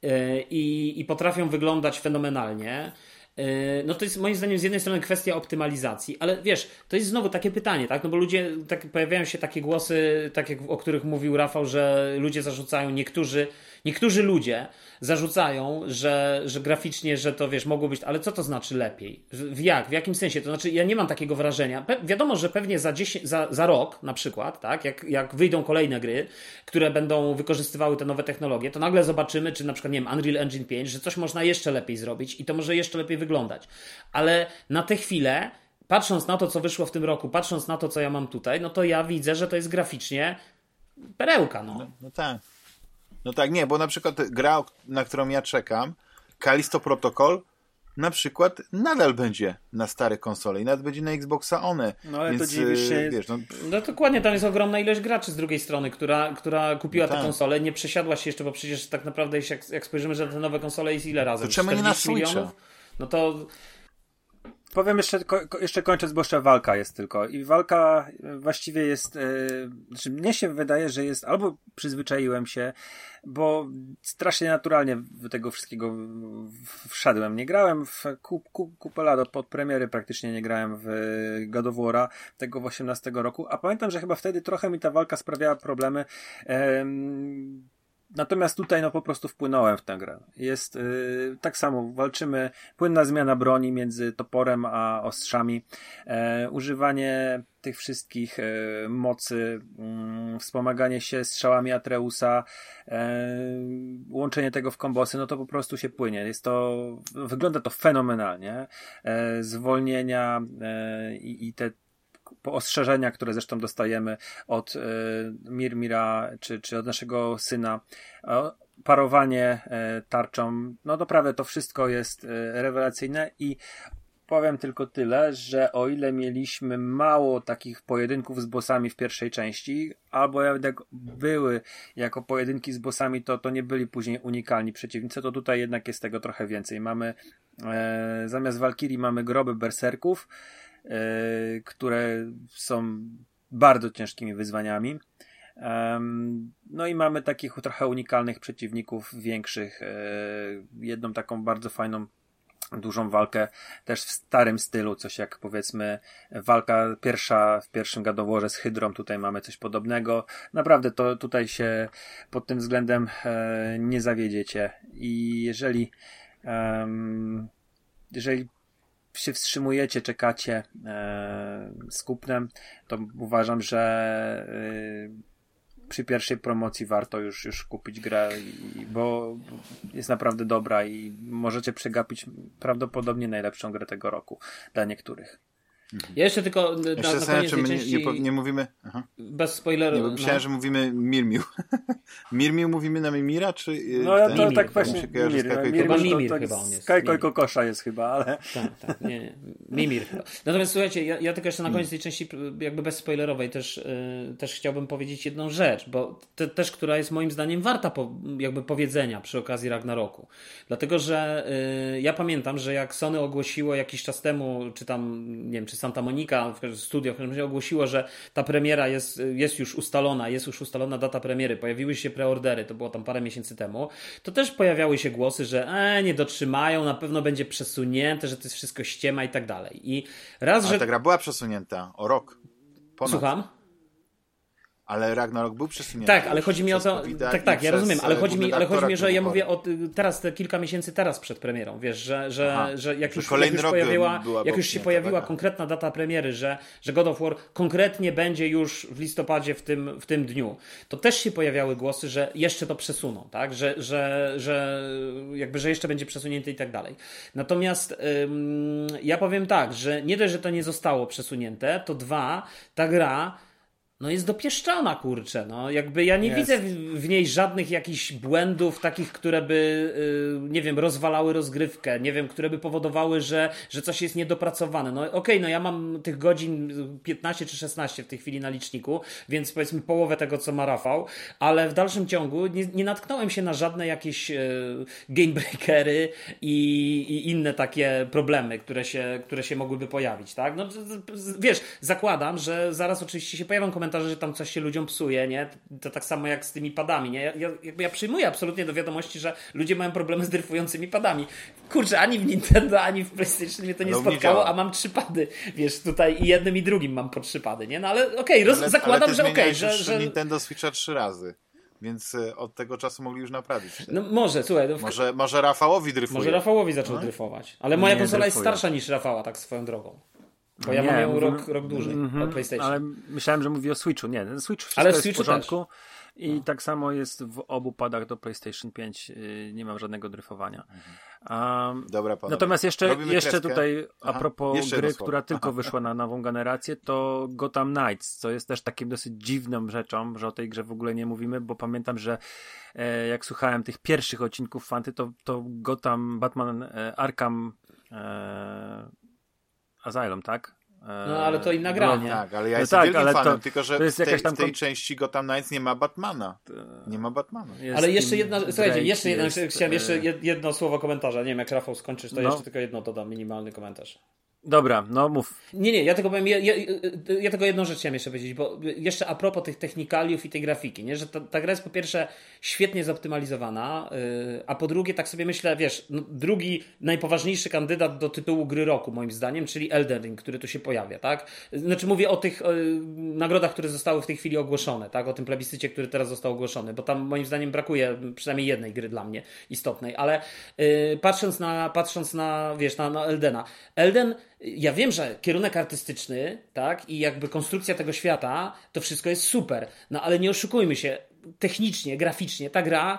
y, i, i potrafią wyglądać fenomenalnie. y, No to jest moim zdaniem z jednej strony kwestia optymalizacji, ale wiesz, to jest znowu takie pytanie, tak? No bo ludzie, tak pojawiają się takie głosy, tak jak, o których mówił Rafał, że ludzie zarzucają, niektórzy, niektórzy ludzie zarzucają, że, że graficznie, że to wiesz, mogło być, ale co to znaczy lepiej? W, jak? W jakim sensie? To znaczy, ja nie mam takiego wrażenia. Pe wiadomo, że pewnie za, 10, za, za rok na przykład, tak, jak, jak wyjdą kolejne gry, które będą wykorzystywały te nowe technologie, to nagle zobaczymy, czy na przykład, nie wiem, Unreal Engine 5, że coś można jeszcze lepiej zrobić i to może jeszcze lepiej wyglądać. Ale na tę chwilę, patrząc na to, co wyszło w tym roku, patrząc na to, co ja mam tutaj, no to ja widzę, że to jest graficznie perełka, no. No tak. No tak, nie, bo na przykład gra, na którą ja czekam, Kalisto Protocol, na przykład nadal będzie na stare konsole i nawet będzie na Xboxa One. No, ale to Więc, dziwisz się- e, Wiesz, no, No dokładnie, tam jest ogromna ilość graczy z drugiej strony, która, która kupiła No tę tak. konsolę, nie przesiadła się jeszcze, bo przecież tak naprawdę jak, jak spojrzymy, że te nowe konsole jest ile razy? To czemu nie na 40 Switcha? No to Powiem jeszcze, ko, jeszcze kończąc, bo jeszcze walka jest tylko. I walka właściwie jest, e, znaczy mnie się wydaje, że jest, albo przyzwyczaiłem się, bo strasznie naturalnie do tego wszystkiego wszedłem. Nie grałem w kup, kup, kupę lat od premiery, praktycznie nie grałem w God of tego w 18 roku, a pamiętam, że chyba wtedy trochę mi ta walka sprawiała problemy. Em, Natomiast tutaj no po prostu wpłynąłem w tę grę. Jest y, tak samo, walczymy, płynna zmiana broni między toporem a ostrzami, e, używanie tych wszystkich e, mocy, mm, wspomaganie się strzałami Atreusa, e, łączenie tego w kombosy, no to po prostu się płynie. Jest to, wygląda to fenomenalnie. E, zwolnienia e, i, i te ostrzeżenia, które zresztą dostajemy od e, Mirmira czy, czy od naszego syna. E, parowanie e, tarczą, no naprawdę to wszystko jest rewelacyjne i powiem tylko tyle, że o ile mieliśmy mało takich pojedynków z bossami w pierwszej części, albo jak były jako pojedynki z bossami, to, to nie byli później unikalni przeciwnicy, to tutaj jednak jest tego trochę więcej. Mamy zamiast Walkirii mamy groby berserków, które są bardzo ciężkimi wyzwaniami. No i mamy takich trochę unikalnych przeciwników, większych. e, Jedną taką bardzo fajną, dużą walkę też w starym stylu, coś jak powiedzmy walka pierwsza w pierwszym gadoworze z Hydrą, tutaj mamy coś podobnego. Naprawdę to tutaj się pod tym względem e, nie zawiedziecie i jeżeli jeżeli się wstrzymujecie, czekacie e, z kupnem, to uważam, że e, przy pierwszej promocji warto już, już kupić grę, i, bo jest naprawdę dobra i możecie przegapić prawdopodobnie najlepszą grę tego roku dla niektórych. Ja jeszcze tylko na, jeszcze na koniec czy my nie, części, nie, nie mówimy... Aha. bez spoileru, Nie, bo myślałem, no. że mówimy Mirmiu. *laughs* Mirmiu mówimy na Mimira, czy... y, No ja to Mimir, tak właśnie się Mimir, i Mimir, Chyba Mimir tak chyba on jest. Kajko Mimir. Kokosza jest chyba, ale Tak, tak, nie, nie. Mimir chyba. Natomiast słuchajcie, ja, ja tylko jeszcze na koniec tej części, jakby bez spoilerowej, też, yy, też chciałbym powiedzieć jedną rzecz, bo te, też, która jest moim zdaniem warta po, jakby powiedzenia przy okazji Ragnaroku. Dlatego, że yy, ja pamiętam, że jak Sony ogłosiło jakiś czas temu, czy tam, nie wiem, czy Santa Monica, studio, w każdym razie ogłosiło, że ta premiera jest, jest już ustalona, jest już ustalona data premiery, pojawiły się preordery, to było tam parę miesięcy temu, to też pojawiały się głosy, że e, nie dotrzymają, na pewno będzie przesunięte, że to jest wszystko ściema i tak dalej. I raz, Ale że... ta gra była przesunięta o rok. Ponad. Słucham? Ale Ragnarok był przesunięty. Tak, ale chodzi mi o to. Tak, tak, ja rozumiem, ale chodzi mi, ale chodzi mi, że ja mówię o teraz te kilka miesięcy teraz przed premierą, wiesz, że, że, Aha, że jak już, jak już pojawiła, jak już się pojawiła tak. konkretna data premiery, że, że God of War konkretnie będzie już w listopadzie w tym, w tym dniu, to też się pojawiały głosy, że jeszcze to przesuną, tak, że, że, że jakby, że jeszcze będzie przesunięte i tak dalej. Natomiast ym, ja powiem tak, że nie dość, że to nie zostało przesunięte, to dwa, ta gra no jest dopieszczona, kurczę. No, jakby ja nie jest. widzę w, w, niej żadnych jakichś błędów takich, które by, yy, nie wiem, rozwalały rozgrywkę, nie wiem, które by powodowały, że, że coś jest niedopracowane. No okej, okay, no ja mam tych godzin 15 czy 16 w tej chwili na liczniku, więc powiedzmy połowę tego, co ma Rafał, ale w dalszym ciągu nie, nie natknąłem się na żadne jakieś yy, gamebreakery i, i, inne takie problemy, które się, które się mogłyby pojawić, tak? No wiesz, zakładam, że zaraz oczywiście się pojawią komentarze komentarze, że tam coś się ludziom psuje, nie? To tak samo jak z tymi padami, nie? Ja, ja, ja przyjmuję absolutnie do wiadomości, że ludzie mają problemy z dryfującymi padami. Kurczę, ani w Nintendo, ani w PlayStation mnie to nie no, spotkało, nie a mam trzy pady. Wiesz, tutaj i jednym i drugim mam po trzy pady, nie? No ale okej, okay, zakładam, ale że okej, okay, że, że... Nintendo Switcha trzy razy. Więc e, od tego czasu mogli już naprawić. No może, słuchaj. No w... może, może Rafałowi dryfuje. Może Rafałowi zaczął no? dryfować. Ale moja nie konsola dryfuje. jest starsza niż Rafała, tak swoją drogą. Bo ja nie, mam ją rok, rok dłużej mm -hmm, od PlayStation. Ale myślałem, że mówi o Switchu. Nie, ten Switch wszystko ale jest w porządku. Też. I no. tak samo jest w obu padach do PlayStation 5. Y, nie mam żadnego dryfowania. Um, Dobra, panowie. Natomiast jeszcze, jeszcze tutaj a propos Aha, gry, która tylko Aha. wyszła na nową generację, to Gotham Knights, co jest też takim dosyć dziwną rzeczą, że o tej grze w ogóle nie mówimy, bo pamiętam, że e, jak słuchałem tych pierwszych odcinków Fanty, to, to Gotham, Batman, e, Arkham e, Asylum, tak? No ale to inna gra, no, nie? Tak, ale ja no jestem tak, wielkim fanem, to, tylko że to jest w, tej, tam... w tej części Gotham Knights nie ma Batmana. Nie ma Batmana. ale jeszcze jedna, słuchajcie, jeszcze jedno, chciałem jeszcze e, jedno słowo komentarza. Nie wiem, jak Rafał skończysz, to no. jeszcze tylko jedno dodam, minimalny komentarz. Dobra, no mów. Nie, nie, ja tylko powiem, ja, ja, ja, tylko jedną rzecz chciałem jeszcze powiedzieć, bo jeszcze a propos tych technikaliów i tej grafiki, nie? że ta, ta gra jest po pierwsze świetnie zoptymalizowana, yy, a po drugie tak sobie myślę, wiesz, no, drugi najpoważniejszy kandydat do tytułu gry roku moim zdaniem, czyli Elden Ring, który tu się pojawia, tak? Znaczy mówię o tych yy, nagrodach, które zostały w tej chwili ogłoszone, tak? O tym plebiscycie, który teraz został ogłoszony, bo tam moim zdaniem brakuje przynajmniej jednej gry dla mnie istotnej, ale yy, patrząc na, patrząc na, wiesz, na, na Eldena, Elden ja wiem, że kierunek artystyczny, tak, i jakby konstrukcja tego świata, to wszystko jest super. No ale nie oszukujmy się, technicznie, graficznie ta gra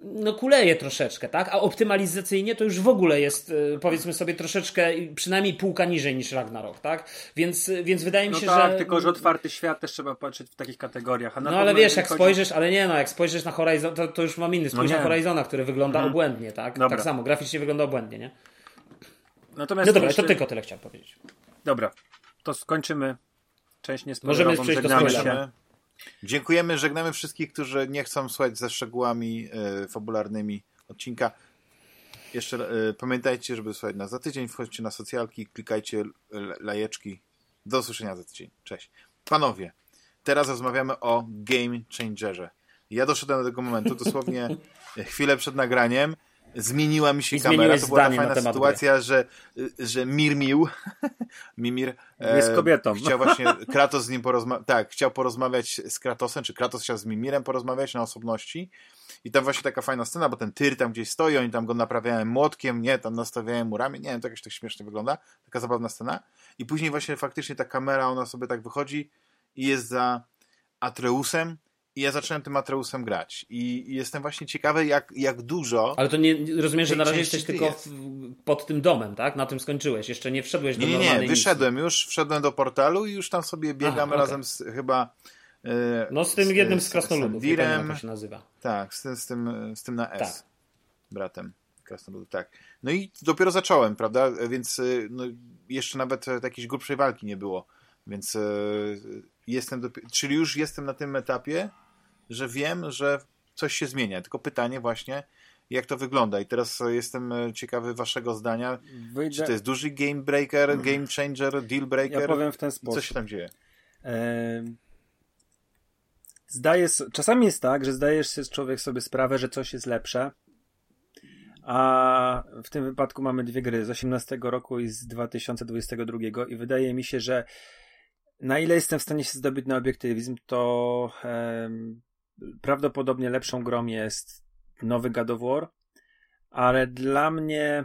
no kuleje troszeczkę, tak? A optymalizacyjnie to już w ogóle jest, y, powiedzmy sobie, troszeczkę, przynajmniej półka niżej niż Ragnarok, tak? Więc, więc wydaje mi no się, no tak, że... tylko że otwarty świat też trzeba patrzeć w takich kategoriach. no ale wiesz, jak chodzi... spojrzysz, ale nie no, jak spojrzysz na Horizon, to, to już mam inny, spojrz no na Horizona, który wygląda mhm. obłędnie, tak? Dobra. Tak samo, graficznie wygląda obłędnie, nie? Natomiast no dobra, jeszcze... to tylko tyle chciałem powiedzieć. Dobra, to skończymy część niespoilerową. Możemy przejść do się. Dziękujemy, żegnamy wszystkich, którzy nie chcą słuchać ze szczegółami y, fabularnymi odcinka. Jeszcze y, pamiętajcie, żeby słuchać nas za tydzień. Wchodźcie na socjalki, klikajcie lajeczki. Do usłyszenia za tydzień. Cześć. Panowie, teraz rozmawiamy o Game Changerze. Ja doszedłem do tego momentu dosłownie *laughs* chwilę przed nagraniem zmieniła mi się I kamera. To była ta fajna sytuacja, że, że Mirmił, *laughs* Mimir jest kobietą. chciał właśnie, *laughs* Kratos z nim porozmawiać, tak, chciał porozmawiać z Kratosem, czy Kratos chciał z Mimirem porozmawiać na osobności. I tam właśnie taka fajna scena, bo ten Tyr tam gdzieś stoi, oni tam go naprawiają młotkiem, nie, tam nastawiają mu ramię, nie wiem, to jakoś tak śmiesznie wygląda, taka zabawna scena. I później właśnie faktycznie ta kamera, ona sobie tak wychodzi i jest za Atreusem i ja zacząłem tym Atreusem grać. I, jestem właśnie ciekawy, jak, jak dużo. Ale to nie rozumiem, że na razie jesteś tylko w, pod tym domem, tak? Na tym skończyłeś. Jeszcze nie wszedłeś do Nie, nie, nie. Wyszedłem misji. już, wszedłem do portalu i już tam sobie biegam Aha, okay. razem z chyba. Yy, no z tym z, jednym z krasnoludów, nie wiem jak się nazywa. Tak, z tym, z tym, z tym na S. Tak. Bratem krasnoludów, tak. No i dopiero zacząłem, prawda? Więc y, no, jeszcze nawet jakiejś grubszej walki nie było. Więc yy, jestem, dopiero, czyli już jestem na tym etapie, że wiem, że coś się zmienia. Tylko pytanie właśnie, jak to wygląda. I teraz jestem e, ciekawy waszego zdania. Wyjdę... Czy to jest duży game breaker, mhm. game changer, deal breaker? Ja powiem w ten sposób. Co się tam dzieje? Zdaje, czasami jest tak, że zdajesz się człowiek sobie sprawę, że coś jest lepsze, a w tym wypadku mamy dwie gry z 18 roku i z 2022 i wydaje mi się, że na ile jestem w stanie się zdobyć na obiektywizm, to prawdopodobnie lepszą grą jest nowy God of War, ale dla mnie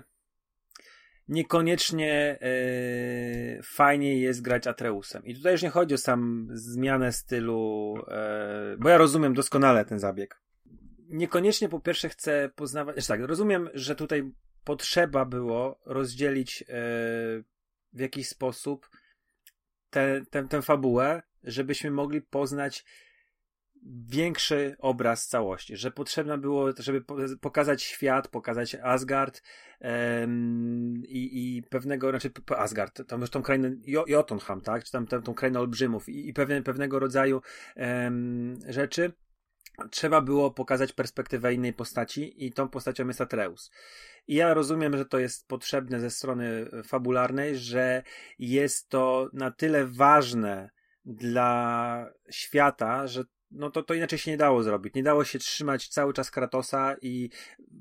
niekoniecznie yy, fajnie jest grać Atreusem. I tutaj już nie chodzi o sam zmianę stylu, yy, bo ja rozumiem doskonale ten zabieg. Niekoniecznie po pierwsze chcę poznawać, znaczy tak, rozumiem, że tutaj potrzeba było rozdzielić yy, w jakiś sposób tę fabułę, żebyśmy mogli poznać większy obraz całości, że potrzebne było, żeby pokazać świat, pokazać Asgard i, i pewnego, znaczy Asgard, tam już tą krainę Jotunham, tak, czy tam tę, tą krainę olbrzymów i, i pewne, pewnego rodzaju rzeczy, trzeba było pokazać perspektywę innej postaci i tą postacią jest Atreus. I ja rozumiem, że to jest potrzebne ze strony fabularnej, że jest to na tyle ważne dla świata, że no to, to inaczej się nie dało zrobić. Nie dało się trzymać cały czas Kratosa i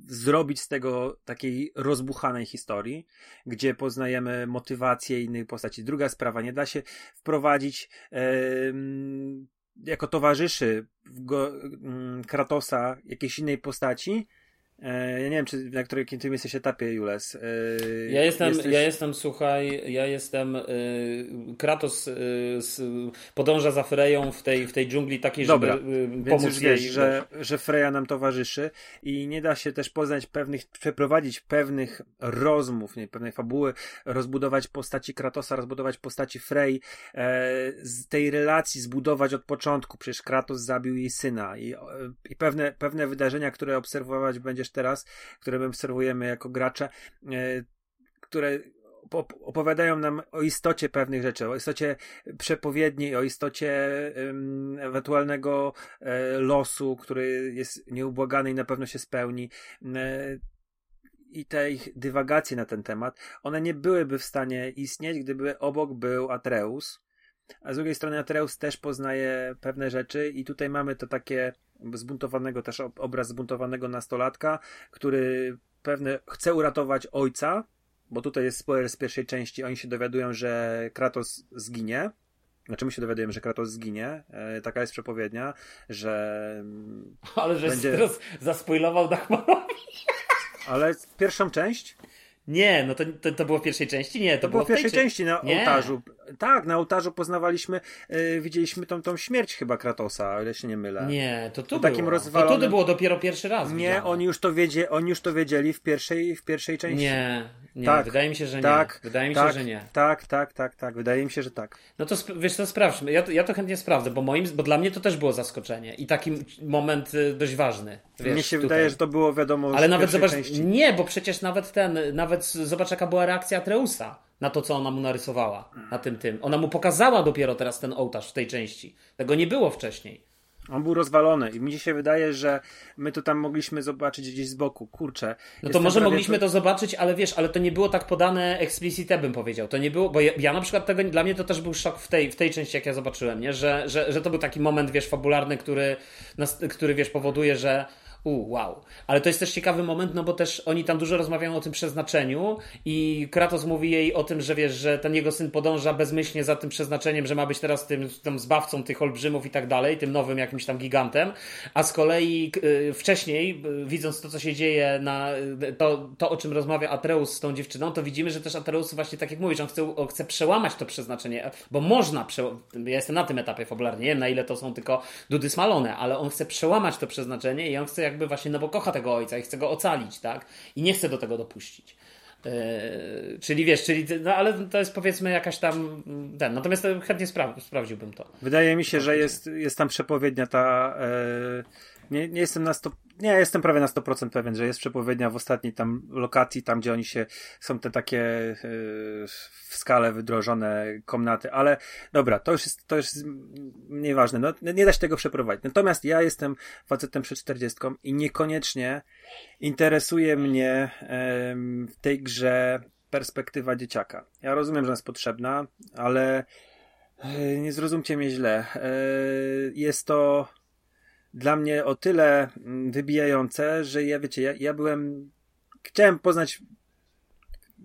zrobić z tego takiej rozbuchanej historii, gdzie poznajemy motywację innej postaci. Druga sprawa, nie da się wprowadzić jako towarzyszy go, yy, Kratosa jakiejś innej postaci, ja nie wiem, czy na którym tym jesteś etapie, Jules. E, ja jestem, jesteś... ja jestem, słuchaj, ja jestem. E, Kratos podąża za Freją w tej, w tej dżungli takiej, Dobra, żeby pomóc więc wiesz, jej. Że, że Freja nam towarzyszy i nie da się też poznać pewnych, przeprowadzić pewnych rozmów, nie, pewnej fabuły, rozbudować postaci Kratosa, rozbudować postaci Frey, z tej relacji zbudować od początku. Przecież Kratos zabił jej syna i, i pewne, pewne wydarzenia, które obserwować będziesz teraz, które my obserwujemy jako gracze, e, które opowiadają nam o istocie pewnych rzeczy, o istocie przepowiedni, o istocie ewentualnego e, losu, który jest nieubłagany i na pewno się spełni. E, I te ich dywagacje na ten temat, one nie byłyby w stanie istnieć, gdyby obok był Atreus. A z drugiej strony Atreus też poznaje pewne rzeczy i tutaj mamy to takie zbuntowanego też obraz zbuntowanego nastolatka, który pewne chce uratować ojca, bo tutaj jest spoiler z pierwszej części, oni się dowiadują, że Kratos zginie. Znaczy my się dowiadujemy, że Kratos zginie. E, taka jest przepowiednia, że. *laughs* Ale że będzie... teraz zaspoilował Dachmanowi. *laughs* Ale pierwszą część? Nie, no to, to, to, było w pierwszej części? Nie, to, to było w pierwszej części na nie. ołtarzu. Tak, na ołtarzu poznawaliśmy, yy, widzieliśmy tą, tą śmierć chyba Kratosa, o ile się nie mylę. Nie, to tu było. Takim rozwalonym... To tu było dopiero pierwszy raz. Nie, oni już, to wiedzie, oni już to wiedzieli w pierwszej, w pierwszej części. Nie, nie, tak, wydaje mi się, że tak, nie. Wydaje mi tak, się, że nie. Tak, tak, tak, tak, wydaje mi się, że tak. No to wiesz co, sprawdźmy. Ja to, ja to chętnie sprawdzę, bo moim, bo dla mnie to też było zaskoczenie i taki moment y, dość ważny. Wiesz, Mnie się tutaj. wydaje, że to było wiadomo. Ale nawet zobacz, części. nie, bo przecież nawet ten, nawet zobacz jaka była reakcja Atreusa na to, co ona mu narysowała na tym tym. Ona mu pokazała dopiero teraz ten ołtarz w tej części. Tego nie było wcześniej. On był rozwalony i mi się wydaje, że my to tam mogliśmy zobaczyć gdzieś z boku. Kurczę. No to może mogliśmy to zobaczyć, ale wiesz, ale to nie było tak podane explicite, bym powiedział. To nie było, bo ja, ja, na przykład tego, dla mnie to też był szok w tej, w tej części, jak ja zobaczyłem, nie? Że, że, że to był taki moment, wiesz, fabularny, który, który wiesz, powoduje, że u, wow. Ale to jest też ciekawy moment, no bo też oni tam dużo rozmawiają o tym przeznaczeniu i Kratos mówi jej o tym, że wiesz, że ten jego syn podąża bezmyślnie za tym przeznaczeniem, że ma być teraz tym, tym zbawcą tych olbrzymów i tak dalej, tym nowym jakimś tam gigantem, a z kolei y, wcześniej, y, widząc to, co się dzieje na y, to, to, o czym rozmawia Atreus z tą dziewczyną, to widzimy, że też Atreus właśnie tak jak mówisz, on chce, on chce przełamać to przeznaczenie, bo można, prze... ja jestem na tym etapie fabularnie, nie wiem na ile to są tylko dudy smalone, ale on chce przełamać to przeznaczenie i on chce jakby właśnie, no bo kocha tego ojca i chce go ocalić, tak? I nie chce do tego dopuścić. Yy, czyli wiesz, czyli, no ale to jest powiedzmy jakaś tam ten, natomiast chętnie spra sprawdziłbym to. Wydaje mi się, że jest, jest tam przepowiednia ta yy, nie, nie jestem na 100, nie, jestem prawie na 100% pewien, że jest przepowiednia w ostatniej tam lokacji, tam gdzie oni się, są te takie yy, w skale wydrożone komnaty, ale dobra, to już jest, to już jest nieważne, no, nie da się tego przeprowadzić. Natomiast ja jestem facetem przed 40 i niekoniecznie interesuje mnie yy, w tej grze perspektywa dzieciaka. Ja rozumiem, że jest potrzebna, ale yy, nie zrozumcie mnie źle. Yy, jest to dla mnie o tyle mm, wybijające, że ja wiecie, ja, ja byłem. Chciałem poznać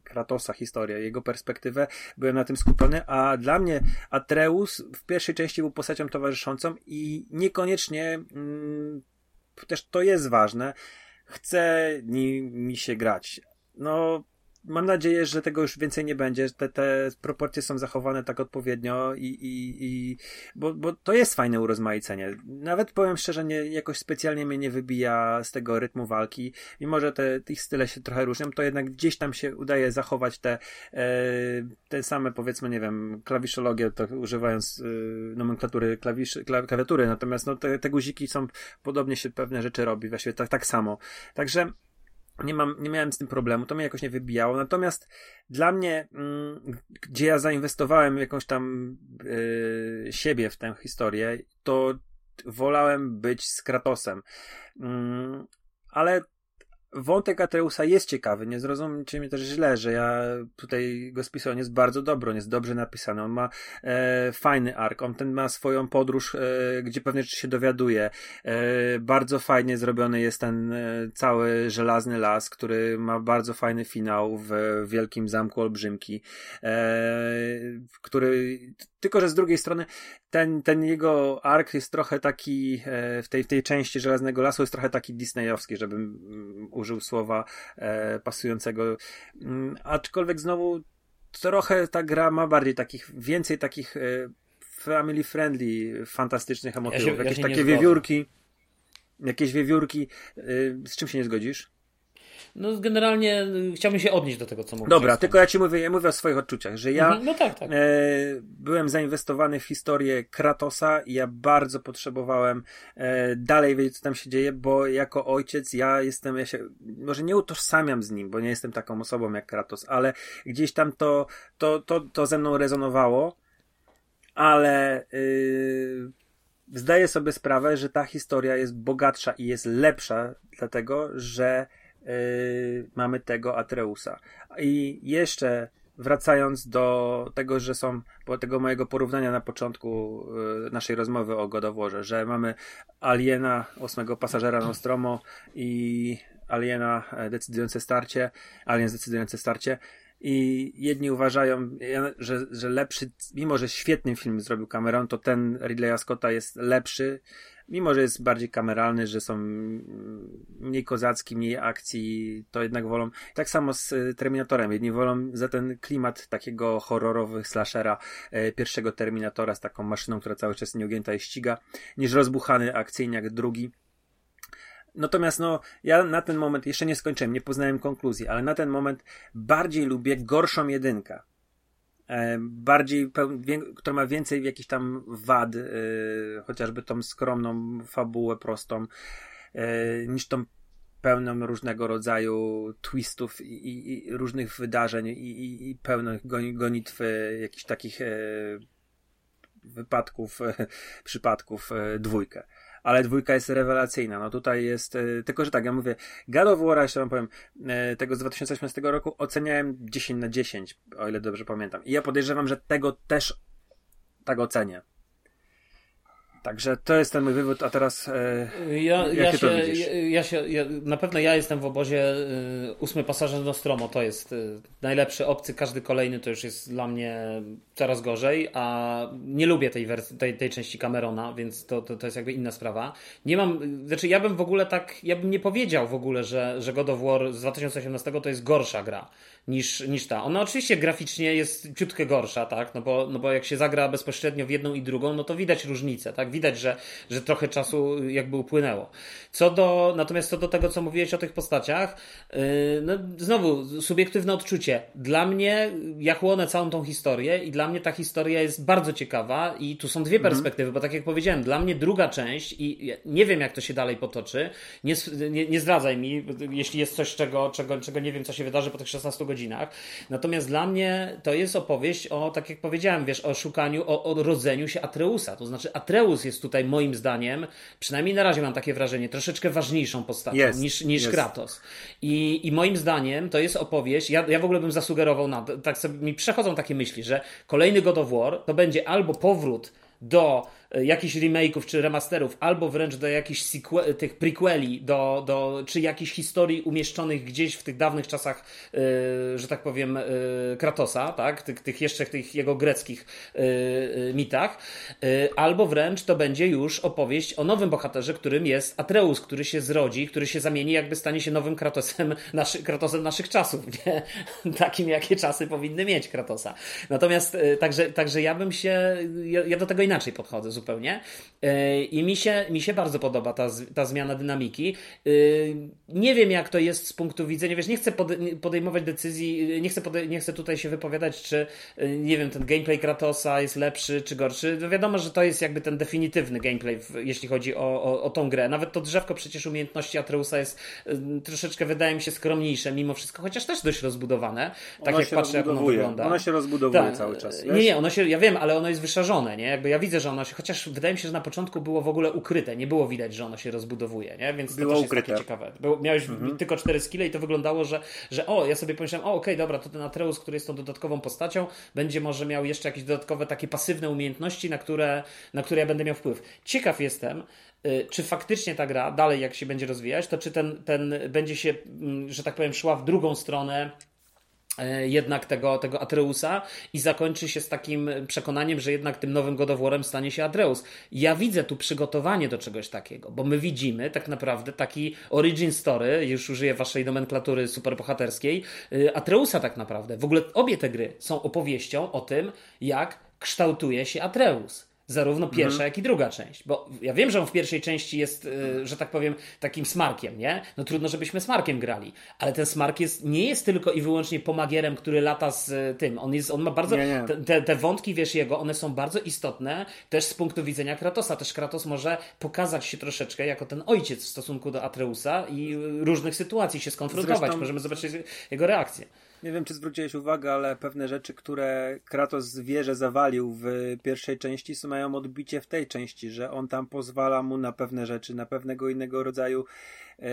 Kratosa historię, jego perspektywę, byłem na tym skupiony, a dla mnie Atreus w pierwszej części był postacią towarzyszącą i niekoniecznie mm, też to jest ważne, chce mi się grać. No, mam nadzieję, że tego już więcej nie będzie. Te, te proporcje są zachowane tak odpowiednio i, i, i bo, bo to jest fajne urozmaicenie. Nawet powiem szczerze, nie, jakoś specjalnie mnie nie wybija z tego rytmu walki. Mimo, że te, ich style się trochę różnią, to jednak gdzieś tam się udaje zachować te, e, te same, powiedzmy, nie wiem, klawiszologię, to używając e, nomenklatury klawiszy, klawiatury. Natomiast no, te, te guziki są, podobnie się pewne rzeczy robi, właściwie tak, tak samo. Także nie, mam, nie miałem z tym problemu, to mnie jakoś nie wybijało. Natomiast dla mnie, mm, gdzie ja zainwestowałem jakąś tam yy, siebie w tę historię, to wolałem być z Kratosem. Mm, ale wątek Atreusa jest ciekawy, nie zrozumcie mnie też źle, że ja tutaj go spisałem, on jest bardzo dobry, on jest dobrze napisany, on ma e, fajny ark, on ten ma swoją podróż, e, gdzie rzeczy się dowiaduje, e, bardzo fajnie zrobiony jest ten e, cały żelazny las, który ma bardzo fajny finał w Wielkim Zamku Olbrzymki, e, który tylko, że z drugiej strony ten, ten jego ark jest trochę taki, e, w tej, w tej części Żelaznego Lasu jest trochę taki disneyowski, żebym mm, użył słowa e, pasującego. Mm, aczkolwiek znowu trochę ta gra ma bardziej takich, więcej takich e, family friendly, fantastycznych emotywów. Ja się, jakieś ja takie wiewiórki. Jakieś wiewiórki. Z czym się nie zgodzisz? No generalnie y, chciałbym się odnieść do tego, co mówisz. Dobra, tylko ja ci mówię, ja mówię o swoich odczuciach, że ja mhm, no tak, tak. E, byłem zainwestowany w historię Kratosa i ja bardzo potrzebowałem e, dalej wiedzieć, co tam się dzieje, bo jako ojciec ja jestem, ja się może nie utożsamiam z nim, bo nie jestem taką osobą jak Kratos, ale gdzieś tam to, to, to, to ze mną rezonowało, ale yy, zdaję sobie sprawę, że ta historia jest bogatsza i jest lepsza, dlatego że yy, mamy tego Atreusa. I jeszcze wracając do tego, że są, bo tego mojego porównania na początku yy, naszej rozmowy o Godoworze, że mamy Aliena, ósmego pasażera Nostromo i Aliena e, decydujące starcie, Alien decydujące starcie. I jedni uważają, że, że lepszy, mimo że świetny film zrobił Cameron, to ten Ridleya Scotta jest lepszy mimo że jest bardziej kameralny, że są mniej kozacki, mniej akcji, to jednak wolą. Tak samo z e, Terminatorem. Jedni wolą za ten klimat takiego horrorowych slashera e, pierwszego Terminatora z taką maszyną, która cały czas nieugięta i ściga, niż rozbuchany akcyjnie jak drugi. Natomiast no, ja na ten moment jeszcze nie skończyłem, nie poznałem konkluzji, ale na ten moment bardziej lubię gorszą jedynkę bardziej, która ma więcej jakichś tam wad, e, chociażby tą skromną fabułę prostą, e, niż tą pełną różnego rodzaju twistów i, i, różnych wydarzeń i, i, pełnych gonitw jakichś takich wypadków, *laughs* przypadków dwójkę ale dwójka jest rewelacyjna. No tutaj jest, e, tylko że tak, ja mówię, God of War, jeszcze wam powiem, e, tego z 2018 roku oceniałem 10 na 10, o ile dobrze pamiętam. I ja podejrzewam, że tego też tak ocenię. Także to jest ten mój wywód, a teraz e, ja, ja się, ja, ja, się ja, Na pewno ja jestem w obozie e, ósmy pasażer Nostromo, to jest e, najlepszy obcy, każdy kolejny to już jest dla mnie coraz gorzej, a nie lubię tej, wersji, tej, tej części Camerona, więc to, to, to jest jakby inna sprawa. Nie mam, znaczy ja bym w ogóle tak, ja bym nie powiedział w ogóle, że, że God of War z 2018 to jest gorsza gra niż, niż ta. Ona oczywiście graficznie jest ciutkę gorsza, tak? No bo, no bo jak się zagra bezpośrednio w jedną i drugą, no to widać różnicę, tak? Widać, że, że trochę czasu jakby upłynęło. Co do, natomiast co do tego, co mówiłeś o tych postaciach, yy, no znowu, subiektywne odczucie. Dla mnie, ja chłonę całą tą historię i dla mnie ta historia jest bardzo ciekawa i tu są dwie mhm. perspektywy, bo tak jak powiedziałem, dla mnie druga część i nie wiem, jak to się dalej potoczy, nie, nie, nie zdradzaj mi, jeśli jest coś, czego, czego, czego nie wiem, co się wydarzy po tych 16 godzinach, godzinach. Natomiast dla mnie to jest opowieść o, tak jak powiedziałem, wiesz, o szukaniu, o, o rodzeniu się Atreusa. To znaczy Atreus jest tutaj moim zdaniem, przynajmniej na razie mam takie wrażenie, troszeczkę ważniejszą postacią yes, niż, niż yes. Kratos. I, I moim zdaniem to jest opowieść, ja, ja w ogóle bym zasugerował, na, tak sobie mi przechodzą takie myśli, że kolejny God of War to będzie albo powrót do jakichś remake'ów czy remasterów, albo wręcz do jakichś tych prequeli, do, do, czy jakichś historii umieszczonych gdzieś w tych dawnych czasach, yy, że tak powiem, yy, Kratosa, tak? Tych, tych jeszcze tych jego greckich yy, mitach, albo wręcz to będzie już opowieść o nowym bohaterze, którym jest Atreus, który się zrodzi, który się zamieni, jakby stanie się nowym Kratosem, naszy, Kratosem naszych czasów, *laughs* nie? Takim, jakie czasy powinny mieć Kratosa. Natomiast, także, także ja bym się, ja, ja do tego inaczej podchodzę zupełnie. E, I mi się, mi się bardzo podoba ta, ta zmiana dynamiki. E, nie wiem, jak to jest z punktu widzenia, wiesz, nie chcę podejmować decyzji, nie chcę, podej nie chcę tutaj się wypowiadać, czy, e, nie wiem, ten gameplay Kratosa jest lepszy czy gorszy. No wiadomo, że to jest jakby ten definitywny gameplay, jeśli chodzi o, o, o tą grę. Nawet to drzewko przecież umiejętności Atreusa jest troszeczkę, wydaje mi się, skromniejsze mimo wszystko, chociaż też dość rozbudowane. Tak ono jak patrzę, jak ono wygląda. Ono się rozbudowuje Ta, cały czas. Wiesz? Nie, nie, ono się, ja wiem, ale ono jest wyszarzone, nie? Jakby ja widzę, że ono się, chociaż wydaje mi się, że na początku było w ogóle ukryte, nie było widać, że ono się rozbudowuje, nie? Więc było to też ukryte. jest takie ciekawe. Było, miałeś mhm. tylko cztery skille i to wyglądało, że, że o, ja sobie pomyślałem, o okej, okay, dobra, to ten Atreus, który jest tą dodatkową postacią, będzie może miał jeszcze jakieś dodatkowe takie pasywne umiejętności, na które, na które ja będę miał wpływ. Ciekaw jestem, y, czy faktycznie ta gra dalej jak się będzie rozwijać, to czy ten, ten będzie się, mm, że tak powiem, szła w drugą stronę jednak tego, tego Atreusa i zakończy się z takim przekonaniem, że jednak tym nowym godoworem stanie się Atreus. Ja widzę tu przygotowanie do czegoś takiego, bo my widzimy tak naprawdę taki origin story, już użyję waszej nomenklatury superbohaterskiej, e, Atreusa tak naprawdę. W ogóle obie te gry są opowieścią o tym, jak kształtuje się Atreus. Zarówno pierwsza, mhm. jak i druga część. Bo ja wiem, że on w pierwszej części jest, y, że tak powiem, takim smarkiem, nie? No trudno, żebyśmy smarkiem grali. Ale ten smark jest, nie jest tylko i wyłącznie pomagierem, który lata z y, tym. On, jest, on ma bardzo. Nie, nie. Te, te, wątki, wiesz, jego, one są bardzo istotne też z punktu widzenia Kratosa. Też Kratos może pokazać się troszeczkę jako ten ojciec w stosunku do Atreusa i różnych sytuacji się skonfrontować. Zresztą... Możemy zobaczyć jego reakcję. Nie wiem, czy zwróciłeś uwagę, ale pewne rzeczy, które Kratos wieże zawalił w pierwszej części, mają odbicie w tej części, że on tam pozwala mu na pewne rzeczy, na pewnego innego rodzaju. Yy,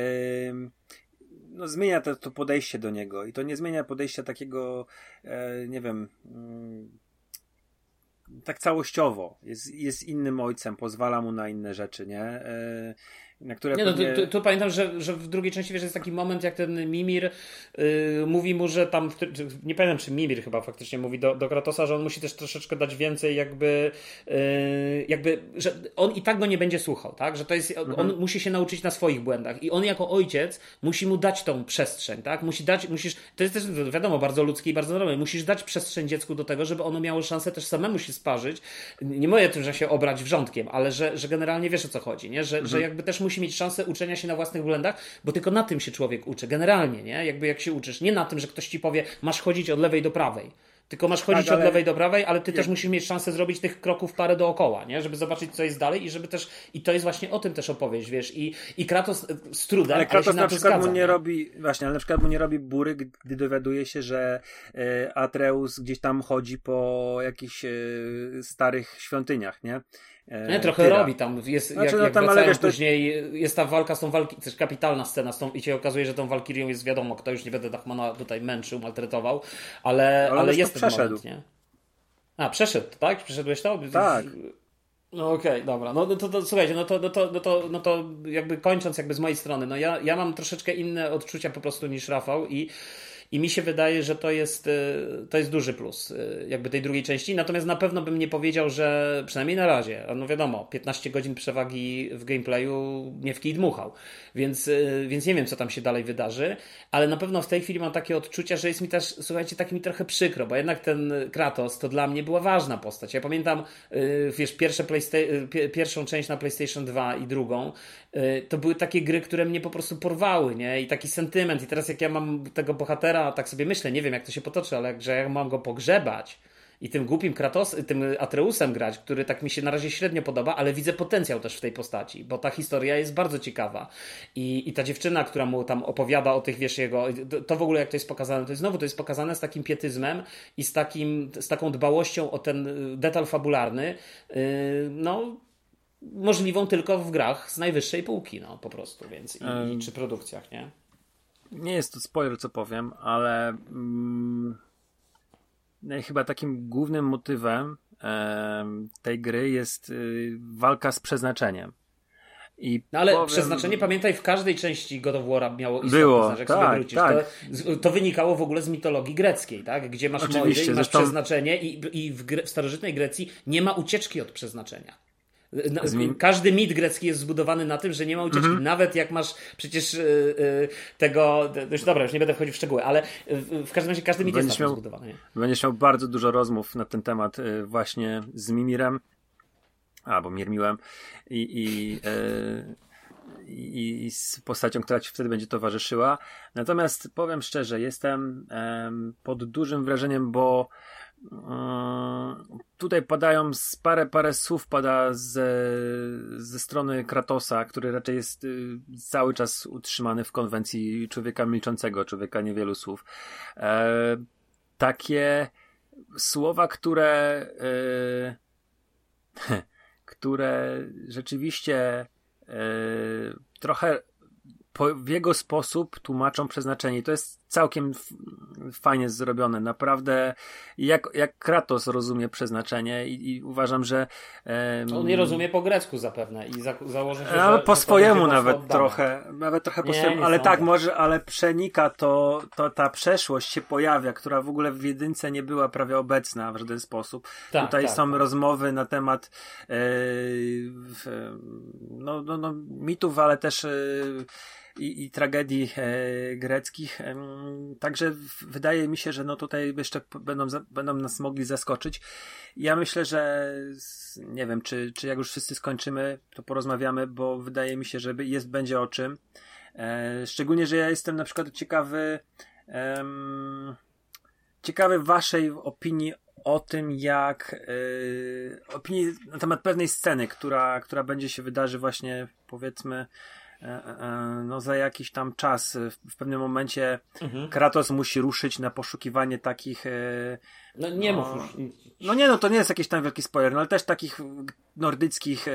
no, zmienia to, to, podejście do niego i to nie zmienia podejścia takiego, yy, nie wiem. Yy, tak całościowo. Jest, jest innym ojcem, pozwala mu na inne rzeczy, nie? Na które nie, no, pewnie... tu, tu, tu, pamiętam, że, że w drugiej części wiesz, jest taki moment, jak ten Mimir yy, mówi mu, że tam, nie pamiętam czy Mimir chyba faktycznie mówi do, do Kratosa, że on musi też troszeczkę dać więcej jakby, yy, jakby, że on i tak go nie będzie słuchał, tak? Że to jest, mhm. on musi się nauczyć na swoich błędach i on jako ojciec musi mu dać tą przestrzeń, tak? Musi dać, musisz, to jest też wiadomo, bardzo ludzkie i bardzo normalne, musisz dać przestrzeń dziecku do tego, żeby ono miało szansę też samemu się sparzyć. Nie mówię tym, że się obrać wrzątkiem, ale że, że generalnie wiesz o co chodzi, nie? Że, mhm. że jakby też musi musi mieć szansę uczenia się na własnych błędach, bo tylko na tym się człowiek uczy, generalnie, nie? Jakby jak się uczysz. Nie na tym, że ktoś ci powie, masz chodzić od lewej do prawej. Tylko masz chodzić tak, od lewej do prawej, ale ty też musisz mieć szansę zrobić tych kroków parę dookoła, nie? Żeby zobaczyć, co jest dalej i żeby też. I to jest właśnie o tym też opowieść, wiesz. I, i Kratos e, z trudem. Ale Kratos ale na, na przykład zgadza, mu nie, nie, robi. Właśnie, ale na przykład mu nie robi bury, gdy dowiaduje się, że e, Atreus gdzieś tam chodzi po jakichś e, starych świątyniach, nie? E, nie, trochę Tyra. robi tam. Jest, znaczy, jak, no, jak tam, ale wiesz, później to... jest ta walka z tą walki, też kapitalna scena z tą, i się okazuje, że tą Walkirią jest wiadomo, kto już nie będę Dachmana tutaj męczył, maltretował, ale, ale, ale jest ten przeszedł. moment, nie? A, przeszedł, tak? Przeszedłeś to? Tak. No okej, okay, dobra. No, no to, to, słuchajcie, no to, no, to, no, to, no to jakby kończąc jakby z mojej strony, no ja, ja mam troszeczkę inne odczucia po prostu niż Rafał i i mi się wydaje, że to jest, e, to jest duży plus e, jakby tej drugiej części. Natomiast na pewno bym nie powiedział, że przynajmniej na razie, no wiadomo, 15 godzin przewagi w gameplayu nie w kij dmuchał. Więc, e, więc nie wiem, co tam się dalej wydarzy, ale na pewno w tej chwili mam takie odczucia, że jest mi też, słuchajcie, tak mi trochę przykro, bo jednak ten Kratos to dla mnie była ważna postać. Ja pamiętam, wiesz, pierwsze pierwszą część na PlayStation 2 i drugą, to były takie gry, które mnie po prostu porwały, nie? I taki sentyment. I teraz jak ja mam tego bohatera tak sobie myślę, nie wiem jak to się potoczy, ale że jak mam go pogrzebać i tym głupim Kratos, tym Atreusem grać, który tak mi się na razie średnio podoba, ale widzę potencjał też w tej postaci, bo ta historia jest bardzo ciekawa. I, i ta dziewczyna, która mu tam opowiada o tych, wiesz, jego, to w ogóle jak to jest pokazane, to jest znowu, to jest pokazane z takim pietyzmem i z, takim, z taką dbałością o ten detal fabularny, yy, no możliwą tylko w grach z najwyższej półki, no po prostu, więc i, i czy produkcjach, nie? nie jest to spoiler, co powiem, ale mm, chyba takim głównym motywem tej gry jest y, walka z przeznaczeniem. I no ale powiem... przeznaczenie, pamiętaj, w każdej części God of War miało istotne Było, znaczenie, tak, wrócisz, tak. To, to, wynikało w ogóle z mitologii greckiej, tak? Gdzie masz Oczywiście, i masz zresztą... przeznaczenie i, i w, w starożytnej Grecji nie ma ucieczki od przeznaczenia. Każdy mit grecki jest zbudowany na tym, że nie ma ucieczki. Mhm. Nawet jak masz przecież yy, yy, tego. Już dobra, już nie będę wchodził w szczegóły, ale w, w każdym razie każdy mit będziesz jest miał, zbudowany. Nie? Będziesz miał bardzo dużo rozmów na ten temat yy, właśnie z Mimirem albo Miermiłem i, i, i, i z postacią, która ci wtedy będzie towarzyszyła. Natomiast powiem szczerze, jestem pod dużym wrażeniem, bo Tutaj padają parę, parę słów pada ze, ze strony Kratosa, który raczej jest y, cały czas utrzymany w konwencji człowieka milczącego, człowieka niewielu słów. E, takie słowa, które e, *laughs* które rzeczywiście e, trochę po, w jego sposób tłumaczą przeznaczenie. to jest całkiem fajnie zrobione. Naprawdę, jak, jak Kratos rozumie przeznaczenie i, i uważam, że. Um, On nie rozumie po grecku zapewne i za, założę się, Ale po swojemu nawet trochę. Nawet trochę po swojemu, ale tak, może, ale przenika to, to ta przeszłość się pojawia, która w ogóle w jedynce nie była prawie obecna w żaden sposób. Tak, Tutaj tak, są tak. rozmowy na temat e, no, no, no, mitów, ale też. E, i, i tragedii e, greckich. E, także wydaje mi się, że no tutaj jeszcze będą, będą nas mogli zaskoczyć. Ja myślę, że nie wiem, czy, czy jak już wszyscy skończymy, to porozmawiamy, bo wydaje mi się, że jest, będzie o czym. E, szczególnie, że ja jestem na przykład ciekawy ciekawy waszej opinii o tym, jak yy, opinii na temat pewnej sceny, która, która będzie się wydarzy właśnie powiedzmy no za jakiś tam czas w pewnym momencie mhm. Kratos musi ruszyć na poszukiwanie takich no nie no, mów już. No nie, no to nie jest jakiś tam wielki spoiler, no ale też takich nordyckich e,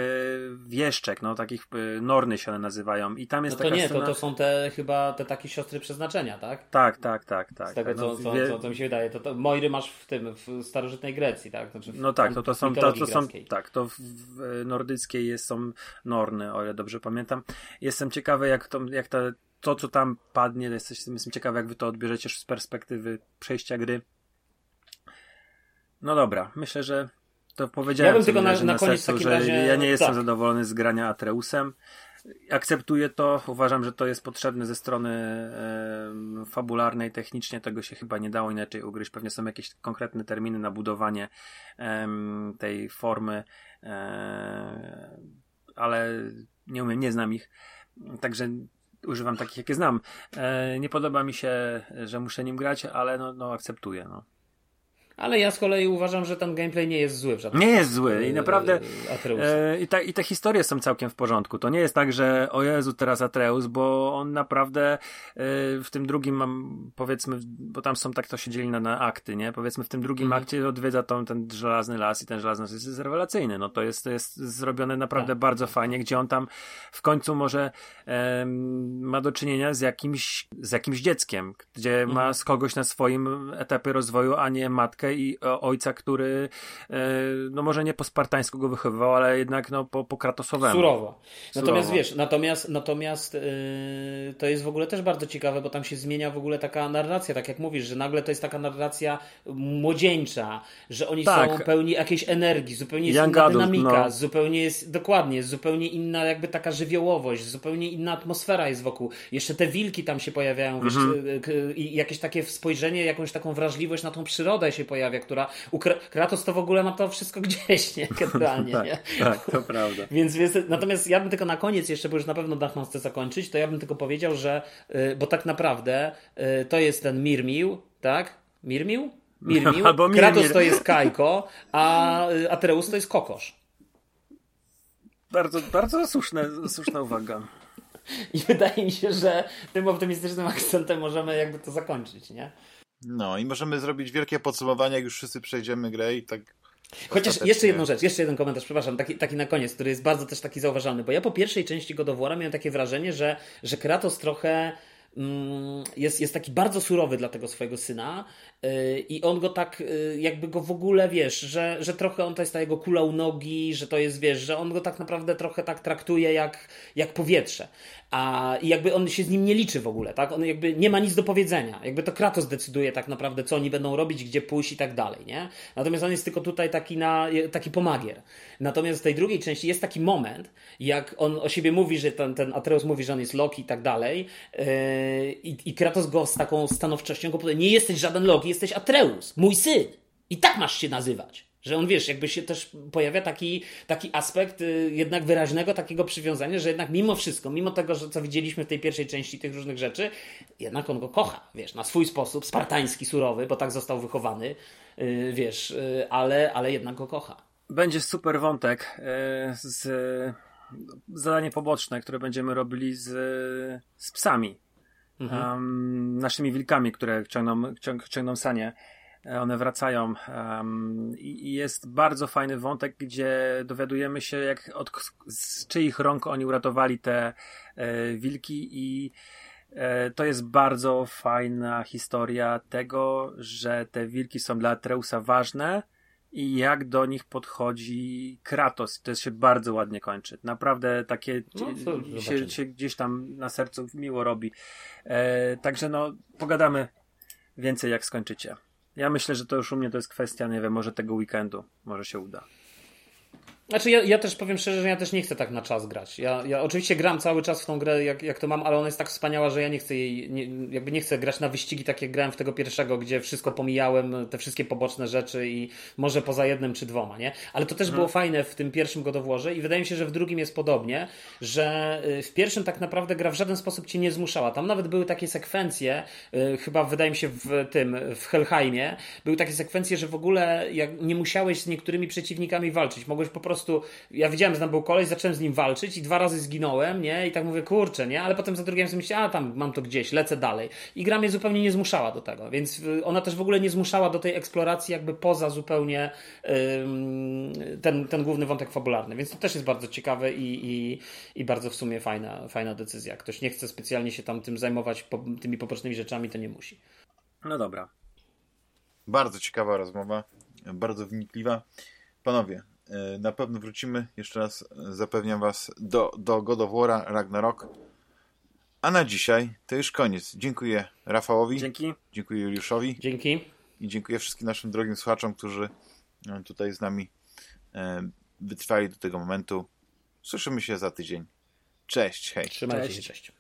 wieszczek, no takich e, norny się one nazywają i tam jest no to taka nie, scena... to, to są te chyba te takie siostry przeznaczenia, tak? Tak, tak, tak, tak. Z tego tak, no, co, wie... co, co, mi się wydaje, to, to Moiry masz w tym, w starożytnej Grecji, tak? Znaczy no tak, to, to są, to, to są, tak, to w, w nordyckiej jest, są norny, o ile dobrze pamiętam. Jestem ciekawy, jak to, jak ta, to, co tam padnie, jestem, jestem ciekawy, jak wy to odbierzecie z perspektywy przejścia gry no dobra, myślę, że to powiedziałem. Ja bym tylko na, na, na koniec sercu, że razie... ja nie jestem tak. zadowolony z grania Atreusem. Akceptuję to, uważam, że to jest potrzebne ze strony e, fabularnej, technicznie tego się chyba nie dało inaczej ugryźć. Pewnie są jakieś konkretne terminy na budowanie e, tej formy, e, ale nie umiem, nie znam ich. Także używam takich, jakie znam. E, nie podoba mi się, że muszę nim grać, ale no, no akceptuję. No. Ale ja z kolei uważam, że ten gameplay nie jest zły w żadnym Nie jest zły i naprawdę e, i, ta, i te historie są całkiem w porządku. To nie jest tak, że o Jezu, teraz Atreus, bo on naprawdę e, w tym drugim mam, powiedzmy, bo tam są tak to się dzieli na, na akty, nie? Powiedzmy w tym drugim mhm. akcie odwiedza tą, ten żelazny las i ten żelazny las jest, rewelacyjny. No to jest, jest zrobione naprawdę tak. bardzo fajnie, gdzie on tam w końcu może e, ma do czynienia z jakimś, z jakimś dzieckiem, gdzie mhm. ma z kogoś na swoim etapie rozwoju, a nie matkę matkę i ojca, który e, no może nie po spartańsku go wychowywał, ale jednak no po, po kratosowemu. Surowo. Natomiast wiesz, natomiast, natomiast yy, to jest w ogóle też bardzo ciekawe, bo tam się zmienia w ogóle taka narracja, tak jak mówisz, że nagle to jest taka narracja młodzieńcza, że oni tak. są pełni jakiejś energii, zupełnie jest Young inna adult, dynamika, no. zupełnie jest, dokładnie, jest zupełnie inna jakby taka żywiołowość, zupełnie inna atmosfera jest wokół. Jeszcze te wilki tam się pojawiają, wiesz, mm -hmm. i jakieś takie spojrzenie, jakąś taką wrażliwość na tą przyrodę się pojawia pojawia, która u Kratos to w ogóle ma to wszystko *laughs* gdzieś, nie? Generalnie, *laughs* tak, nie? tak, to prawda. *laughs* więc, więc, natomiast ja bym tylko na koniec jeszcze, bo już na pewno Dachman chce zakończyć, to ja bym tylko powiedział, że, y, bo tak naprawdę y, to jest ten Mirmił, tak? Mirmił? Mirmił. Albo Kratos to jest Kajko, a y, Atreus to jest Kokosz. Bardzo, bardzo słuszne, słuszna uwaga. I wydaje mi się, że tym optymistycznym akcentem możemy jakby to zakończyć, nie? No i możemy zrobić wielkie podsumowanie, jak już wszyscy przejdziemy grę i tak Chociaż ostatecznie... jeszcze jedną rzecz, jeszcze jeden komentarz, przepraszam, taki, taki na koniec, który jest bardzo też taki zauważalny, bo ja po pierwszej części God of War miałem takie wrażenie, że, że Kratos trochę jest, jest taki bardzo surowy dla tego swojego syna y, i on go tak, y, jakby go w ogóle, wiesz, że, że trochę on to jest ta jego kula u nogi, że to jest, wiesz, że on go tak naprawdę trochę tak traktuje jak, jak powietrze. A i jakby on się z nim nie liczy w ogóle, tak? On jakby nie ma nic do powiedzenia. Jakby to Kratos decyduje tak naprawdę, co oni będą robić, gdzie pójść i tak dalej, nie? Natomiast on jest tylko tutaj taki, na, taki pomagier. Natomiast w tej drugiej części jest taki moment, jak on o siebie mówi, że ten, ten Atreus mówi, że on jest Loki i tak dalej yy, i Kratos go z taką stanowczością go nie jesteś żaden Loki, jesteś Atreus, mój syn. I tak masz się nazywać. Że on, wiesz, jakby się też pojawia taki, taki aspekt y, jednak wyraźnego takiego przywiązania, że jednak mimo wszystko, mimo tego, że co widzieliśmy w tej pierwszej części tych różnych rzeczy, jednak on go kocha, wiesz, na swój sposób, spartański, surowy, bo tak został wychowany, yy, wiesz, yy, ale, ale jednak go kocha. Będzie super wątek z zadanie poboczne, które będziemy robili z, z psami. Mhm. Um, naszymi wilkami, które ciągną, ciąg, ciągną sanie. E, one wracają um, i jest bardzo fajny wątek, gdzie dowiadujemy się, jak od z czyich rąk oni uratowali te e, wilki i e, to jest bardzo fajna historia tego, że te wilki są dla Treusa ważne i jak do nich podchodzi Kratos. To się bardzo ładnie kończy. Naprawdę takie no, się, się, gdzieś tam na sercu miło robi. E, także no, pogadamy więcej jak skończycie. Ja myślę, że to już u mnie to jest kwestia, nie wiem, może tego weekendu. Może się uda. Znaczy ja, ja też powiem szczerze, że ja też nie chcę tak na czas grać. Ja, ja oczywiście gram cały czas w tą grę, jak, jak to mam, ale ona jest tak wspaniała, że ja nie chcę jej, nie, jakby nie chcę grać na wyścigi tak jak grałem w tego pierwszego, gdzie wszystko pomijałem, te wszystkie poboczne rzeczy i może poza jednym czy dwoma, nie? Ale to też hmm. było fajne w tym pierwszym godowłoże i wydaje mi się, że w drugim jest podobnie, że y, w pierwszym tak naprawdę gra w żaden sposób cię nie zmuszała. Tam nawet były takie sekwencje, y, chyba wydaje mi się w tym, w Helheimie, były takie sekwencje, że w ogóle jak nie musiałeś z niektórymi przeciwnikami walczyć, mogłeś po prostu prostu, ja widziałem, że tam był koleś, zacząłem z nim walczyć i dwa razy zginąłem, nie? I tak mówię, kurczę, nie? Ale potem za drugim razem myślałem, a tam mam to gdzieś, lecę dalej. I gra mnie zupełnie nie zmuszała do tego, więc ona też w ogóle nie zmuszała do tej eksploracji jakby poza zupełnie ten, ten główny wątek fabularny, więc to też jest bardzo ciekawe i, i, i bardzo w sumie fajna, fajna decyzja. Ktoś nie chce specjalnie się tam tym zajmować, po, tymi pobocznymi rzeczami, to nie musi. No dobra. Bardzo ciekawa rozmowa, bardzo wnikliwa. Panowie, na pewno wrócimy, jeszcze raz zapewniam Was, do, do God of War Ragnarok. A na dzisiaj to już koniec. Dziękuję Rafałowi. Dzięki. Dziękuję Juliuszowi. Dzięki. I dziękuję wszystkim naszym drogim słuchaczom, którzy e, tutaj z nami e, wytrwali do tego momentu. Słyszymy się za tydzień. Cześć, hej. Trzymajcie cześć. się, cześć.